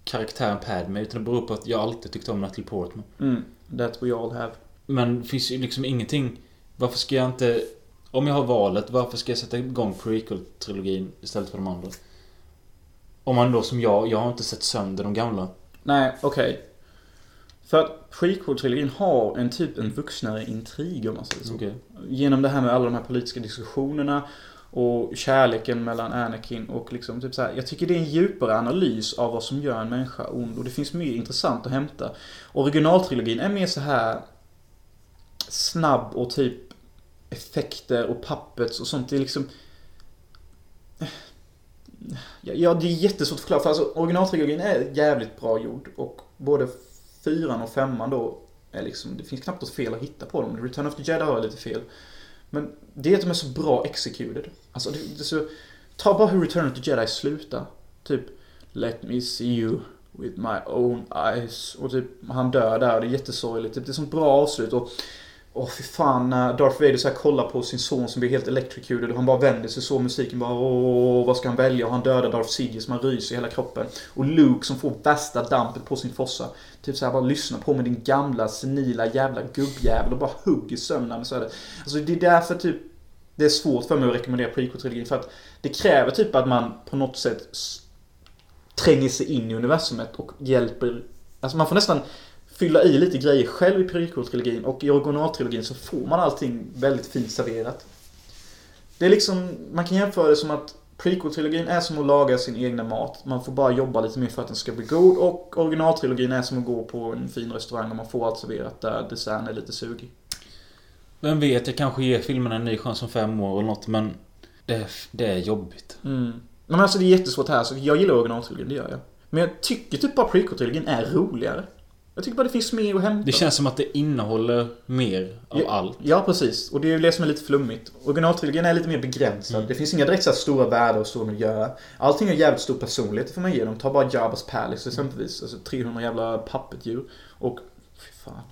karaktären Padme utan det beror på att jag alltid tyckt om Natalie Portman. Mm, that we all have. Men det finns ju liksom ingenting... Varför ska jag inte... Om jag har valet, varför ska jag sätta igång prequel-trilogin istället för de andra? Om man då som jag, jag har inte sett sönder de gamla. Nej, okej. För att prequel-trilogin har en typ en vuxnare intrig om man säger så. Okej. Genom det här med alla de här politiska diskussionerna och kärleken mellan Anakin och liksom typ så här. Jag tycker det är en djupare analys av vad som gör en människa ond och det finns mer intressant att hämta. Originaltrilogin är mer så här snabb och typ effekter och puppets och sånt. Det är liksom... Ja, Ja, det är jättesvårt att förklara. För alltså, originaltrilogin är jävligt bra gjord. Och både fyran och femman då är liksom, det finns knappt något fel att hitta på dem. Return of the Jedi har lite fel. Men det är att de är så bra executed. Alltså, det, det är så, ta bara hur Return of the Jedi slutar. Typ, Let me see you with my own eyes. Och typ, han dör där och det är jättesorgligt. Typ, det är så bra avslut. Och Åh fy fan när Darth Vader så här kollar på sin son som blir helt electrocuted och han bara vänder sig så musiken bara åh vad ska han välja? Och han dödar Darth Sidious man ryser i hela kroppen. Och Luke som får värsta dampet på sin fossa. Typ så här bara lyssna på med din gamla senila jävla gubbjävel och bara hugger sömnen så är det. Alltså det är därför typ det är svårt för mig att rekommendera prequel-trilogin för att det kräver typ att man på något sätt tränger sig in i universumet och hjälper Alltså man får nästan fylla i lite grejer själv i prequel-trilogin och i originaltrilogin så får man allting väldigt fint serverat. Det är liksom, man kan jämföra det som att prequel-trilogin är som att laga sin egna mat. Man får bara jobba lite mer för att den ska bli god och originaltrilogin är som att gå på en fin restaurang och man får allt serverat där desserten är lite sugig. Vem vet, jag kanske ger filmen en ny chans om fem år eller något men... Det, det är jobbigt. Mm. Men alltså det är jättesvårt här, så jag gillar originaltrilogin, det gör jag. Men jag tycker typ bara prequel-trilogin är roligare. Jag tycker bara det finns mer att hämta. Det känns som att det innehåller mer av Ja. allt. Ja, precis. Och det är ju det som är lite flummigt. Originaltrilogin är lite mer begränsad. Mm. Det finns inga direkt så stora världar och stora miljöer. Allting har jävligt stor personlighet, det får man ge dem. Ta bara Jabba's Palace exempelvis. Alltså 300 jävla puppetdjur. Och, fy fan.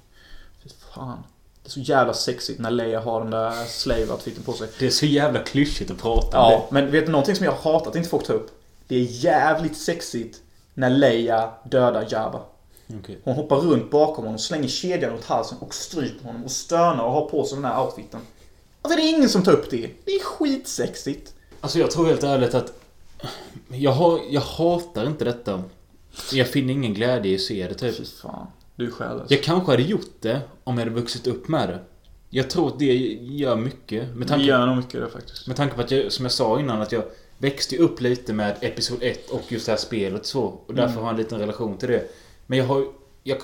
Fy fan. Det är så jävla sexigt när Leia har den där slave-outfiten på sig. Det är så jävla klyschigt att prata om Ja, men vet du någonting som jag hatar att inte folk tar upp? Det är jävligt sexigt när Leia dödar Jabba. Det. Okej. Hon hoppar runt bakom honom, slänger kedjan runt halsen och stryper honom och stönar och har på sig den här outfiten. Alltså det är ingen som tar upp det. Det är skitsexigt. Alltså jag tror helt ärligt att... Jag, har, jag hatar inte detta. Jag finner ingen glädje i att se det typ. Fy fan. Du är själlös. Jag kanske hade gjort det om jag hade vuxit upp med det. Jag tror att det gör mycket. Med tanke, gör nog mycket det faktiskt. med tanke på att jag, som jag sa innan, att jag växte upp lite med Episod 1 och just det här spelet så. Och därför Mm. har jag en liten relation till det. Men jag har jag,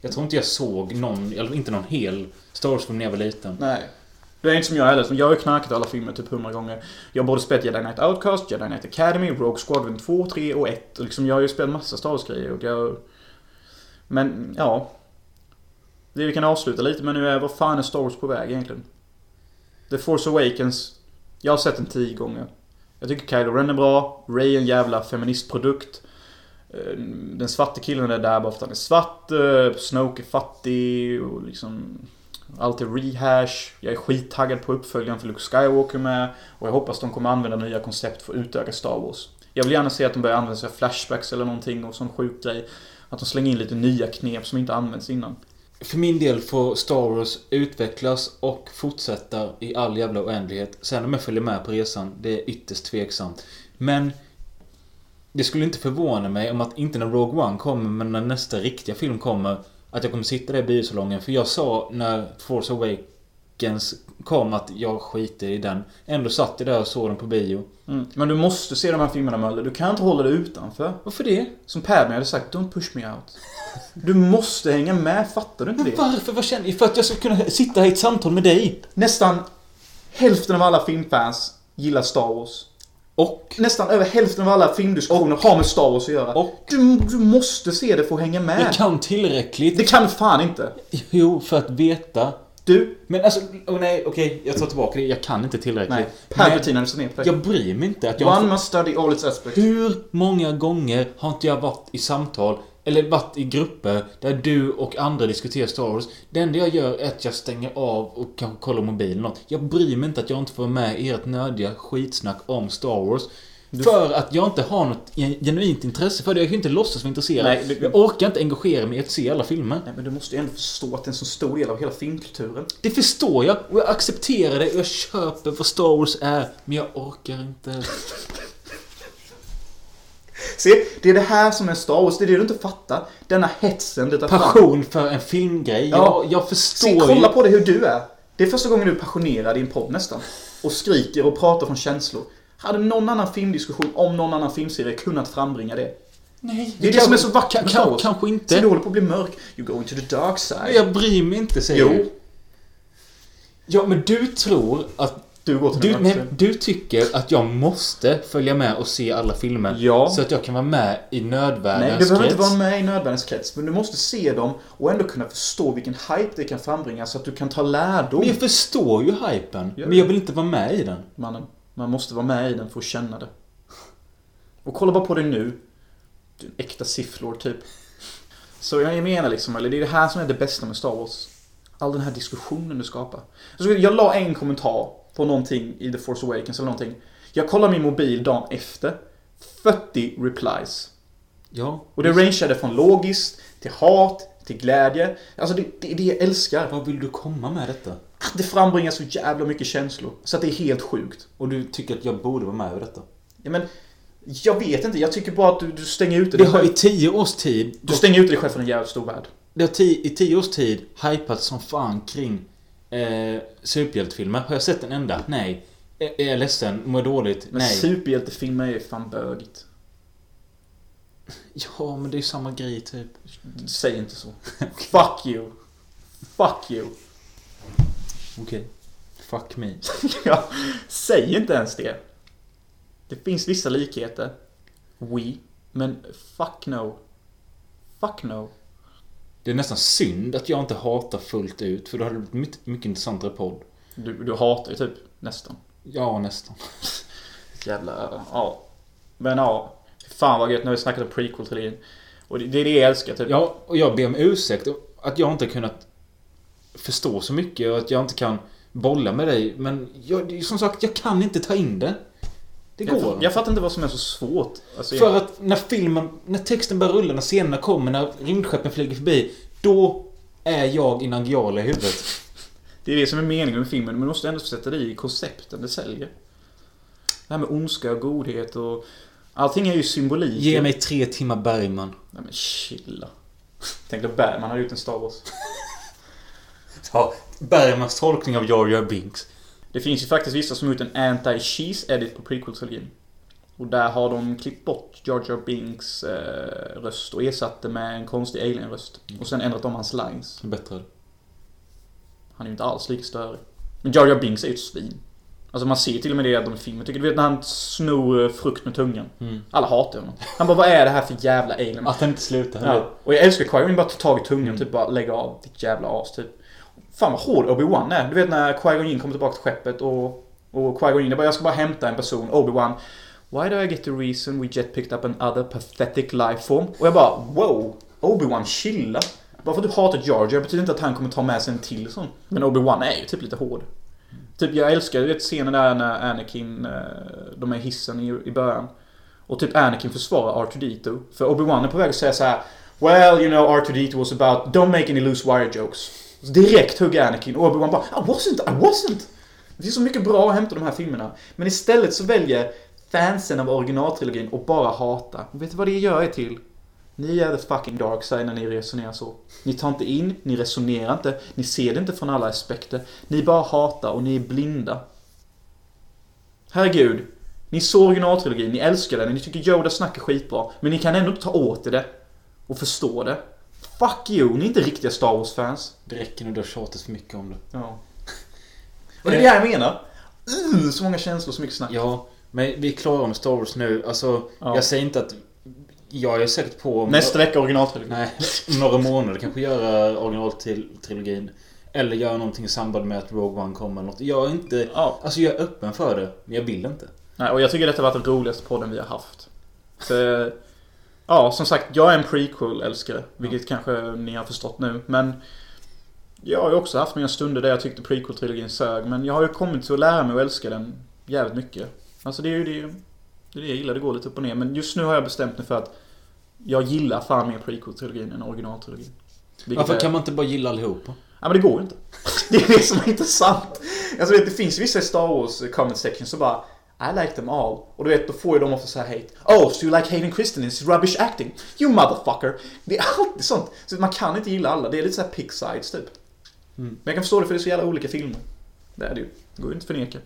jag tror inte jag såg någon, eller inte någon hel Star Wars-film när jag var liten. Nej. Du är inte som jag heller. Jag har ju knarkat alla filmer typ hundra gånger. Jag har både spelat Jedi Knight Outcast, Jedi Knight Academy, Rogue Squadron 2, 3 och 1. Liksom, jag har ju spelat massa Star Wars-grejer och jag... Men, ja. Det vi kan avsluta lite med nu är, vad fan är Star Wars på väg egentligen? The Force Awakens. Jag har sett den tio gånger. Jag tycker Kylo Ren är bra. Ray är en jävla feministprodukt. Eh, den svarte killen är där bara för att han är svart. Eh, Snoke är fattig och liksom... Allt är rehash. Jag är skittaggad på uppföljaren för Luke Skywalker med. Och jag hoppas de kommer använda nya koncept för att utöka Star Wars. Jag vill gärna se att de börjar använda sig av flashbacks eller någonting och sån sjuk grej. Att de slänger in lite nya knep som inte använts innan. För min del får Star Wars utvecklas och fortsätta i all jävla oändlighet. Sen om jag följer med på resan, det är ytterst tveksamt. Men det skulle inte förvåna mig om att inte när Rogue One kommer, men när nästa riktiga film kommer, att jag kommer sitta där i biosalongen. För jag sa när Force Awakens kom att jag skiter i den. Ändå satt jag där och såg den på bio. Mm. Men du måste se de här filmerna Möller. Du kan inte hålla dig utanför. Varför det? Som Padme hade sagt, don't push me out. Du måste hänga med, fattar du inte Men det? varför? Vad känner? För att jag ska kunna sitta i ett samtal med dig? Nästan Hälften av alla filmfans gillar Star Wars. Och... Nästan över hälften av alla filmdiskussioner har med Star Wars att göra. Och- Du, du måste se det för att hänga med. Jag kan tillräckligt. Det kan fan inte. Jo, för att veta. Du, Men alltså, oh nej, okej, jag tar tillbaka det. Jag kan inte tillräckligt. nej. Palpatine hade ner jag bryr mig inte att jag... One must study all its aspects. Hur många gånger har inte jag varit i samtal eller varit i grupper där du och andra diskuterar Star Wars. Det enda jag gör är att jag stänger av och kanske kollar mobilen något. Jag bryr mig inte att jag inte får med ert nördiga skitsnack om Star Wars. För att jag inte har något genuint intresse för det. Jag kan ju inte låtsas vara intresserad. Nej, det- Jag orkar inte engagera mig i att se alla filmer. Nej, men du måste ju ändå förstå att det är en så stor del av hela filmkulturen. Det förstår jag och jag accepterar det och jag köper vad Star Wars är. Men jag orkar inte. Se, det är det här som är Star Wars. Det är det du inte fattar. Denna hetsen du tar fram. Passion för en filmgrej. Ja. Jag, jag förstår Se, ju. kolla på det hur du är. Det är första gången du är passionerad i en podd nästan. Och skriker och pratar från känslor. Hade någon annan filmdiskussion om någon annan filmserie kunnat frambringa det? Nej, Det är det som är så vackert med Star Wars. Kanske inte. du håller på att bli mörk. You go into the dark side. Jag bryr mig inte, säger Jo. du. Ja, men du tror att... Du går till Du, den nej, du tycker att jag måste följa med och se alla filmer. Ja. Så att jag kan vara med i Nej, nödvärldens du behöver inte krets. vara med i nödvändighetens krets. Men du måste se dem och ändå kunna förstå vilken hype det kan frambringa så att du kan ta lärdom. Men jag förstår ju hypen. Gör Men jag vill inte vara med i den. Mannen, man måste vara med i den för att känna det. Och kolla bara på dig nu. Du är en äkta sifflor typ. Så jag menar liksom, eller det är det här som är det bästa med Star Wars. All den här diskussionen du skapar. Jag la en kommentar på någonting i The Force Awakens eller någonting. Jag kollar min mobil dagen efter. 40 replies. Ja. Och det rangeade från logiskt, till hat, till glädje. Alltså det, det det jag älskar. Vad vill du komma med detta? Att det frambringar så jävla mycket känslor. Så att det är helt sjukt. Och du tycker att jag borde vara med i detta? Ja, men, jag vet inte, jag tycker bara att du, du stänger ute Det dig har i tio års tid... Du stänger ute dig själv från en jävligt stor värld. Det har i tio års tid hypats som fan kring eh, superhjältefilmer. Har jag sett en enda? Nej. Är jag ledsen? Mår jag dåligt? Men Nej. superhjältefilmer är fan bögigt. Ja, men det är ju samma grej typ. Säg inte så. Fuck you. Fuck you. Okej. Fuck me. ja, säg inte ens det. Det finns vissa likheter. We. Men fuck no. Fuck no. Det är nästan synd att jag inte hatar fullt ut, för då hade det blivit mycket, mycket intressantare podd. Du, du hatar ju typ nästan. Ja, nästan. Jävla, ja. Men ja. Fan vad gött när vi snackade om prequel-trilogin. Och det, det är det jag älskar typ. Ja, och jag ber om ursäkt att jag inte har kunnat förstå så mycket och att jag inte kan bolla med dig. Men jag, som sagt, jag kan inte ta in det. Det går jag, jag fattar inte vad som är så svårt. Alltså, För jag, att när filmen, när texten börjar rulla, när scenerna kommer, när rymdskeppen flyger förbi. Då är jag i Nangijala i huvudet. det är det som är meningen med filmen. Men du måste ändå sätta dig i koncepten det säljer. Det här med ondska och godhet och... Allting är ju symbolik. Ge mig tre timmar Bergman. Nej men chilla. Tänkte Bergman hade gjort en Star Wars. Ja, Bergmans tolkning av Jar Jar Binks. Det finns ju faktiskt vissa som har gjort en anti-cheese edit på prequel-trilogin. Och där har de klippt bort Jar Jar Binks eh, röst och ersatt det med en konstig alien-röst. Och sen ändrat om hans lines. Bättre. Han är ju inte alls lika störig. Men Jar Jar Binks är ju ett svin. Alltså man ser till och med det att de i filmen. Tycker du vet när han snor eh, frukt med tungan? Mm. Alla hatar honom. Han bara, vad är det här för jävla alien? Att han inte slutar. Ja. Och jag älskar Qui-Gon bara tar tag i tungan Mm. typ bara lägga av. Ditt jävla as typ. Fan vad hård Obi-Wan är. Du vet när Qui-Gon Jinn kommer tillbaka till skeppet och, och Qui-Gon Jinn bara jag ska bara hämta en person. Obi-Wan. Why do I get the reason we just picked up another pathetic life form? Och jag bara wow. Obi-Wan chilla. Bara för att du hatar Jar Jar betyder inte att han kommer ta med sig en till sån. Men Obi-Wan är ju typ lite hård. Typ jag älskar du vet scenen där när Anakin, eh, de är i hissen i, i början. Och typ Anakin försvarar R2D2. För Obi-Wan är på väg att säga så här. Well, you know, R2D2 was about don't make any loose wire jokes. Så direkt hugger Anakin och Obi-Wan bara I wasn't, I wasn't. Det finns så mycket bra att hämta i de här filmerna. Men istället så väljer fansen av originaltrilogin att bara hata. Och vet du vad det gör er till? Ni är the fucking dark side när ni resonerar så. Ni tar inte in, ni resonerar inte, ni ser det inte från alla aspekter. Ni bara hatar och ni är blinda. Herregud. Ni såg originaltrilogin, ni älskar den, ni tycker Yoda snackar skitbra. Men ni kan ändå inte ta åt er det. Och förstå det. Fuck you, ni är inte riktiga Star Wars-fans. Det räcker nu, du har tjatat för mycket om det. Ja. Och det är det här jag menar. Uh, så många känslor, så mycket snack. Ja, men vi är klara med Star Wars nu. Alltså, Ja. jag säger inte att... Jag är säkert på... om- Nästa vecka originaltrilogin. Nej, om några månader kanske göra originaltrilogin. Eller göra någonting i samband med att Rogue One kommer eller något. Jag är inte... Ja. Alltså jag är öppen för det, men jag vill inte. Nej, och jag tycker detta har varit den roligaste podden vi har haft. Så, ja, som sagt, jag är en prequel-älskare. Vilket kanske ni har förstått nu. Men jag har ju också haft mina stunder där jag tyckte prequel-trilogin sög. Men jag har ju kommit till att lära mig att älska den jävligt mycket. Alltså det är ju det, det, är det jag gillar. Det går lite upp och ner. Men just nu har jag bestämt mig för att jag gillar fan mer prequel-trilogin än originaltrilogin. Varför är- kan man inte bara gilla allihopa? Ja men det går ju inte. Det är det som är intressant. Alltså det finns vissa Star Wars comment section som bara I like them all. Och du vet, då får ju de ofta så här hate. Oh, so you like Hayden Christensen? It's rubbish acting. You motherfucker. Det är alltid sånt. Så man kan inte gilla alla. Det är lite så här pick sides typ. Men jag kan förstå det för det är så jävla olika filmer. Det är det ju. Det går ju inte att förneka.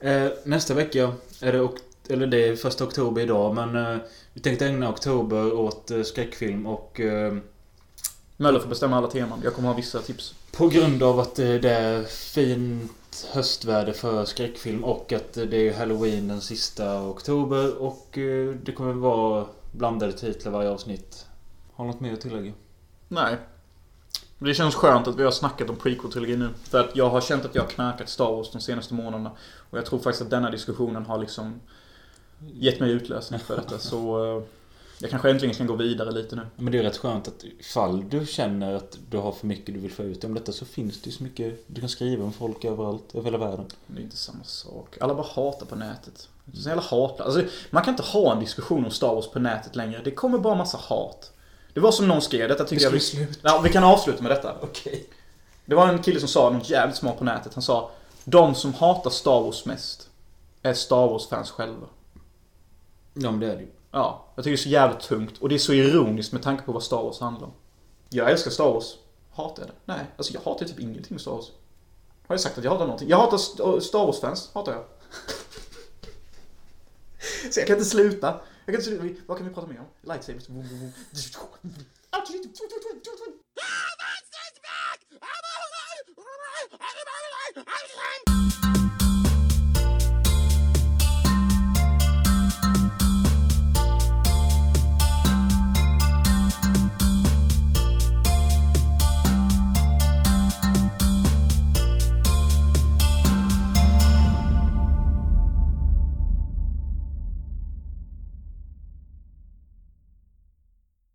Eh, nästa vecka är det, eller det är första oktober idag, men eh, vi tänkte ägna oktober åt eh, skräckfilm och eh, Möller får bestämma alla teman. Jag kommer ha vissa tips på grund av att det är fint höstväder för skräckfilm och att det är halloween den sista oktober och eh, det kommer vara blandade titlar varje avsnitt. Har något mer att tillägga? Nej. Det känns skönt att vi har snackat om prequel-trilogin nu. För att jag har känt att jag har knarkat Star Wars de senaste månaderna. Och jag tror faktiskt att denna diskussionen har liksom gett mig utlösning för detta. Så eh, jag kanske äntligen kan gå vidare lite nu. Men det är rätt skönt att ifall du känner att du har för mycket du vill få ut om detta så finns det ju så mycket du kan skriva om folk överallt, över hela världen. Det är inte samma sak. Alla bara hatar på nätet. Det är så jävla hat. Alltså, man kan inte ha en diskussion om Star Wars på nätet längre. Det kommer bara massa hat. Det var som någon skrev, detta tycker jag... Vi sluta. Ja, vi kan avsluta med detta. Okej. Det var en kille som sa något jävligt smart på nätet. Han sa De som hatar Star Wars mest är Star Wars-fans själva. Ja men det är det ju. Ja, jag tycker det är så jävligt tungt. Och det är så ironiskt med tanke på vad Star Wars handlar om. Jag älskar Star Wars. Hatar jag det? Nej, alltså jag hatar typ ingenting med Star Wars. Har jag sagt att jag hatar någonting? Jag hatar Star Wars-fans, hatar jag. så jag kan inte sluta. Jag kan inte sluta. Vad kan vi prata mer om? Lightsabers. I'm